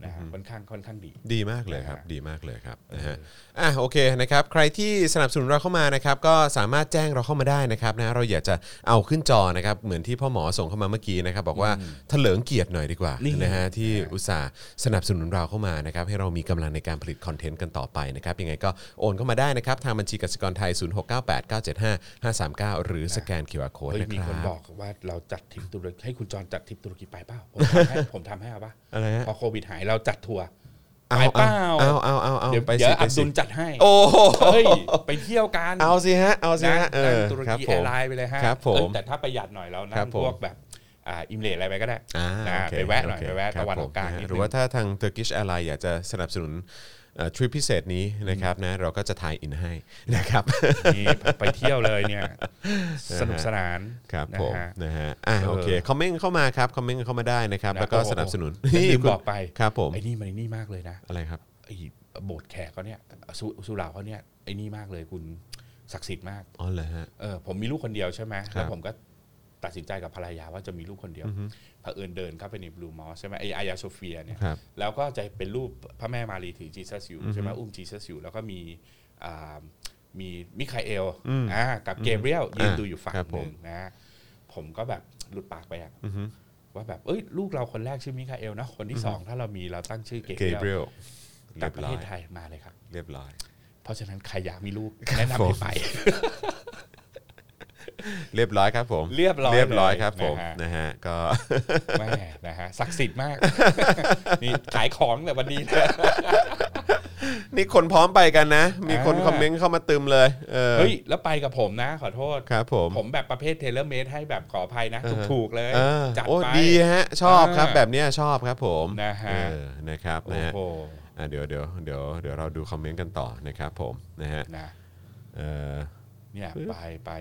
นะฮะค่อนข้างค่อนข้างดี ดีมากเลยครับนะฮะดีมากเลยครับนะฮะอะโอเคนะครับ ใครที่สนับสนุนเราเข้ามานะครับ ก็สามารถแจ้งเราเข้ามาได้นะครับนะเราอยากจะเอาขึ้นจอนะครับ เหมือนที่พ่อหมอส่งเข้ามาเมื่อกี้นะครับ บอกว่าเถลิงเกียรติหน่อยดีกว่านี่นะฮะที่อุตส่าห์สนับสนุนเราเข้ามานะครับ ให้เรามีกำลังในการผลิต content กันต่อไปนะครับ ยังไงก็โอนเข้ามาได้นะครับ ทางบัญชีกสิกรไทย 0698975539 หรือสแกน QR Code เฮ้ยนะครับมีคนบอกว่าเราจัดทริปตุรกีให้คุณจรจัดทริปตุรกีไปเปล่าผมทำให้ผมทำให้เอาปะอะไรฮะพอโควิดหายเราจัดทัวร์เอาไปเปล่าเอาเอาเอาเอาเดี๋ยวไปเดี๋สิยวไปอับสิดุลจัดให้ โอ้โหเฮ้ยไปเที่ยวกันเอาสิฮะเอาสินะฮะเอนั่งอตุรครับกีผแอมร์ไลน์ไปเลยฮะครับผมเอ้ยแต่ถ้าประหยัดหน่อยเราครันั่บงผมพวกแบบอ่าอิมเลทอะไรไปก็ได้อ่านะโอเคไปแวะหน่อยโเคไปแวะครัตะบวันอผอกมกลางนะฮะนิดหรือว่านึงถ้าทาง Turkish Airlines อยากจะสนับสนุน ทริปพิเศษนี้นะครับนะเราก็จะทายอินให้นะครับนี่ไปเที่ยวเลยเนี่ยสนุกสนานครับนะผมฮะนะฮะอะเออโอเคคอมเมนต์เข้ามาครับคอมเมนต์เข้ามาได้นะครับนะแล้วก็โอ้โหสนับสนุนแล้วลืมคุณบอกไปครับผมไอ้นี่มันไอ้นี่มากเลยนะอะไรครับไอ้โบสถ์แขกเขาเนี่ยสุสุเหร่าเขาเนี่ยไอ้นี่มากเลยคุณศักดิ์สิทธิ์มากอ๋อเหรอฮะเออผมมีลูกคนเดียวใช่ไหมครับแล้วผมก็ตัดสินใจกับภรรยาว่าจะมีลูกคนเดียว เผอิญเดินเข้าไปในบลูมอสใช่ไหมไออายาโซเฟียเนี่ยครับแล้วก็จะเป็นรูปพระแม่มารีถือจีซัสอยู่ใช่ไหมอุ้มจีซัสอยู่แล้วก็มีอ่ามีมิคาเอลอ่ากับเกเบรียลยืนอ่าดูอยู่ฝั่งหนึ่งครับผมนะผมก็แบบหลุดปากไปอะอือฮึว่าแบบเอ้ยลูกเราคนแรกชื่อมิคาเอลนะคนที่สองถ้าเรามีเราตั้งชื่อเกเกเบเบรีรียยลลกเรีลัยบบประร้อเทยศไทยมาเลยครับ เรียบร้อย เพราะฉะนั้นใครอยากมีลูกแนะนำให้ไป เรียบร้อยครับผมเรียบร้อยเรียบร้อยครับเลยผมนะฮะนะฮะก็แม่นะฮะศักดิ์สิทธิ์มากนี่ขายของแต่วันนี้นะนี่คนพร้อมไปกันนะ มีคนอ่าคอมเมนต์เข้ามาตึมเลยเออเฮ้ยแล้วไปกับผมนะ ขอโทษครับผมผมแบบประเภทเทเลเมดให้แบบขออภัยนะถูกๆเลยเออจัดโอ้ไปดีฮะ ชอบครับอ่าแบบเนี้ยชอบครับผมนะฮะเออนะครับโอ้นะฮะโหอะเดี๋ยวเดี๋ยวเดี๋ยวเดี๋ยวเราดูคอมเมนต์กันต่อนะครับผมนะฮะนะเออเนี่ยไปไป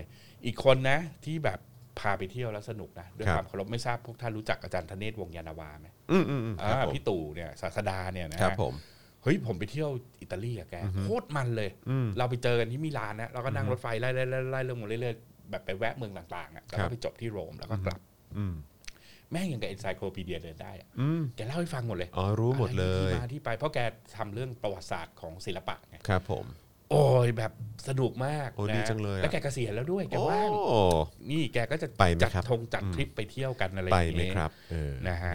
อีกคนนะที่แบบพาไปเที่ยวแล้วสนุกนะด้วยครับความเคารพไม่ทราบพวกท่านรู้จักอาจารย์ธเนศวงศ์ยานนาวาไหมอืมอืมอืมคอ่ารับผมพี่ตู่เนี่ยศาสดาเนี่ยนะครับผมเฮ้ยผมไปเที่ยวอิตาลีอะแกโคตรมันเลยอืมเราไปเจอกันที่มิลานนะเราก็นั่งรถไฟไล่ไล่ไล่ไล่เรื่องมาเรื่อยๆแบบไปแวะเมืองต่างๆอะแล้วครัก็บไปจบที่โรมแล้วก็กลับอืมแม่งอย่างกับเอนไซโคลปีเดียเดินได้อะอืมแกเล่าให้ฟังหมดเลย อ๋อ รู้หมดเลยอะไรที่มาที่ไปเพราะแกทำเรื่องประวัติศาสตร์ของศิลปะไงครับผม โอ้ยแบบสนุกมากโอ้นะดีจังเลยอะ แล้วแกเกษียณแล้วด้วยแกโอ้ว่างนี่แกก็จะไปไหมจัดครับทงจัดทริปไปเที่ยวกันอะไรอไปย่างไหมเงี้ย ครับเออนะฮะ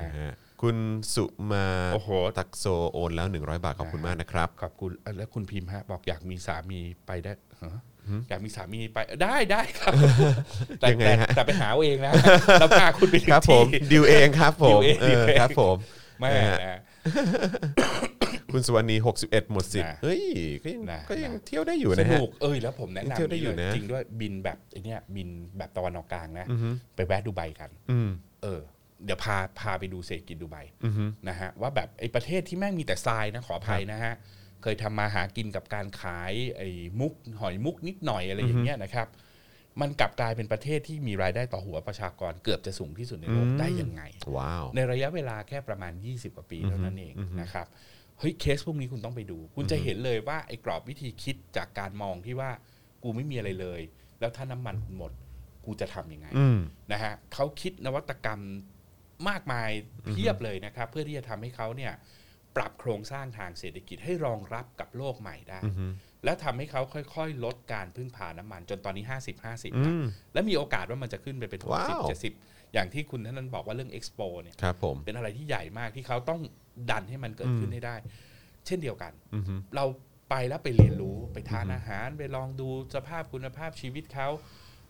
คุณสุมาโอ้โห ตักโซโอนแล้ว 100 บาทขอบคุณมากนะครับ ขอบคุณเอ่อแล้วคุณพิมพ์ฮะบอกอยากมีสามีไปได้ฮะอยากมีสามีไปได้ได้ครับ แต่ยังไงแต่ฮะ แต่ไปหาเอาเองนะเราพาคุณไปถึงครับผมที่ ดิวเองครับผมดิวเองเอดิวอเอง ครับผมแม่นะฮะ นะ คุณสุวรรณี61 หมดสิทธิ์นะเฮ้ยก็ยังนะก็ยังนะ เที่ยวได้อยู่สนะฮะ นุกเอ้ยแล้วผมแนะยังนำเที่ยวได้อยู่นะ จริงด้วยบินแบบไอเนี้ยบินแบบตะวันออกกลางนะ ไปแวะดูไบกัน อืมเออ เดี๋ยวพาพาไปดูเศรษฐกิจดูไบอือฮึนะฮะว่าแบบไอ้ประเทศที่แม่งมีแต่ทรายนะขออภัยนะฮะเคยทำมาหากินกับการขายไอ้มุกหอยมุกนิดหน่อยอะไรอย่างเงี้ยนะครับ มันกลับกลายเป็นประเทศที่มีรายได้ต่อหัวประชากรเกือบจะสูงที่สุดในโลกอืม ได้ยังไง ว้าว ในระยะเวลาแค่ประมาณ 20 กว่าปีเท่านั้นเองนะครับ เฮ้ยเคสพวกนี้คุณต้องไปดู คุณจะเห็นเลยว่าไอ้กรอบวิธีคิดจากการมองที่ว่ากูไม่มีอะไรเลย แล้วถ้าน้ำมันคุณหมด กูจะทำยังไงอืมนะฮะเขาคิดนวัตกรรมมากมายเพียบเลยนะครับ เพื่อที่จะทำให้เขาเนี่ยปรับโครงสร้างทางเศรษฐกิจให้รองรับกับโลกใหม่ได้ และทำให้เขาค่อยๆ ลดการพึ่งพาน้ำมัน จนตอนนี้ 50 50อืนะมและมีโอกาสว่ามันจะขึ้นไปเป็นว้าว60 70 อย่างที่คุณท่านนั้นบอกว่าเรื่อง Expo เนี่ยครับผมเป็นอะไรที่ใหญ่มากที่เขาต้องดันให้มันเกิดขึ้นให้ได้ เช่นเดียวกันอือฮึเราไปแล้วไปเรียนรู้ไปทานอาหารไปลองดูสภาพคุณภาพชีวิตเขา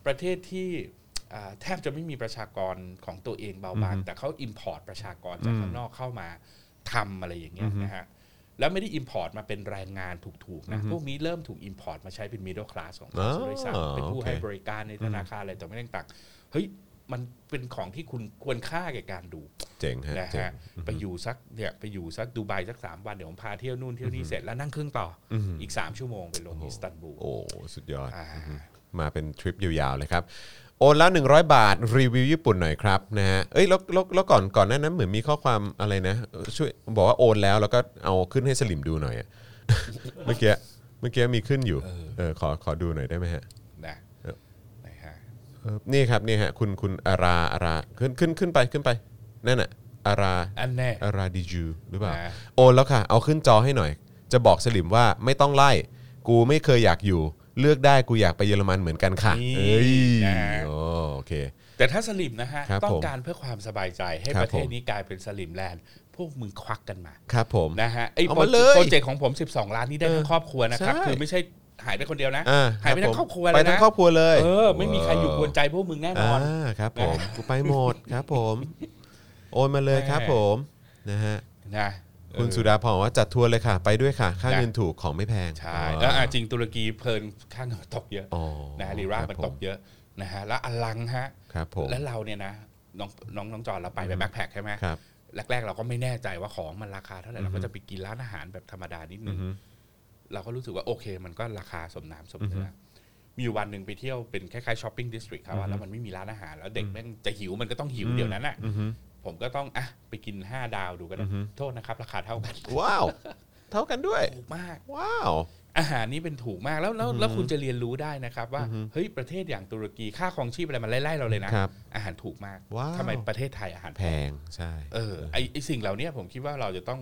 ประเทศที่อ่าแทบจะไม่มีประชากรของตัวเองเบาบางแต่เขา import ประชากรจากข้างนอกเข้ามาทำอะไรอย่างเงี้ยนะฮะแล้วไม่ได้ import มาเป็นแรงงานถูกๆนะ พวกนี้เริ่มถูก import มาใช้เป็น middle class ของเขาอ๋อซะด้วยซ้ำเป็นผู้โอเคให้บริการในธนาคารอะไรแต่ไม่ต่างๆเฮ้ย มันเป็นของที่คุณควรค่าแก่การดูเจ๋งฮะนะเจ๋ง ฮะไปอยู่สักเนี่ยไปอยู่สักดูไบสักสามวันเดี๋ยวผมพาเที่ยวนู่นเที่ยวนี่เสร็จแล้วนั่งเครื่องต่อออีกสามชั่วโมงไปลงอิสตันบูล โอ้สุดยอดอ่ามาเป็นทริปยาวๆเลยครับ โอนแล้ว 100 บาท รีวิวญี่ปุ่นหน่อยครับนะฮะเอ้ยแล้วแล้วแล้วก่อนก่อนหน้านั้นเหมือนมีข้อความอะไรนะเออช่วยบอกว่าโอนแล้วแล้วก็เอาขึ้นให้สลิมดูหน่อยอะ เมื่อกี้เมื่อกี้มีขึ้นอยู่เออขอขอดูหน่อยได้ไหมฮะ นะ เออ นะฮะ เออ นี่ครับนี่ฮะคุณคุณอาราอาราขึ้นขึ้นขึ้นไปขึ้นไปนั่นน่ะอาราอันแน่อาราดิจูหรือเปล่าอ่า โอนแล้วค่ะ เอาขึ้นจอให้หน่อย จะบอกสลิมว่าไม่ต้องไล่ กูไม่เคยอยากอยู่ เลือกได้กูอยากไปเยอรมันเหมือนกันค่ะนี่เอ้ยนะ โอโอเค แต่ถ้าสลิมนะฮะ ครับต้อผงมการเพื่อความสบายใจให้ครับ ประเทศผมนี้กลายเป็นสลิมแลนด์ พวกมึงควักกันมา ครับผม นะฮะไอ้เอาโปรมาเลยโปรเจกต์ของผม 12 ล้านนี้ได้ทั้งครอบครัวนะครับ ใช่คือไม่ใช่ หายไปคนเดียวนะอ่าหายไปทั้ผงมครอบครัวไปเลยทั้งนะครอบครัวเลยเออไม่มีใครอยู่กวนใจพวกมึงแน่นอนอ่าครับผมกูไปหมดครับผม โอนมาเลยครับผมนะฮะนะคุณเออสุดาพรบอกว่าจัดทัวร์เลยค่ะ ไปด้วยค่ะ ค่านะเงินถูกของไม่แพง ใช่อ๋อแล้วอะจริงตุรกีเพลินค่าเงินมันตกเยอะอ๋อนะลีราครับมันผมตกเยอะนะฮะแล้วอลังฮะครับผมแล้วเราเนี่ยนะน้องน้องน้องจอนเราไปแบบแบ็คแพคใช่ไหมครับแรกๆเราก็ไม่แน่ใจว่าของมันราคาเท่าไหร่เราก็จะไปกินร้านอาหารแบบธรรมดานิดนึง เราก็รู้สึกว่าโอเค มันก็ราคาสมน้ำสมเนื้ออมีอยู่วันหนึ่งไปเที่ยวเป็นคล้ายๆช้อปปิ้งดิสทริกครับว่าแล้วมันไม่มีร้านอาหาร แล้วเด็กแม่งจะหิวมันก็ต้องหิวเดี๋ยวนั้นอะผมก็ต้องอะไปกิน 5 ดาวดูก็ได้โทษนะครับ ราคาเท่ากัน ว้าว เท่ากันด้วยถูกมาก ว้าว อาหารนี่เป็นถูกมากแล้วแล้วแล้วคุณจะเรียนรู้ได้นะครับว่าเฮ้ยประเทศอย่างตุรกีค่าครองชีพอะไรมันไล่ๆเราเลยนะครับอาหารถูกมากว้าวทำไมประเทศไทยอาหารแพงใช่เออไอไอสิ่งเหล่านี้ผมคิดว่าเราจะต้อง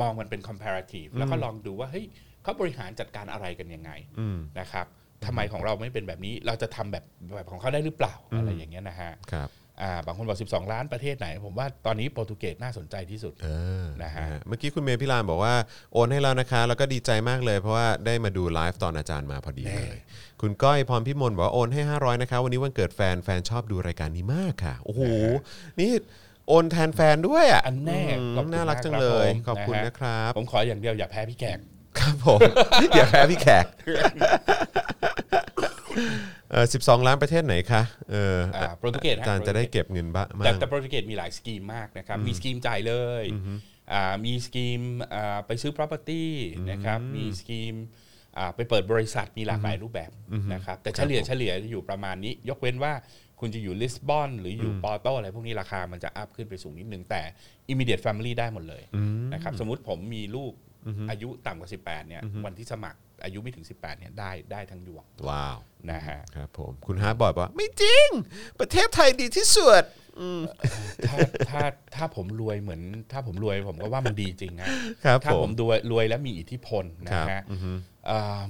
มองมันเป็น comparative แล้วก็ลองดูว่าเฮ้ย เขาบริหารจัดการอะไรกันยังไงอืมนะครับทำไมของเราไม่เป็นแบบนี้เราจะทำแบบแบบของเขาได้หรือเปล่าอะไรอย่างเงี้ยนะฮะครับอ่าบางคนบอก 12 ล้านประเทศไหน ผมว่าตอนนี้โปรตุเกสน่าสนใจที่สุดเออนะฮะเมื่อกี้คุณเมย์พิรานบอกว่าโอนให้แล้วนะคะ แล้วก็ดีใจมากเลย เพราะว่าได้มาดูไลฟ์ตอนอาจารย์มาพอดีเลย คุณก้อยพรพิมลบอกว่าโอนให้ 500 นะคะ วันนี้วันเกิดแฟนแฟนชอบดูรายการนี้มากค่ะ โอ้โห นี่โอนแทนแฟนด้วยอะอันแน่อืมขอบคุณน่ารักมากจังครับเลยผมขอบคุณนะฮะนะครับ ผมขออย่างเดียวอย่าแพ้พี่แขก ครับผม อย่าแพ้พี่แขกเออ12ล้านประเทศไหนคะเอออ่าโปรตุเกสฮอาจารย์จะได้เก็บเงินบ้าง แต่แต่โปรตุเกสมีหลายสกีมมากนะครับ มีสกีมจ่ายเลยอ่ามีสกีมอ่าไปซื้อ property นะครับ มีสกีมอ่าไปเปิดบริษัทมีหลากหลายรูปแบบนะครับ แต่เฉลี่ยเฉลี่ยจะอยู่ประมาณนี้ ยกเว้นว่าคุณจะอยู่ลิสบอนหรืออยู่ปอร์โตอะไรพวกนี้ราคามันจะ up ขึ้นไปสูงนิดนึงแต่ immediate family ได้หมดเลยนะครับ สมมุติผมมีลูก อายุต่ำกว่า 18เนี่ยวันที่สมัครอายุไม่ถึง 18เนี่ยได้ได้ทั้งยวงว้าวนะฮะครับผมคุณฮาร์ดบอยบอกว่า ไม่จริง ประเทศไทยดีที่สุดถ้าถ้าถ้าผมรวยเหมือน ถ้าผมรวยผมก็ว่ามันดีจริงนะครับถ้าผผมมรวยรวยแล้วมีอิทธิพลนะครับฮะอือฮึเอ่อ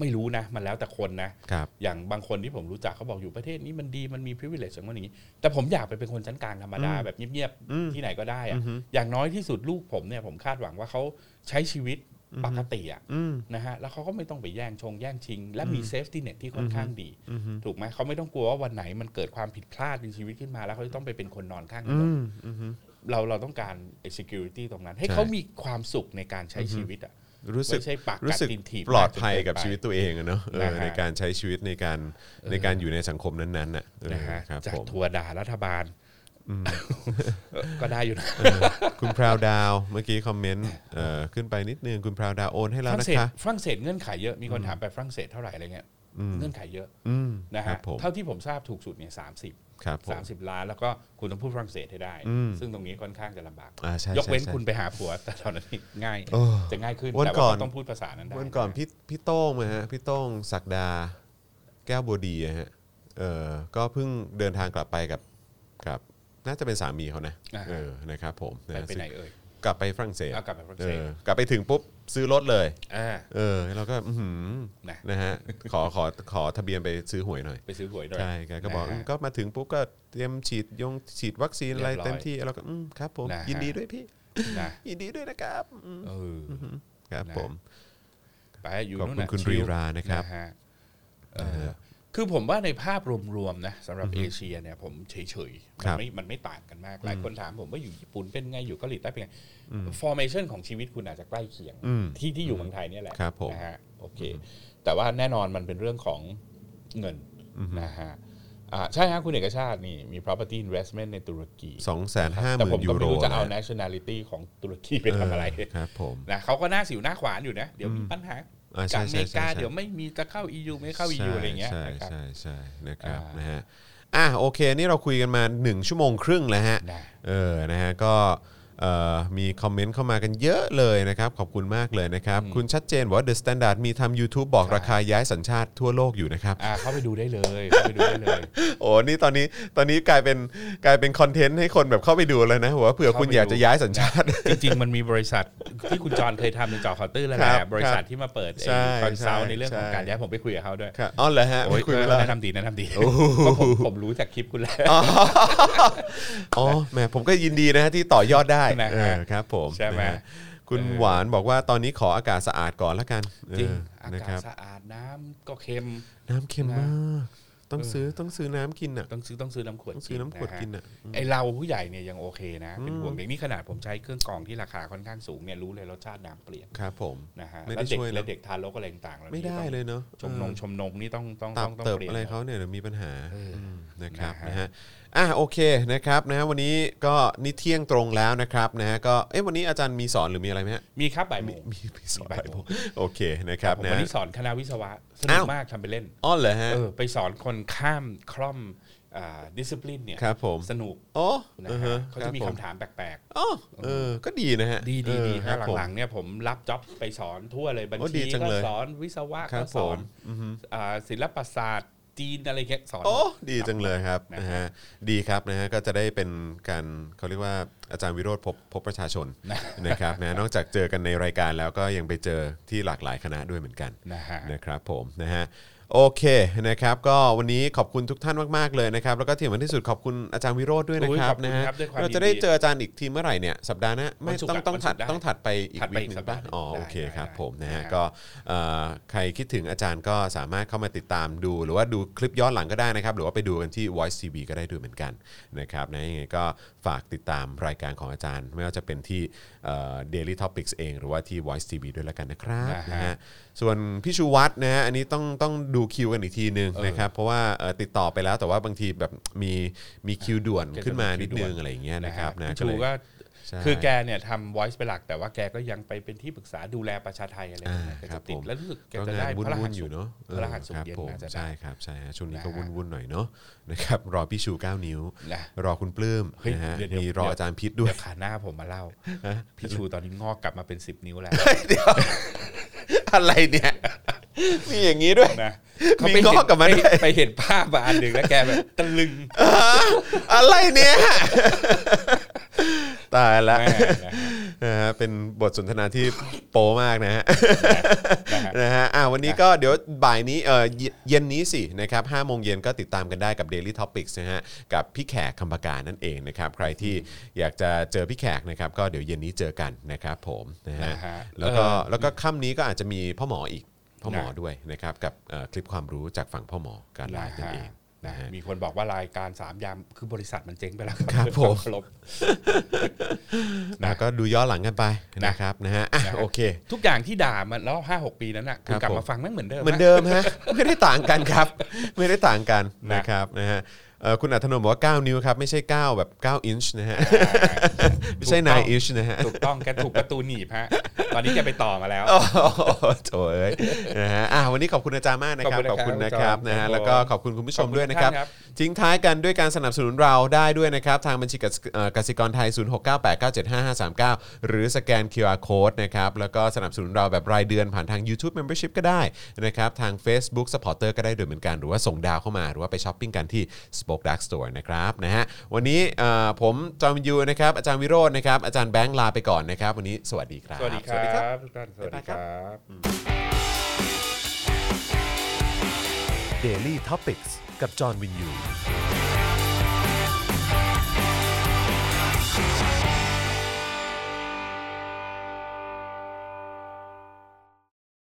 ไม่รู้นะ มันแล้วแต่คนนะครับอย่างบางคนที่ผมรู้จักเขาบอกอยู่ประเทศนี้มันดีมันมี privilege อย่างนั้นอย่างนี้ แต่ผมอยากไปเป็นคนชั้นกลางธรรมดาแบบเงียบๆที่ไหนก็ได้อะอย่างน้อยที่สุดลูกผมเนี่ยผมคาดหวังว่าเขา ใช้ชีวิตปกติอะอืมนะฮะแล้วเขาก็ไม่ต้องไปแย่งชงแย่งชิง และมี safety net ที่ค่อนข้างดี ถูกไหมเขาไม่ต้องกลัวว่าวันไหนมันเกิดความผิดพลาดในชีวิตขึ้นมา แล้วเขาจะต้องไปเป็นคนนอนข้างถนอืนมอือฮึเราเราต้องการไอ้ security ตรงนั้น ให้ใช่เขามีความสุขในการใช้ชีวิตอะรู้สึกไม่ใช่ปากกัดรู้สึกตีนถีบปลอดภัยมากจนเกินกับไปชีวิตตัวเองอะเนาะเออนะฮะในการใช้ชีวิตในการในการอยู่ในสังคมนั้นๆน่ะเออนะฮะครับจากผมทัวร์ด่ารัฐบาล ก็ได้อยู่นะคุณพราวดาวเมื่อกี้คอมเมนต์เอ่อขึ้นไปนิดนึงคุณพราวดาวโอนให้ฝแล้วรั่งนะเศสคะฝรั่งเศสเงื่อนไขเยอะมีคนถามไปฝรั่งเศสเท่าไหร่อะไรเงี้ยเงื่อนไขเยอะอืมนะฮะครับผมเท่าที่ผมทราบถูกสุดเนี่ยสามสิบครับผมสามสิบล้านแล้วก็คุณต้องพูดฝรั่งเศสให้ได้อืมซึ่งตรงนี้ค่อนข้างจะลำบากอ่าใช่ยกเว้นใช่ใช่คุณไปหาผัว แต่ตอนนั้นง่ายโอ้จะง่ายขึ้นวันแต่ก่ว่าอนก็ต้องพูดภาษานั้นได้วันก่อนพี่พี่โต้งมาฮะพี่โต้งศักดา แก้วบัวดีอะฮะเออก็เพิ่งเดินทางกลับไปกับกับ น่าจะเป็นสามีเขานะอ่าฮะเออนะครับผมไปนะไปไหนเอ่ยกลับไปฝรั่งเศสเอากลับไปฝรั่งเอเศสอกลับไปถึงปุ๊บซื้อรถเลย อ่า เออเราก็อื้อหือนะ นะฮะขอขอขอทะเบียนไปซื้อหวยหน่อย ไปซื้อหวยด้วยใช่แกก็บอกนะฮะอืมก็มาถึงปุ๊บก็เตรียมฉีดยงฉีดวัคซีนอะไรเรียบร้อยเต็มที่เราก็อืมครับผมนะฮะ ยินดีด้วยพี่ นะยินดีด้วยนะครับอืมเออครับนะ ผม ไปอยู่ขอบนู่นคุณน่ะคุณชิลรีรานะครับฮเออ คือผมว่าในภาพรวมๆนะสำหรับเอเชียเนี่ยผมเฉยๆครัมันบไม่มันไม่ต่างกันมาก หลายคนถามผมว่าอยู่ญี่ปุ่นเป็นไงอยู่เกาหลีใต้เป็นไง formation ของชีวิตคุณอาจจะใกล้เคียงอืมที่ที่อยู่เมืองไทยเนี่ยแหละครับผมนะฮะโอเค แต่ว่าแน่นอนมันเป็นเรื่องของเงินนะฮะอ่าใช่ฮะคุณเอกชาตินี่มี property investment ในตุรกีสองแสนห้าหแต่ผมื่มนยูก็ไม่โรรู้จะเอานะ nationality ของตุรกีไปทำอะไรครับผมนะเขาก็หน้าสิวหน้าขวานอยู่นะ เดี๋ยวมีปัญหา อ่าใช่กับอใช่เมริกาใช่ใช่เดี๋ยวไม่มีจะเข้า EU ไม่เข้า EU อะไรอย่างเงี้ยใช่นะครับใช่ใช่นะครับอ่านนะฮะอะโอเค นี่เราคุยกันมา 1 ชั่วโมงครึ่งแล้วฮะนะเออนะฮะก็เอ่อ มีคอมเมนต์เข้ามากันเยอะเลยนะครับ ขอบคุณมากเลยนะครับ คุณชัดเจนบอกว่า The Standard มีทำ YouTube บอกราคาย้ายสัญชาติทั่วโลกอยู่นะครับอ่าเข้าไปดูได้เลยเข้าไปดูได้เลยโอ้นี่ตอนนี้ตอนนี้กลายเป็นกลายเป็นคอนเทนต์ให้คนแบบเข้าไปดูเลยนะว่าเผื่อคุณอยากจะย้ายสัญชาติ จริงๆ มันมีบริษัทที่คุณจรเคยทำในจอเคาน์เตอร์แล้วแหครัละบบริษัทที่มาเปิดใช่คอนซัลใช่ในเรื่องของใช่การย้ายผมไปคุยกับเขาด้วยครับอ๋อเหรอฮะโอ้ยคุยไปก็แล้วแนะนำดีแนะนำดีก็ผมผมรู้จากคลิปคุณแล้วอ๋อแหมผมก็ยินดีนะฮะที่ต่อยอดได้นะฮะเออครับผมใช่ไหมนะฮะคุณหวานบอกว่าตอนนี้ขออากาศสะอาดก่อนละกันจริงเอออานะคการัศบสะอาดน้ำก็เค็ม น้ำเค็มนะมากต้องซื้อต้องซื้อน้ำกินอะต้องซื้อต้องซื้อน้ำขวดต้องซื้อน้ำขวดกินอะไอเราผู้ใหญ่เนี่ยยังโอเคนะเป็นห่วงเด็กนี่ขนาดผมใช้เครื่องกรองที่ราคาค่อนข้างสูงเนี่ยรู้เลยรสชาติน้ำเปลี่ยนครับผมนะฮะไม่ได้แล้วเด็กช่วยเนอะและเด็กทารกอะไรต่างๆหล่านี้ไม่ได้ต้องเลยเนาะชมนมชมนมนี่ต้องต้องตัต้บองต้องเติบเปลี่ยนอะไรเขาเนี่ยเดี๋ยวมีปัญหาเอออืมนะครับนะฮะนะฮะ อะโอเคนะครับนะฮะวันนี้ก็นี่เที่ยงตรงแล้วนะครับนะฮะก็เอ๊ะวันนี้อาจารย์มีสอนหรือมีอะไรไหมฮะมีครับบ่ายโมงมีมีสอนบ่ายบ่ายโมโมงงโอเคนะครับผมนะวันฮะนี้สอนคณะวิศวะสนุอ้ากวมากทำไปเล่นอ๋อเหรอฮะเออไปสอนคนข้ามคล่อมดิสซิ p ลินเนี่ยครับผมสนุกอ๋อนะอือฮะฮะเขาจะมีรับผคำถามแปลกอ๋อเออก็ดีนะฮะๆดีดีดีเออคฮะรับผมหลังๆเนี่ยผมรับจ็อบไปสอนทั่วเลยบัญโอ้ดีชีจังก็เลยสอนวิศวะครัก็บสอนผมอือฮึอ่าศิลปศาสตร์ จีนอะไรเงี้ยสอน โอ้ดีจังเลยครับนะนะฮะฮะดีครับนะฮะก็จะได้เป็นการเขาเรียกว่าอาจารย์วิโรธพบพบประชาชนนะนะครับนะนอกจากเจอกันในรายการแล้วก็ยังไปเจอที่หลากหลายคณะด้วยเหมือนกันนะฮะนะครับผมนะฮะ โอเคนะครับก็วันนี้ขอบคุณทุกท่านมากๆเลยนะครับแล้วก็ที่สำคัญที่สุดขอบคุณอาจารย์วิโรธด้วยนะโอ้ยครัขบอบคุณนะฮะครับด้วยความเราจะได้ยินดีเจออาจารย์อีกทีเมื่อไหร่เนี่ยสัปดาห์หน้าไม่วันศุกร์ต้องอะต้องถัดวันศุกร์ได้ต้องถัดไปอีกถัดไปวีคหอีกนึ่งสัปป่ะดาห์หนึ่งอ๋อได้โอเคได้ครับได้ผมนะฮะนะฮะก็เอ่อใครคิดถึงอาจารย์ก็สามารถเข้ามาติดตามดู หรือว่าดูคลิปย้อนหลังก็ได้นะครับหรือว่าไปดูกันที่ Voice TV ก็ได้ด้วยเหมือนกันนะครับนะยังไงก็ฝากติดตามรายการของอาจารย์ ไม่ว่าจะเป็นที่เอ่อ Daily Topics เอง หรือว่าที่ Voice TV ด้วยแล้วกันนะครับนะฮะนะฮะส่วนพี่ชูวัฒน์นะฮะอันนี้ต้องต้องดูคิวกันอีกทีนึงเออนะครับเพราะว่าเอ่อติดต่อไปแล้วแต่ว่าบางทีแบบมีมีคิวด่วนแกจะขึ้นมามีคิวนิดนึงด่วนอะไรอย่างเงี้ยนะครับนะนะฮะพี่ก็เลชูยก็ใช่คือแกเนี่ยทำ voice เป็นหลักแต่ว่าแกก็ยังไปเป็นที่ปรึกษาดูแลประชาไทยอะไรอ่าแบบนี้แกครัจะบติดผมแล้วรู้สึกแกก็จะงาได้นพวุ่ระรหันสๆอยู่เนาะพระรหัสสุคขรับเย็นผมน่าจะได้ใช่ครับใช่ฮะช่วงนี้ก็นะฮะวุ่นๆหน่อยเนาะนะครับรอพี่ชู 9 นิ้วนะรอคุณปลื้มเฮ้ยนะฮะเดี๋ยวเดี๋ยวมีรออาจารย์พิษด้วเดี๋ยยวขาหน้าผมมาเล่าพี่ชูตอนนี้งอกกลับมาเป็นสิบนิ้วแล้วอะไรเนี่ย มีอย่างนี้ด้วยนะมีไปงอกกลับมาด้วยไปไปเห็นภาพมาอันหนึ่งแล้วแกแบบตะลึงอะไรเนี่ยตายละแม่นะนะฮะเป็นบทสนทนาที่โปมากนะฮะ นะฮะ นะฮะอ่าวันนี้ก็เดี๋ยวบ่ายนี้เออเยเย็นนี้สินะครับห้าโมงเย็นก็ติดตามกันได้กับ Daily Topics นะฮะกับพี่แขกคำปากานั่นเองนะครับ ใครที่อยากจะเจอพี่แขกนะครับ ก็เดี๋ยวเย็นนี้เจอกันนะครับผมนะฮะนะฮะแล้วก็เออ แล้วก็ค่ำนี้ก็อาจจะมีพ่อหมออีก พ่อหมอนะด้วยนะครับกับเอ่อคลิปความรู้จากฝั่งพ่อหมอการไลฟ์นั่นเองนะฮะมีคนบอกว่ารายการสามยามคือบริษัทมันเจ๊งไปแล้วครับผมเคารพนะก็ดูย้อนหลังกันไปนะครับนะฮะอะนะฮะโอเค ทุกอย่างที่ด่ามันแล้วห้าหกปีนั้นอะคุณครับกลับผมมาฟังแม่งเหมือนเดิมเหมือนนะเดิมฮะไม่ได้ต่างกันครับ ไม่ได้ต่างกันนะนะครับนะฮะเอ่อ คุณอัธนนท์บอกว่า 9 นิ้วครับ ไม่ใช่ 9 แบบ 9 อินช์นะฮะ ไม่ใช่ 9 อินช์นะฮะ ถูกต้องแกถูกประตูหนีบฮะ ตอนนี้แกไปต่อมาแล้วโอ้โหโถเอ้ยนะฮะอะวันนี้ขอบคุณอาจารย์มากนะครับขขออบบคุคุณณนะนะคครัรับบนะฮะครับแล้วก็ขอบคุณคุณผู้ชมขอบคุณด้วยนะครับท่านครับ ทิ้งท้ายกันด้วยการสนับสนุนเราได้ด้วยนะครับ ทางบัญชีกสิเอ่อกสิกรไทย 0698975539 หรือสแกน QR Code นะครับ แล้วก็สนับสนุนเราแบบรายเดือนผ่านทาง YouTube Membership ก็ได้นะครับ ทาง Facebook Supporter ก็ได้ด้วยเหมือนกัน หรือว่าส่งดาวเข้ามา หรือว่าไปช้อปปิ้งกันที่ Spoke Dark Store นะครับนะฮะวันนี้เอ่อผมจอมยูนะครับอาจารย์วิโรจน์นะครับอาจารย์แบงค์ลาไปก่อนนะครับ วันนี้สวัสดีครับ สวัสดีครับทุกท่านสวัสดีครับ Daily Topics กับจอห์นวินยู